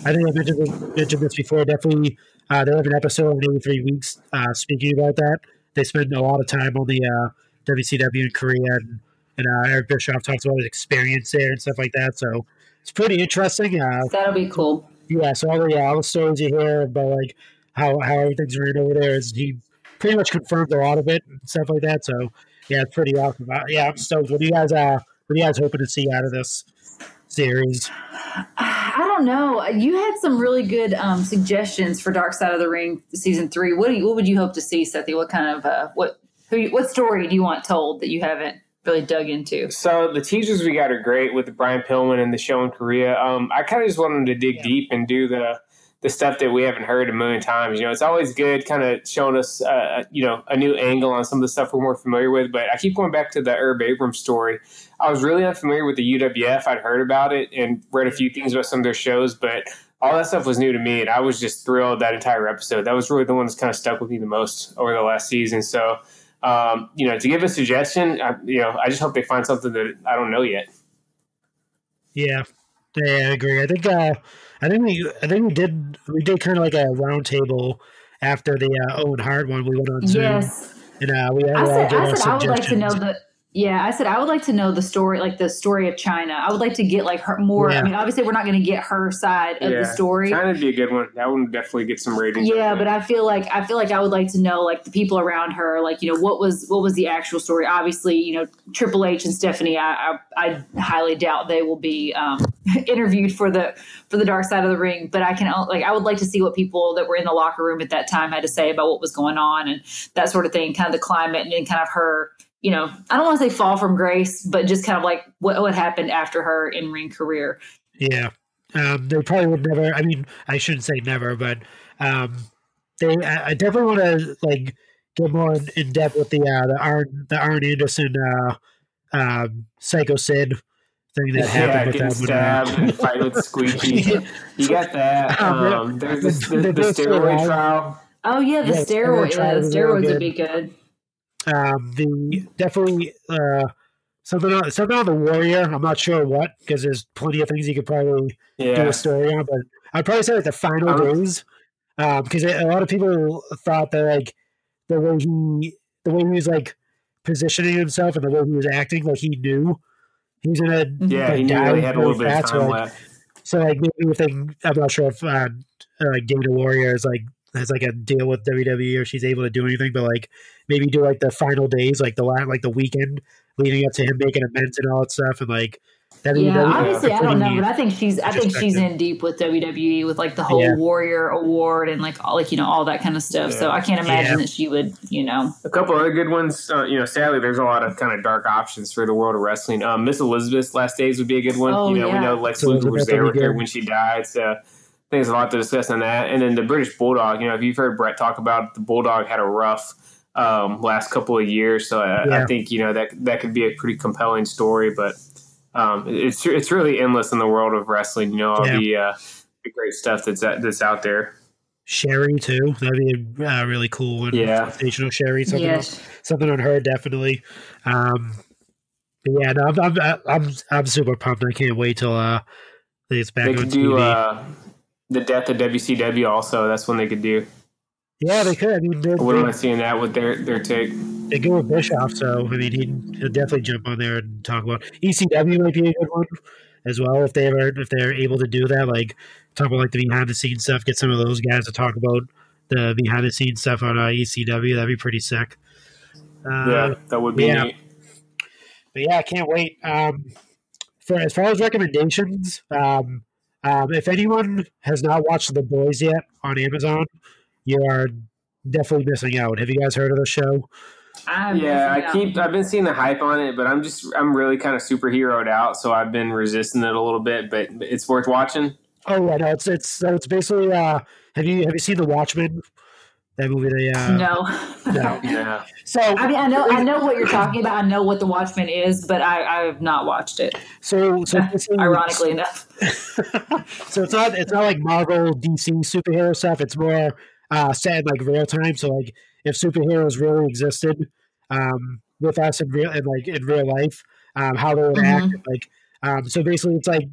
I think I mentioned this, mentioned this before. Definitely, uh, they have an episode in 83 weeks uh, speaking about that they spend a lot of time on the uh, WCW in Korea, and, and uh, Eric Bischoff talks about his experience there and stuff like that. So it's pretty interesting. Uh, That'll be cool. yeah, so all the, uh, all the stories you hear about like how how everything's ran over there is he pretty much confirmed a lot of it and stuff like that. So yeah, it's pretty awesome. Yeah, I'm stoked. What do you guys uh what are you guys hoping to see out of this series? I don't know. You had some really good um, suggestions for Dark Side of the Ring season three. What do you, what would you hope to see, Sethi? What kind of uh, what who you- what story do you want told that you haven't really dug into? So the teasers we got are great with Brian Pillman and the show in Korea. Um, I kind of just want them to dig deep and do the the stuff that we haven't heard a million times. You know, it's always good, kind of showing us, uh, you know, a new angle on some of the stuff we're more familiar with. But I keep going back to the Herb Abrams story. I was really unfamiliar with the UWF. I'd heard about it and read a few things about some of their shows, but all that stuff was new to me, and I was just thrilled that entire episode. That was really the one that's kind of stuck with me the most over the last season. So. Um, you know, to give a suggestion, I, you know, I just hope they find something that I don't know yet. Yeah, yeah, I agree. I think uh, I think we I think we did we did kind of like a roundtable after the uh, Owen Hart one. We went on Zoom Yes, and uh, we had I all said give I said I would like to know suggestions. the Yeah, I said I would like to know the story, like the story of Chyna. I would like to get like her more. Yeah. I mean, obviously, we're not going to get her side of the story. Chyna'd be a good one. That one would definitely get some ratings. Yeah, but I feel like I feel like I would like to know like the people around her, like you know what was what was the actual story. Obviously, you know Triple H and Stephanie. I I, I highly doubt they will be um, interviewed for the for the Dark Side of the Ring. But I can like I would like to see what people that were in the locker room at that time had to say about what was going on and that sort of thing, kind of the climate and then kind of her. You know, I don't want to say fall from grace, but just kind of like what what happened after her in ring career. Yeah. Um, they probably would never. I mean, I shouldn't say never, but um, they. I, I definitely want to like get more in, in depth with the uh, the Arn the Arn Anderson uh, um, Psycho Sid thing that yeah, happened with getting them. stabbed and fight with Squeaky. You got that. Um, there's this, the, They the both steroid trial. Oh yeah, the Yeah, steroid, steroid yeah, the trials are real steroids would good. be good. Um, the definitely uh, something on something on the Warrior. I'm not sure what because there's plenty of things you could probably do a story on, but I'd probably say like the final Um, days, because a lot of people thought that like the way he, the way he was like positioning himself and the way he was acting, like he knew he was gonna Yeah, like, he knew die they had a little bit of fast, so, time like, left. so like maybe if they, I'm not sure if uh, uh, Dana Warrior is like has like a deal with WWE or she's able to do anything, but like maybe do like the final days, like the last, like the weekend leading up to him making amends and all that stuff, and like that. Yeah, that would be obviously I don't know, but I think she's I think she's in deep with WWE with like the whole Yeah. Warrior Award and like all like you know all that kind of stuff. So I can't imagine Yeah. that she would you know. A couple other good ones. Uh, you know, sadly, there's a lot of kind of dark options for the world of wrestling. Um, Miss Elizabeth's Last Days would be a good one. Oh, you know, yeah. we know Lex So Luger was there with her when she died. So I think there's a lot to discuss on that. And then the British Bulldog. You know, if you've heard Bret talk about it, the Bulldog had a rough um, last couple of years. So I, I think you know that that could be a pretty compelling story. But um, it's it's really endless in the world of wrestling. You know, all Yeah. the uh, the great stuff that's that's out there. Sherri too. That'd be a uh, really cool one. Yeah. sensational Sherri. Something, Yes. something on her definitely. Um, but yeah, no, I'm, I'm I'm I'm super pumped. I can't wait till uh it's back They on could do uh, the death of WCW. Also, that's when they could do. yeah, they could. I mean, they're, I wouldn't they, mind seeing that with their their take. they go with Bischoff, so I mean, he'd, he'll definitely jump on there and talk about ECW might be a good one as well if they ever if they're able to do that. Like talk about like the behind the scenes stuff. Get some of those guys to talk about the behind the scenes stuff on uh, ECW. That'd be pretty sick. Uh, Yeah, that would be yeah. neat. but yeah, I can't wait. Um, for as far as recommendations, um, um, if anyone has not watched The Boys yet on Amazon, you are definitely missing out. Have you guys heard of the show? I'm Yeah, missing I out. keep. I've been seeing the hype on it, but I'm just. I'm really kind of superheroed out, so I've been resisting it a little bit. But it's worth watching. Oh yeah, no, it's it's so it's basically. Uh, have you have you seen The Watchmen? That movie, they uh, no. no. Yeah, So I mean, I know, I know what you're talking about. I know what the Watchmen is, but I, I have not watched it. so so Ironically enough, so it's not it's not like Marvel DC superhero stuff. It's more uh, set in like real time. So like if superheroes really existed um, with us in real in like in real life, um, how they would act. Like um, so basically, it's like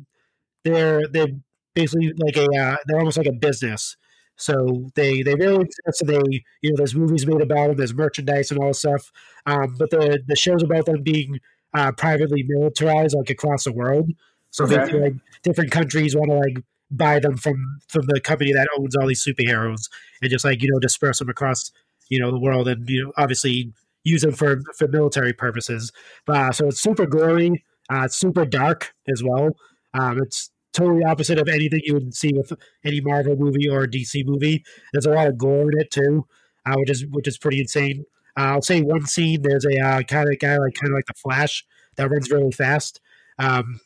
they're they're basically like a uh, they're almost like a business. So they they really exist. And they you know there's movies made about them. There's merchandise and all this stuff. Um, but the the shows about them being uh, privately militarized like across the world. So Okay. basically, like different countries want to like buy them from from the company that owns all these superheroes and just like you know disperse them across you know the world and you know obviously use them for for military purposes. Uh, so it's super gory. Uh, it's super dark as well. Um, it's totally opposite of anything you would see with any Marvel movie or DC movie. There's a lot of gore in it too, uh, which is which is pretty insane. Uh, I'll say one scene. There's a uh, kind of guy like kind of like the Flash that runs really fast. Um,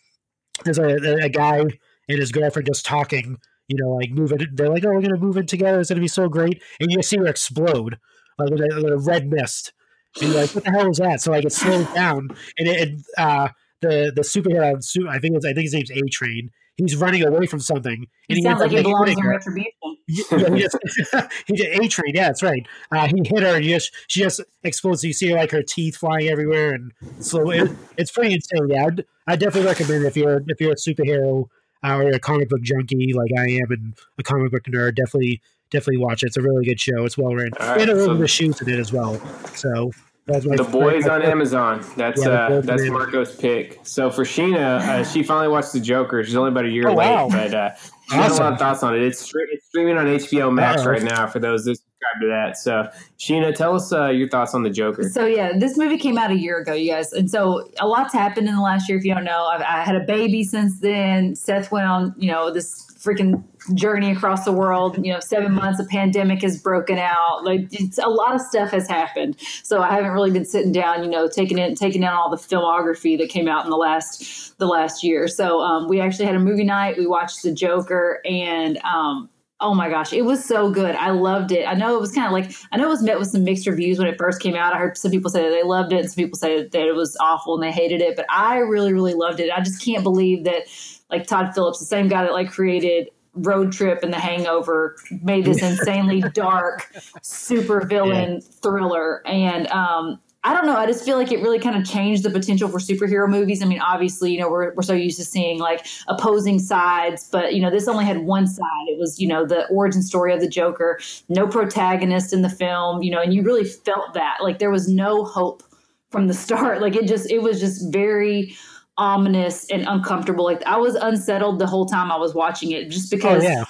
there's a, a guy and his girlfriend just talking. You know, like moving. They're like, "Oh, we're gonna move in together. It's gonna be so great." And you see her explode, like with a, with a red mist. And you're like, "What the hell was that?" So like it slows down, and it, it uh, the the superhero. su- I think it's I think his name's A Train. He's running away from something. And it sounds like he up belongs in retribution. Yeah, he just he did A train. Yeah, that's right. Uh, he hit her, and you just, she just explodes. You see her like her teeth flying everywhere, and so it, it's pretty insane. Yeah, I'd, I definitely recommend if you're if you're a superhero uh, or a comic book junkie like I am and a comic book nerd. Definitely definitely watch it. It's a really good show. It's well written, All right, and so- Elisabeth Shue's in it as well. So That was my The boys on Amazon. That's Yeah, uh, that's Amazon. Marco's pick. So for Sheena, uh, she finally watched The Joker. She's only about a year Oh, late, wow. but uh, she has a lot of thoughts on it. It's, it's streaming on HBO Max Uh-oh. right now for those that subscribe to that. So Sheena, tell us uh, your thoughts on The Joker. So yeah, this movie came out a year ago, you guys, and so a lot's happened in the last year. If you don't know, I've, I had a baby since then. Seth went on, you know, this freaking journey across the world. You know, seven months, a pandemic has broken out. Like it's, a lot of stuff has happened. So I haven't really been sitting down, you know, taking in taking down all the filmography that came out in the last the last year. So um, we actually had a movie night. We watched The Joker, and um, Oh my gosh, it was so good. I loved it. I know it was kind of like I know it was met with some mixed reviews when it first came out. I heard some people say that they loved it, and some people say that it was awful and they hated it. But I really, really loved it. I just can't believe that like Todd Phillips, the same guy that like created Road Trip and The Hangover, made this insanely dark, super villain thriller. And um, I don't know. I just feel like it really kind of changed the potential for superhero movies. I mean, obviously, you know, we're, we're so used to seeing like opposing sides, but, you know, this only had one side. It was, you know, the origin story of the Joker, no protagonist in the film, you know, and you really felt that. Like there was no hope from the start. Like it just, it was just very ominous and uncomfortable. Like I was unsettled the whole time I was watching it just Oh because yeah,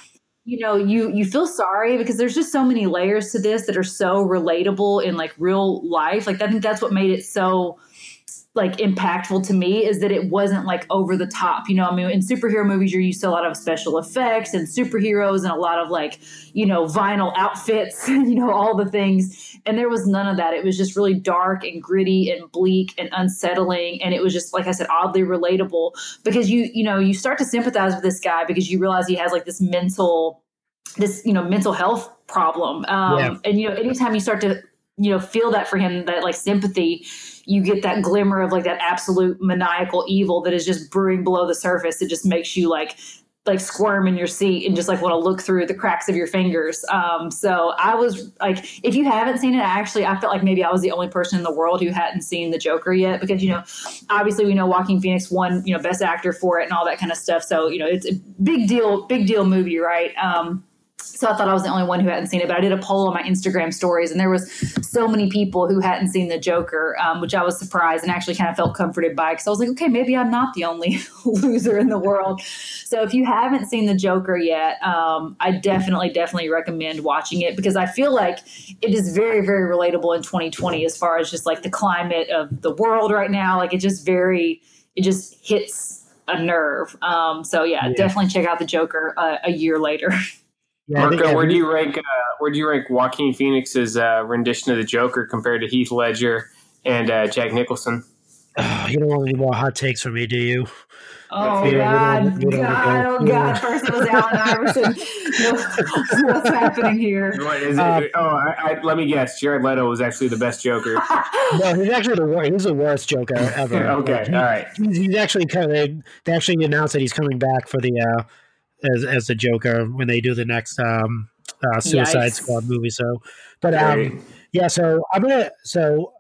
you know you you feel sorry because there's just so many layers to this that are so relatable in like real life. Like i think that's what made it so like impactful to me is that it wasn't like over the top you know? I mean in superhero movies you're used to a lot of special effects and superheroes and a lot of like you know vinyl outfits you know all the things and there was none of that. It was just really dark and gritty and bleak and unsettling. And it was just like i said oddly relatable because you you know you start to sympathize with this guy because you realize he has like this mental this you know mental health problem. Um Yeah. and you know anytime you start to you know feel that for him that like sympathy you get that glimmer of like that absolute maniacal evil that is just brewing below the surface. It just makes you like like squirm in your seat and just like want to look through the cracks of your fingers um so i was like if you haven't seen it actually i felt like maybe i was the only person in the world who hadn't seen the joker yet because you know obviously we know Joaquin Phoenix won, you know, best actor for it and all that kind of stuff. So, you know, it's a big deal, big deal movie, right? Um, so I thought I was the only one who hadn't seen it, but I did a poll on my Instagram stories, and there was so many people who hadn't seen the Joker, um, which I was surprised and actually kind of felt comforted by because I was like, okay, maybe I'm not the only loser in the world. So if you haven't seen the Joker yet, um, I definitely, definitely recommend watching it because I feel like it is very, very relatable in 2020 as far as just like the climate of the world right now. Like it just very, it just hits a nerve. Um, so yeah, Yeah. definitely check out the Joker uh, a year later. yeah. I think Marco, where do you rank? Uh, where do you rank Joaquin Phoenix's uh, rendition of the Joker compared to Heath Ledger and uh, Jack Nicholson? Oh, you don't want any more hot takes from me, do you? Oh Yeah, we God, don't- we don't God, go- oh God! First it was Allen Iverson. What- What's happening here? What is it? Uh, oh, I, I, let me guess. Jared Leto was actually the best Joker. No, he's actually the worst. He's the worst Joker ever. okay, Like, he- all right. He's, he's actually kind of. They actually announced that he's coming back for the uh, as as the Joker when they do the next um, uh, Suicide Yikes. Squad movie. So, but um, yeah. So I'm gonna. So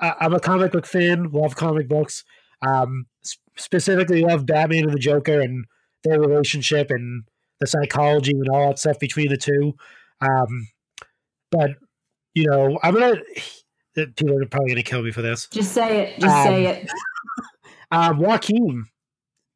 I I'm a comic book fan. Love comic books. Um, s- specifically, love Batman and the Joker and their relationship and the psychology and all that stuff between the two. Um, but you know, I'm gonna. People are probably gonna kill me for this. Just say it. Just say Um, it. Um, Joaquin,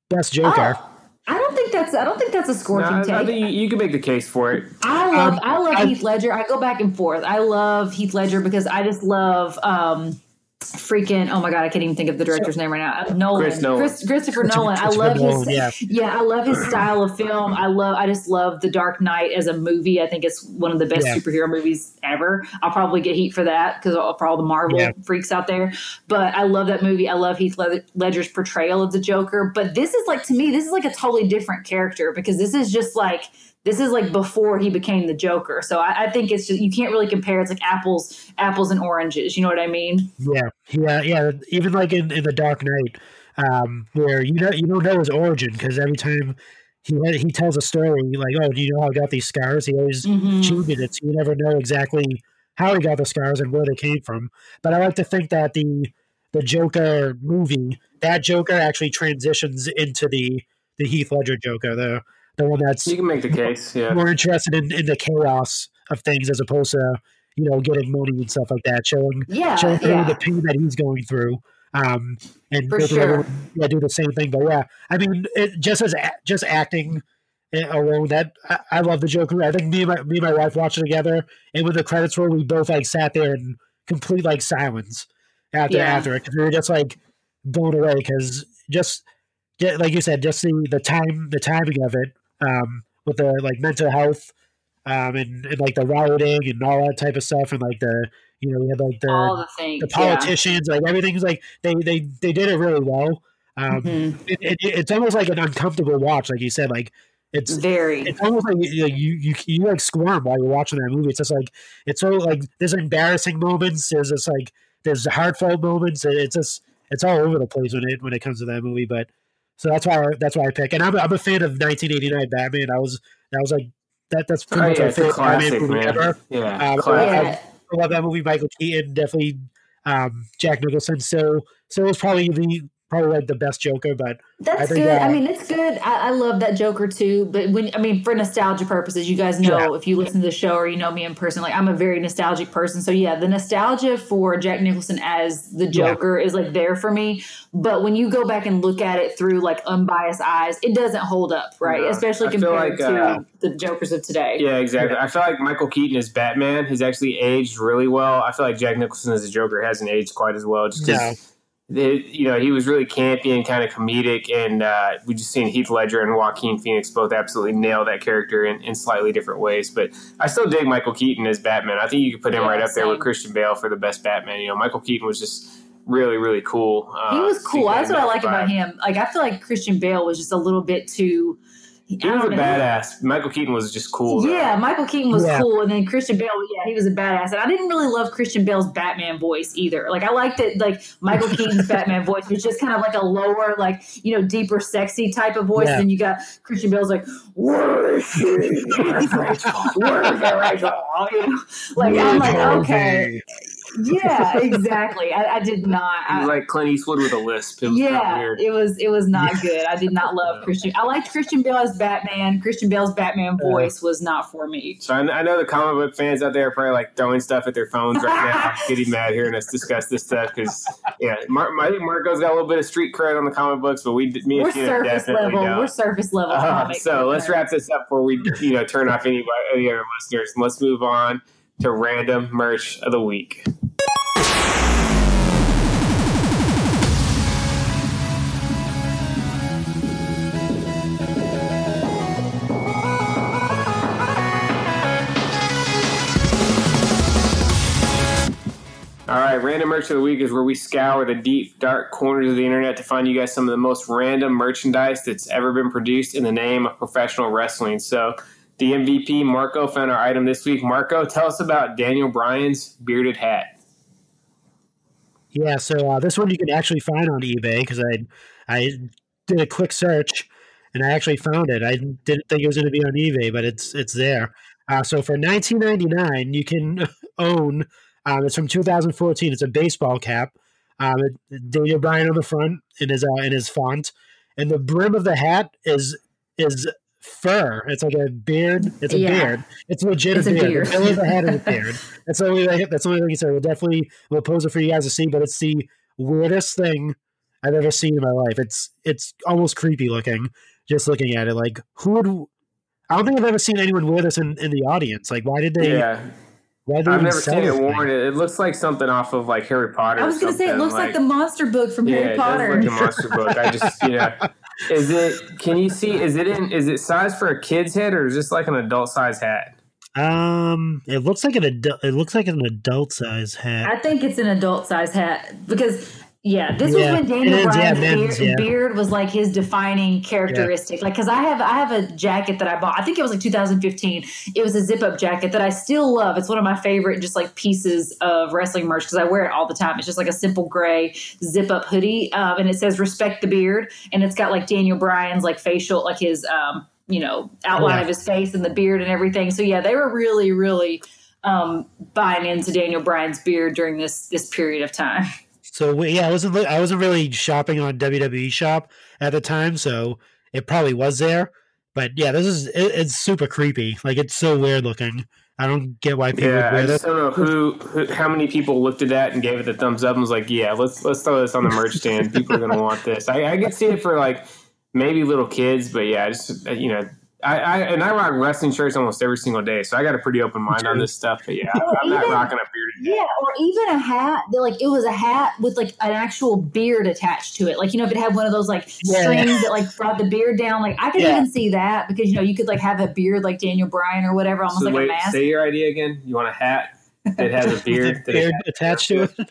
best Joker. Oh, I don't think that's. I don't think that's a No, scorching I, take. I think you, you can make the case for it. I love Um, I love I- Heath Ledger. I go back and forth. I love Heath Ledger because I just love um freaking oh my god, I can't even think of the director's name right now. Uh, Nolan. Chris Nolan. Chris- Christopher Christopher- Nolan. I love his yeah. yeah, I love his style of film. I love I just love The Dark Knight as a movie. I think it's one of the best Yeah. superhero movies ever. I'll probably get heat for that because for all the Marvel Yeah. freaks out there. But I love that movie. I love Heath Ledger's portrayal of the Joker. But this is like to me, this is like a totally different character because this is just like this is like before he became the Joker. So I, I think it's just you can't really compare. It's like apples, apples and oranges. You know what I mean? Yeah, yeah, yeah. Even like in, in the Dark Knight, um, where you know you don't know his origin because every time he he tells a story like, "Oh, do you know how I got these scars?" He always Mhm. cheated it, so you never know exactly how he got the scars and where they came from. But I like to think that the the Joker movie, that Joker actually transitions into the the Heath Ledger Joker, the the one that's You can make the case. Yeah. more interested in, in the chaos of things as opposed to you know, getting money and stuff like that, showing Yeah, showing yeah. the pain that he's going through. Um, and For sure. everyone, yeah, do the same thing. But yeah, I mean, it, just as just acting eh, alone, that I, I love the Joker. I think me and my me and my wife watched it together, and when the credits were, we both like sat there in complete like silence after Yeah. after it 'cause we were just like blown away because just like you said, just the the time the timing of it um, with the like mental health um, and, and like the rioting and all that type of stuff and like the you know we had like the the things. the yeah. politicians, like everything's like they they they did it really well. Um, Mhm. it, it, it's almost like an uncomfortable watch, like you said. Like it's Very. it's almost like you, you you you like squirm while you're watching that movie. It's just like it's so like there's embarrassing moments. There's just like there's heartfelt moments. it- It's just it's all over the place when it when it comes to that movie. But so that's why I, that's why I pick. And I'm I'm a fan of 1989 Batman. I was that was like that that's pretty Oh, much yeah, my a favorite classic, Batman movie man. ever. Yeah, Um, classic. Yeah. I love that movie. Michael Keaton definitely. Um, Jack Nicholson So so it was probably the probably like the best Joker, but That's I think, good. I mean, it's good. I, I love that Joker too. But when I mean, for nostalgia purposes, you guys know Yeah. if you listen to the show or you know me in person, like I'm a very nostalgic person. So yeah, the nostalgia for Jack Nicholson as the Joker is like there for me. But when you go back and look at it through like unbiased eyes, it doesn't hold up, right? No. Especially I compared like, to uh, the Jokers of today. Yeah, exactly. I feel like Michael Keaton as Batman has actually aged really well. I feel like Jack Nicholson as a Joker hasn't aged quite as well, just because you know he was really campy and kind of comedic, and uh, we just seen Heath Ledger and Joaquin Phoenix both absolutely nail that character in, in slightly different ways. But I still dig Michael Keaton as Batman. I think you could put him Yeah, right up there with. Christian Bale for the best Batman. You know, Michael Keaton was just really, really cool. Uh, He was cool. That's what I like about him. Like I feel like Christian Bale was just a little bit too. He was a badass. Michael Keaton was just cool. though. Yeah, Michael Keaton was Yeah. cool, and then Christian Bale, yeah, he was a badass. And I didn't really love Christian Bale's Batman voice either. Like I liked it, like Michael Keaton's Batman voice was just kind of like a lower, like you know, deeper, sexy type of voice. Yeah. And you got Christian Bale's like, "Where is she? Where is Rachel?" You know? Like I'm like, okay, yeah, exactly. I, I did not. He I, was like Clint Eastwood with a lisp. It was yeah, weird. it was it was not good. I did not love Christian. I liked Christian Bale as Batman. Christian Bale's Batman voice was not for me. So I, I know the comic book fans out there are probably like throwing stuff at their phones right now, getting mad hearing us discuss this stuff because yeah, Mar- my, Marco's got a little bit of street cred on the comic books, but we, me and We're Tina surface level. don't. We're surface level. Uh, so let's wrap this up before we you know turn off any any other listeners. And let's move on to random merch of the week. All right, random merch of the week is where we scour the deep, dark corners of the internet to find you guys some of the most random merchandise that's ever been produced in the name of professional wrestling. So, the MVP Marco found our item this week. Marco, tell us about Daniel Bryan's bearded hat. Yeah, so uh, this one you can actually find on eBay because I I did a quick search and I actually found it. I didn't think it was going to be on eBay, but it's it's there. Uh, so for 19.99, you can own. Um, it's from 2014. It's a baseball cap. Um, Daniel Bryan on the front in his uh, in his font, and the brim of the hat is is fur. It's like a beard. It's a Yeah. beard. It's legit It's a a beard. beard. The middle of the hat is a beard. That's the only that's the only thing you said. We'll definitely we'll pose it for you guys to see, but it's the weirdest thing I've ever seen in my life. It's it's almost creepy looking just looking at it. Like who would I don't think I've ever seen anyone wear this in, in the audience. Like why did they Yeah, why did they I've never sell seen this it worn. It, it looks like something off of like Harry Potter. I was going to say it looks like, the monster book from yeah, Harry it Potter. does look like a monster book. I just you know, is it? Can you see? Is it in? Is it size for a kid's head or is this like an adult size hat? Um it looks like an adult it looks like an adult size hat. I think it's an adult size hat because yeah, this Yeah, was when Daniel is, yeah, Bryan's men's, beard, yeah. beard was like his defining characteristic. Like, because I have I have a jacket that I bought. I think it was like 2015. It was a zip up jacket that I still love. It's one of my favorite just like pieces of wrestling merch because I wear it all the time. It's just like a simple gray zip up hoodie, um, and it says "Respect the Beard," and it's got like Daniel Bryan's like facial, like his um, you know outline Yeah. of his face and the beard and everything. So yeah, they were really really um, buying into Daniel Bryan's beard during this this period of time. So we- yeah, I wasn't I wasn't really shopping on WWE Shop at the time, so it probably was there. But yeah, this is it, it's super creepy. Like it's so weird looking. I don't get why people Yeah, I just don't know who, who, how many people looked at that and gave it the thumbs up and was like, "Yeah, let's let's throw this on the merch stand. People are gonna want this." I, I could see it for like maybe little kids, but yeah, just you know, I, I and I rock wrestling shirts almost every single day, so I got a pretty open mind on this stuff. But yeah, Well, I'm not rocking a bearded. Yeah, or even a hat. that, Like it was a hat with like an actual beard attached to it. Like you know, if it had one of those like Yeah. strings that like brought the beard down. Like I could Yeah. even see that because you know you could like have a beard like Daniel Bryan or whatever, almost So like wait, a mask. say your idea again. You want a hat that has a beard? beard attached to it.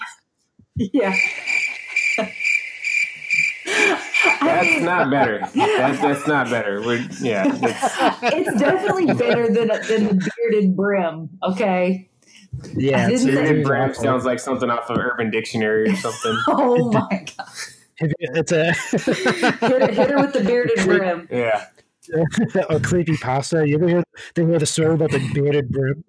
Yeah. That's not better. That's that's not better. We're yeah. That's, it's definitely better than than the bearded brim. Okay. Yeah, it's, bearded it's brim awful. sounds like something off of Urban Dictionary or something. Oh my god! It's a Hit, her- hit her with the bearded brim. Yeah. a creepy pasta. You ever hear they hear the story about the bearded brim?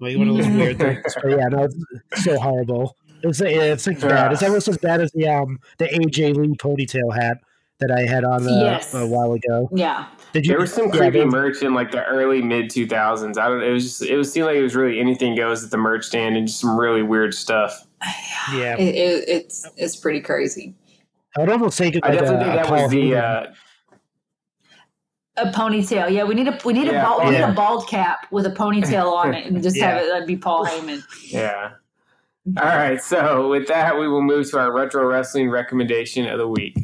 Like one of those weird things. But yeah, no, it's so horrible. It's it's like bad. It's almost as bad as the um the AJ Lee ponytail hat that I had on uh, Yes. a while ago. Yeah. Did you? There was some yeah, creepy there- merch in like the early mid two thousands. I don't. It was just. It was seemed like it was really anything goes at the merch stand and just some really weird stuff. Yeah, It, it, it's it's pretty crazy. I would almost take it I definitely a, think that was the. Uh, A ponytail. Yeah, we need a we need Yeah, a bald, we need a bald cap with a ponytail on it, and just have it that'd be Paul Heyman. yeah. All right. So with that, we will move to our retro wrestling recommendation of the week.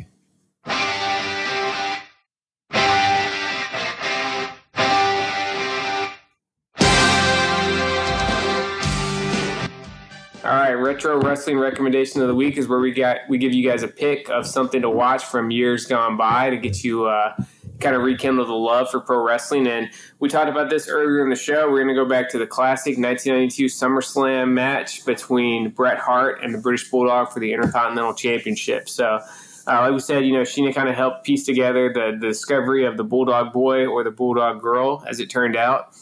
All right, retro wrestling recommendation of the week is where we got we give you guys a pick of something to watch from years gone by to get you uh, kind of rekindle the love for pro wrestling. And we talked about this earlier in the show. We're going to go back to the classic 1992 SummerSlam match between Bret Hart and the British Bulldog for the Intercontinental Championship. So. Uh, like we said, you know, Sheena kind of helped piece together the, the discovery of the Bulldog Boy or the Bulldog Girl, as it turned out.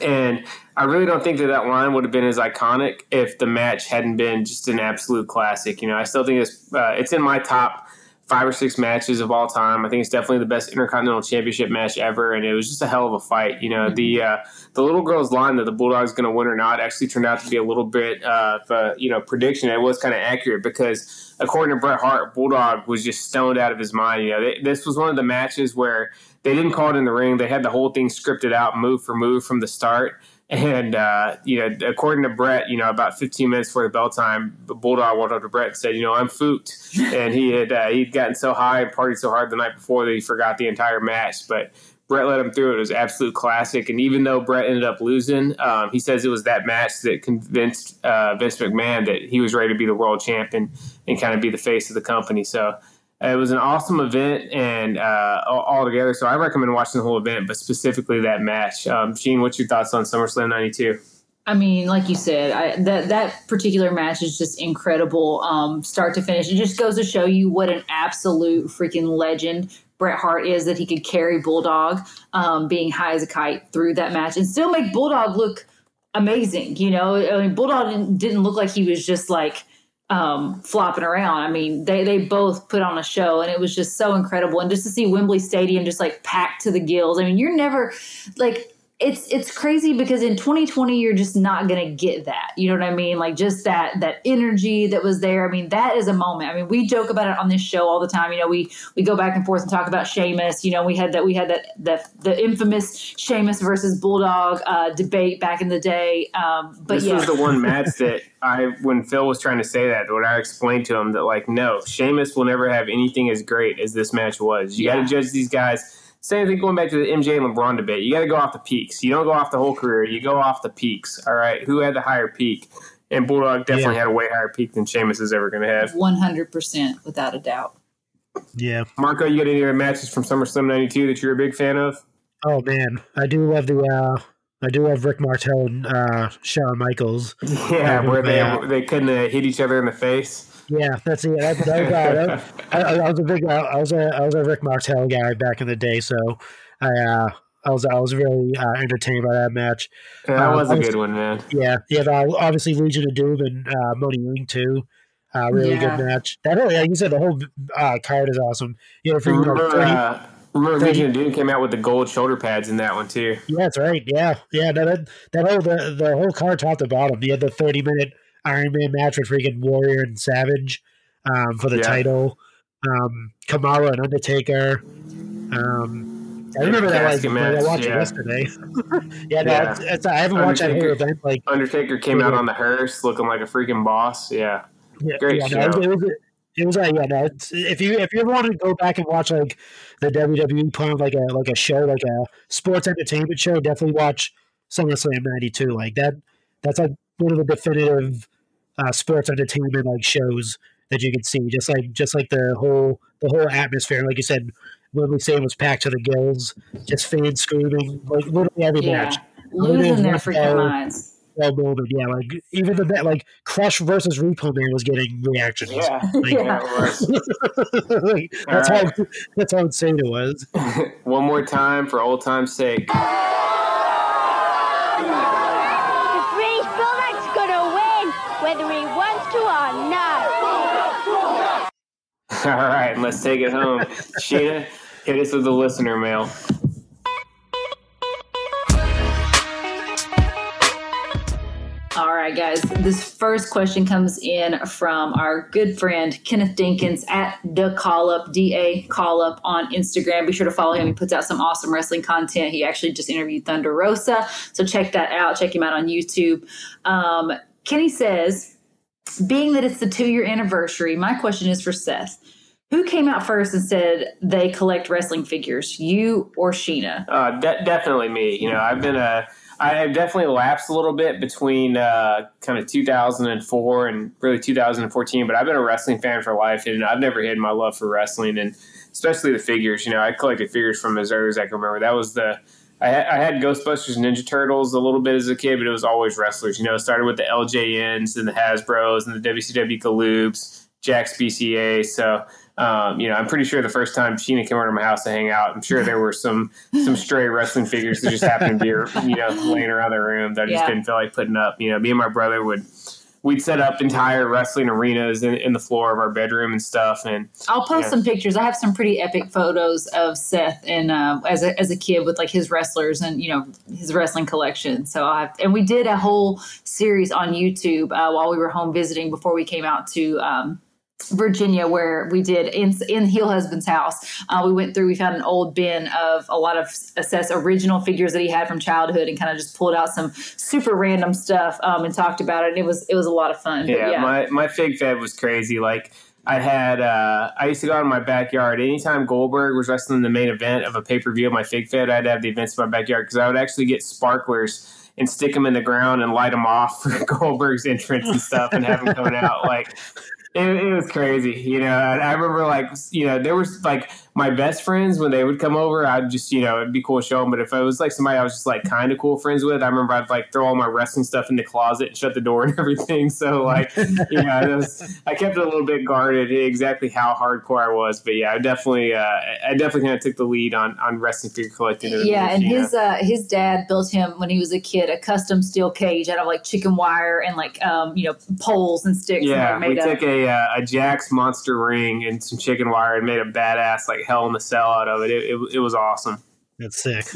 And I really don't think that that line would have been as iconic if the match hadn't been just an absolute classic. You know, I still think it's uh, it's in my top five or six matches of all time. I think it's definitely the best Intercontinental Championship match ever, and it was just a hell of a fight. You know, the uh, the little girl's line that the Bulldog's going to win or not actually turned out to be a little bit uh, of a you know prediction. It was kind of accurate because according to Bret Hart, Bulldog was just stoned out of his mind. You know, they, this was one of the matches where they didn't call it in the ring. They had the whole thing scripted out, move for move from the start. And uh, you know, according to Bret, you know, about 15 minutes before the bell time, the Bulldog walked up to Bret and said, "You know, I'm foot," and he had uh, he'd gotten so high and partied so hard the night before that he forgot the entire match. But Bret let him through it. It was absolute classic. And even though Bret ended up losing, um, he says it was that match that convinced uh, Vince McMahon that he was ready to be the world champion and kind of be the face of the company. So it was an awesome event and uh, all, together. So I recommend watching the whole event, but specifically that match. Um, Gene, what's your thoughts on SummerSlam '92? I mean, like you said, I, that that particular match is just incredible, um, start to finish. It just goes to show you what an absolute freaking legend Bret Hart is that he could carry Bulldog, um, being high as a kite through that match and still make Bulldog look amazing. You know, I mean, Bulldog didn't, didn't look like he was just like um, flopping around. I mean, they they both put on a show, and it was just so incredible. And just to see Wembley Stadium just like packed to the gills. I mean, you're never like it's it's crazy because in 2020 you're just not going to get that. You know what I mean? Like just that that energy that was there. I mean, that is a moment. I mean, we joke about it on this show all the time. You know, we we go back and forth and talk about Sheamus. You know, we had that we had that that the infamous Sheamus versus Bulldog uh, debate back in the day. Um, but this yeah, was the one match that I, when Phil was trying to say that, when I explained to him that, like, no, Sheamus will never have anything as great as this match was. You got to judge these guys. Same thing going back to the MJ and LeBron debate. You got to go off the peaks. You don't go off the whole career. You go off the peaks. All right. Who had the higher peak? And Bulldog definitely Yeah. had a way higher peak than Sheamus is ever going to have. 100% without a doubt. Yeah. Marco, you got any other matches from SummerSlam '92 that you're a big fan of? Oh man, I do love the. uh I do love Rick Martel and uh, Shawn Michaels. Yeah, where they Yeah. they couldn't uh, hit each other in the face. Yeah, that's it. That, that, that, I, I was a big. I was a I was a Rick Martel guy back in the day, so I uh, I was I was really uh, entertained by that match. Yeah, that Uh, was a good one, man. Yeah, yeah. Uh, obviously, Legion of Doom and uh, Money Inc. too. Uh, really Yeah. good match. That whole, like you said, the whole uh, card is awesome. You know, for you know, Remember, 30, uh, Remember, Thing. Legion of Doom came out with the gold shoulder pads in that one too. Yeah, that's right. Yeah, yeah. No, that that whole the, the whole card top to bottom. You had the thirty minute Iron Man match with freaking Warrior and Savage um, for the Yeah. title. Um, Kamala and Undertaker. Um, I remember that like, like, I match, watched it yesterday. yeah, no, Yeah. It's, it's, I haven't watched that whole event. Like, Undertaker came out on the hearse looking like a freaking boss. Yeah, yeah, Great yeah, no, it, was, it was it was like yeah, no. If you if you ever want to go back and watch like the WWE put on like a like a show like a sports entertainment show, definitely watch SummerSlam '92. Like that, that's like one of the definitive uh, sports entertainment like shows that you could see. Just like just like the whole the whole atmosphere, like you said, when we say it was packed to the gills, just fans screaming, like literally every Yeah. match. Losing their Losing freaking their- minds. Well, moment, yeah, like even the bet, like Crush versus Repo Man was getting reactions. yeah. Like, Yeah. Yeah, it was. like, that's All how that's how insane it was. One more time for old time's sake. The British Bulldog's gonna win, whether he wants to or not. All right, let's take it home. Sheena, hit us with the listener mail. All right, guys. This first question comes in from our good friend Kenneth Dinkins at the Call Up D A Call Up on Instagram. Be sure to follow him. He puts out some awesome wrestling content. He actually just interviewed Thunder Rosa, so check that out. Check him out on YouTube. Um, Kenny says, being that it's the two year anniversary, my question is for Seth. Who came out first and said they collect wrestling figures, you or Sheena? Uh, de- definitely me. You know, I've been a. I have definitely lapsed a little bit between uh, kind of 2004 and really 2014, but I've been a wrestling fan for life, and I've never hidden my love for wrestling, and especially the figures. You know, I collected figures from as early as I can remember. That was the. I had, I had Ghostbusters and Ninja Turtles a little bit as a kid, but it was always wrestlers. You know, it started with the LJNs and the Hasbros and the WCW Galoobs, Jakks BCA. So, um, you know, I'm pretty sure the first time Sheena came over to my house to hang out, I'm sure there were some some stray wrestling figures that just happened to be, you know, laying around the room that I just Yeah. didn't feel like putting up. You know, me and my brother would we'd set up entire wrestling arenas in, in the floor of our bedroom and stuff. And I'll post Yeah. some pictures. I have some pretty epic photos of Seth and uh, as a as a kid with like his wrestlers and you know his wrestling collection. So I have, and we did a whole series on YouTube uh, while we were home visiting before we came out to. Um, Virginia, where we did in in Heel Husband's house, uh, we went through. We found an old bin of a lot of assess original figures that he had from childhood, and kind of just pulled out some super random stuff um, and talked about it. And it was it was a lot of fun. But yeah, my my fig fed was crazy. Like I had, uh, I used to go out in my backyard. Anytime Goldberg was wrestling the main event of a pay per view of my fig fed, I'd have the events in my backyard because I would actually get sparklers and stick them in the ground and light them off for Goldberg's entrance and stuff, and have him coming out like. It, it was crazy, you know. And I remember, like, you know, there was like my best friends when they would come over. I'd just, you know, it'd be cool to show them. But if it was like somebody I was just like kind of cool friends with, I remember I'd like throw all my wrestling stuff in the closet and shut the door and everything. So like, you know, was, I kept it a little bit guarded, exactly how hardcore I was. But yeah, I definitely, uh, I definitely kind of took the lead on on wrestling figure collecting. in Yeah, and his uh, his dad built him when he was a kid a custom steel cage out of like chicken wire and like um, you know poles and sticks. Yeah, and we made took a, a uh, a Jakks monster ring and some chicken wire and made a badass like hell in the cell out of it. It, it, it was awesome. That's sick.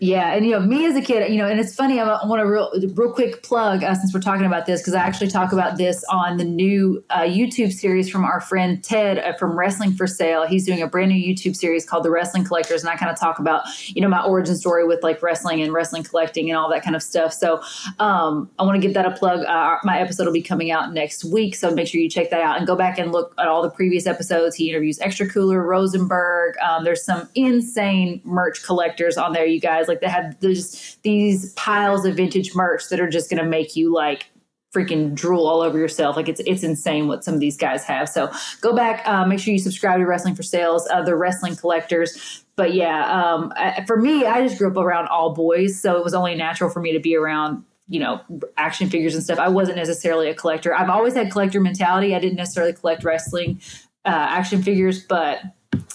Yeah, and you know me as a kid, you know, and it's funny. I want to real real quick plug uh, since we're talking about this because I actually talk about this on the new uh, YouTube series from our friend Ted uh, from Wrestling for Sale. He's doing a brand new YouTube series called The Wrestling Collectors, and I kind of talk about you know my origin story with like wrestling and wrestling collecting and all that kind of stuff. So um, I want to give that a plug. Uh, my episode will be coming out next week, so make sure you check that out and go back and look at all the previous episodes. He interviews Extra Cooler, Rosenberg. Um, there's some insane merch collectors on there, you guys. Like they have there's these piles of vintage merch that are just going to make you like freaking drool all over yourself. Like it's it's insane what some of these guys have. So go back, uh, make sure you subscribe to Wrestling for Sales, uh, the wrestling collectors. But yeah, um, I, for me, I just grew up around all boys, so it was only natural for me to be around you know action figures and stuff. I wasn't necessarily a collector. I've always had collector mentality. I didn't necessarily collect wrestling uh, action figures, but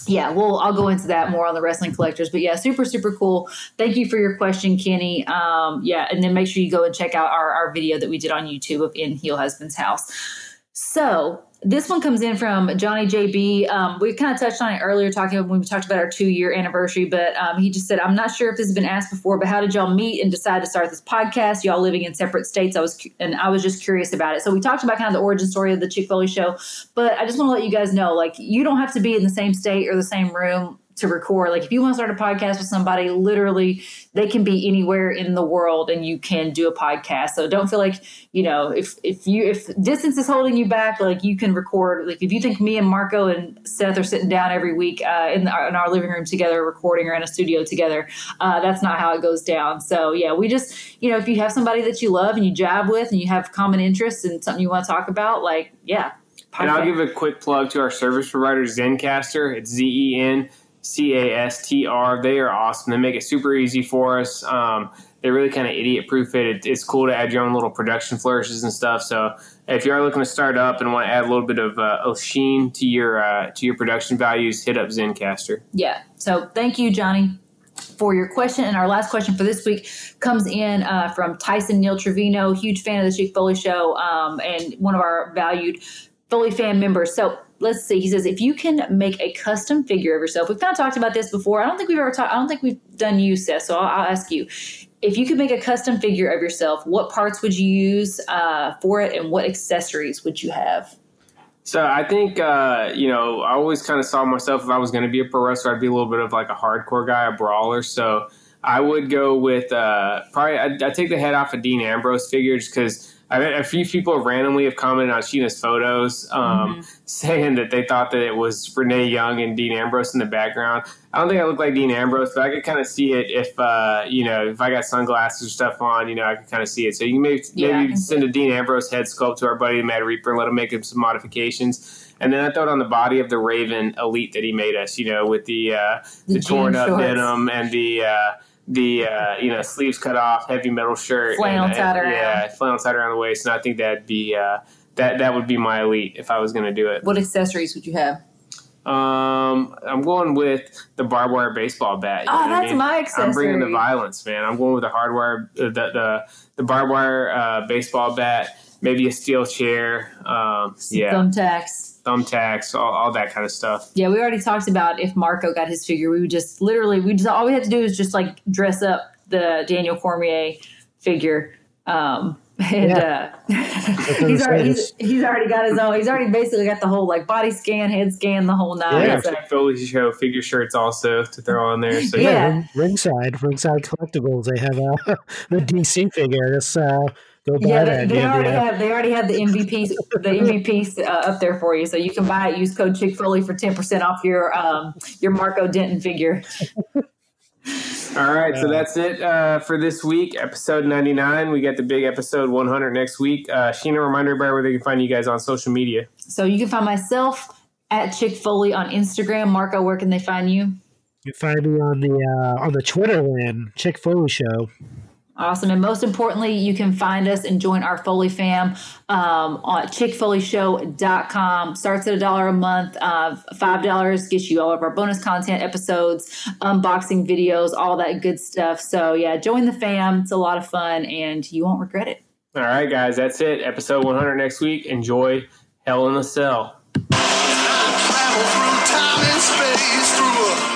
yeah, well, I'll go into that more on the wrestling collectors. But yeah, super, super cool. Thank you for your question, Kenny. Um, yeah, and then make sure you go and check out our, our video that we did on YouTube of In Heel Husband's House. So this one comes in from Johnny JB. Um, we kind of touched on it earlier, talking when we talked about our two year anniversary. But um, he just said, "I'm not sure if this has been asked before, but how did y'all meet and decide to start this podcast? Y'all living in separate states. I was and I was just curious about it. So we talked about kind of the origin story of the Chick Foley show, but I just want to let you guys know, like, you don't have to be in the same state or the same room to record. Like if you want to start a podcast with somebody, literally they can be anywhere in the world and you can do a podcast. So don't feel like, you know, if if you if distance is holding you back, like you can record. Like if you think me and Marco and Seth are sitting down every week uh, in, the, in our living room together recording or in a studio together, uh, that's not how it goes down. So yeah, we just, you know, if you have somebody that you love and you jab with and you have common interests and something you want to talk about, like yeah. And I'll give a quick plug to our service provider, Zencastr. It's Z E N C A S T R. They are awesome. They make it super easy for us. Um, they really kind of idiot proof it. it. It's cool to add your own little production flourishes and stuff. So if you are looking to start up and want to add a little bit of, uh, sheen to your uh, to your production values, hit up Zencastr. Yeah. So thank you, Johnny, for your question. And our last question for this week comes in uh, from Tyson Neil Trevino, huge fan of the Chick Foley Show, um, and one of our valued Foley fan members. So let's see. He says, if you can make a custom figure of yourself, we've kind of talked about this before. I don't think we've ever talked. I don't think we've done you, Seth. So I'll, I'll ask you. If you could make a custom figure of yourself, what parts would you use uh, for it, and what accessories would you have? So I think uh, you know I always kind of saw myself if I was going to be a pro wrestler, I'd be a little bit of like a hardcore guy, a brawler. So I would go with uh, probably I'd take the head off of Dean Ambrose figure just because. I bet a few people randomly have commented on Sheena's photos, um, saying that they thought that it was Renee Young and Dean Ambrose in the background. I don't think I look like Dean Ambrose, but I could kind of see it if uh, you know if I got sunglasses or stuff on. You know, I could kind of see it. So you can maybe Yeah, maybe send a Dean Ambrose head sculpt to our buddy Matt Reaper and let him make him some modifications. And then I thought on the body of the Raven Elite that he made us. You know, with the uh, The the, torn up shorts. denim and the. Uh, the uh, you know sleeves cut off, heavy metal shirt, Flannel and, tied around. yeah, flannel tied around the waist, and I think that'd be uh, that that would be my elite if I was going to do it. What accessories would you have? Um, I'm going with the barbed wire baseball bat. you Oh, know what I that's mean? my I'm bringing the violence, man. I'm going with the hardwire, uh, the the the barbed wire uh, baseball bat, maybe a steel chair. Um, yeah, Thumbtacks. Thumbtacks, all, all that kind of stuff. Yeah, we already talked about if Marco got his figure, we would just literally we just all we had to do is just like dress up the Daniel Cormier figure. Um and uh he's already he's, he's already got his own he's already basically got the whole like body scan, head scan, the whole nine. Yeah. have So- Chick Foley show figure shirts also to throw on there. So Yeah. yeah, ring, ringside, ringside collectibles. They have uh, the DC figure. Just uh, go buy yeah, they, that. they Yeah, already have they already have the MVP the MVP uh, up there for you, so you can buy it. Use code Chick Foley for ten percent off your um your Marco Denton figure. All right, so that's it uh, for this week, episode 99. We got the big episode 100 next week. Uh, Sheena, remind everybody where they can find you guys on social media. So you can find myself at Chick Foley on Instagram. Marco, where can they find you? You find me on the uh, on the Twitter land, Chick Foley Show. Awesome. And most importantly, you can find us and join our Foley fam um, on chickfoleyshow.com. Starts at a dollar a month. Uh, $5 gets you all of our bonus content episodes, unboxing videos, all that good stuff. So, yeah, join the fam. It's a lot of fun and you won't regret it. All right, guys, that's it. Episode 100 next week. Enjoy Hell in a Cell. Travel through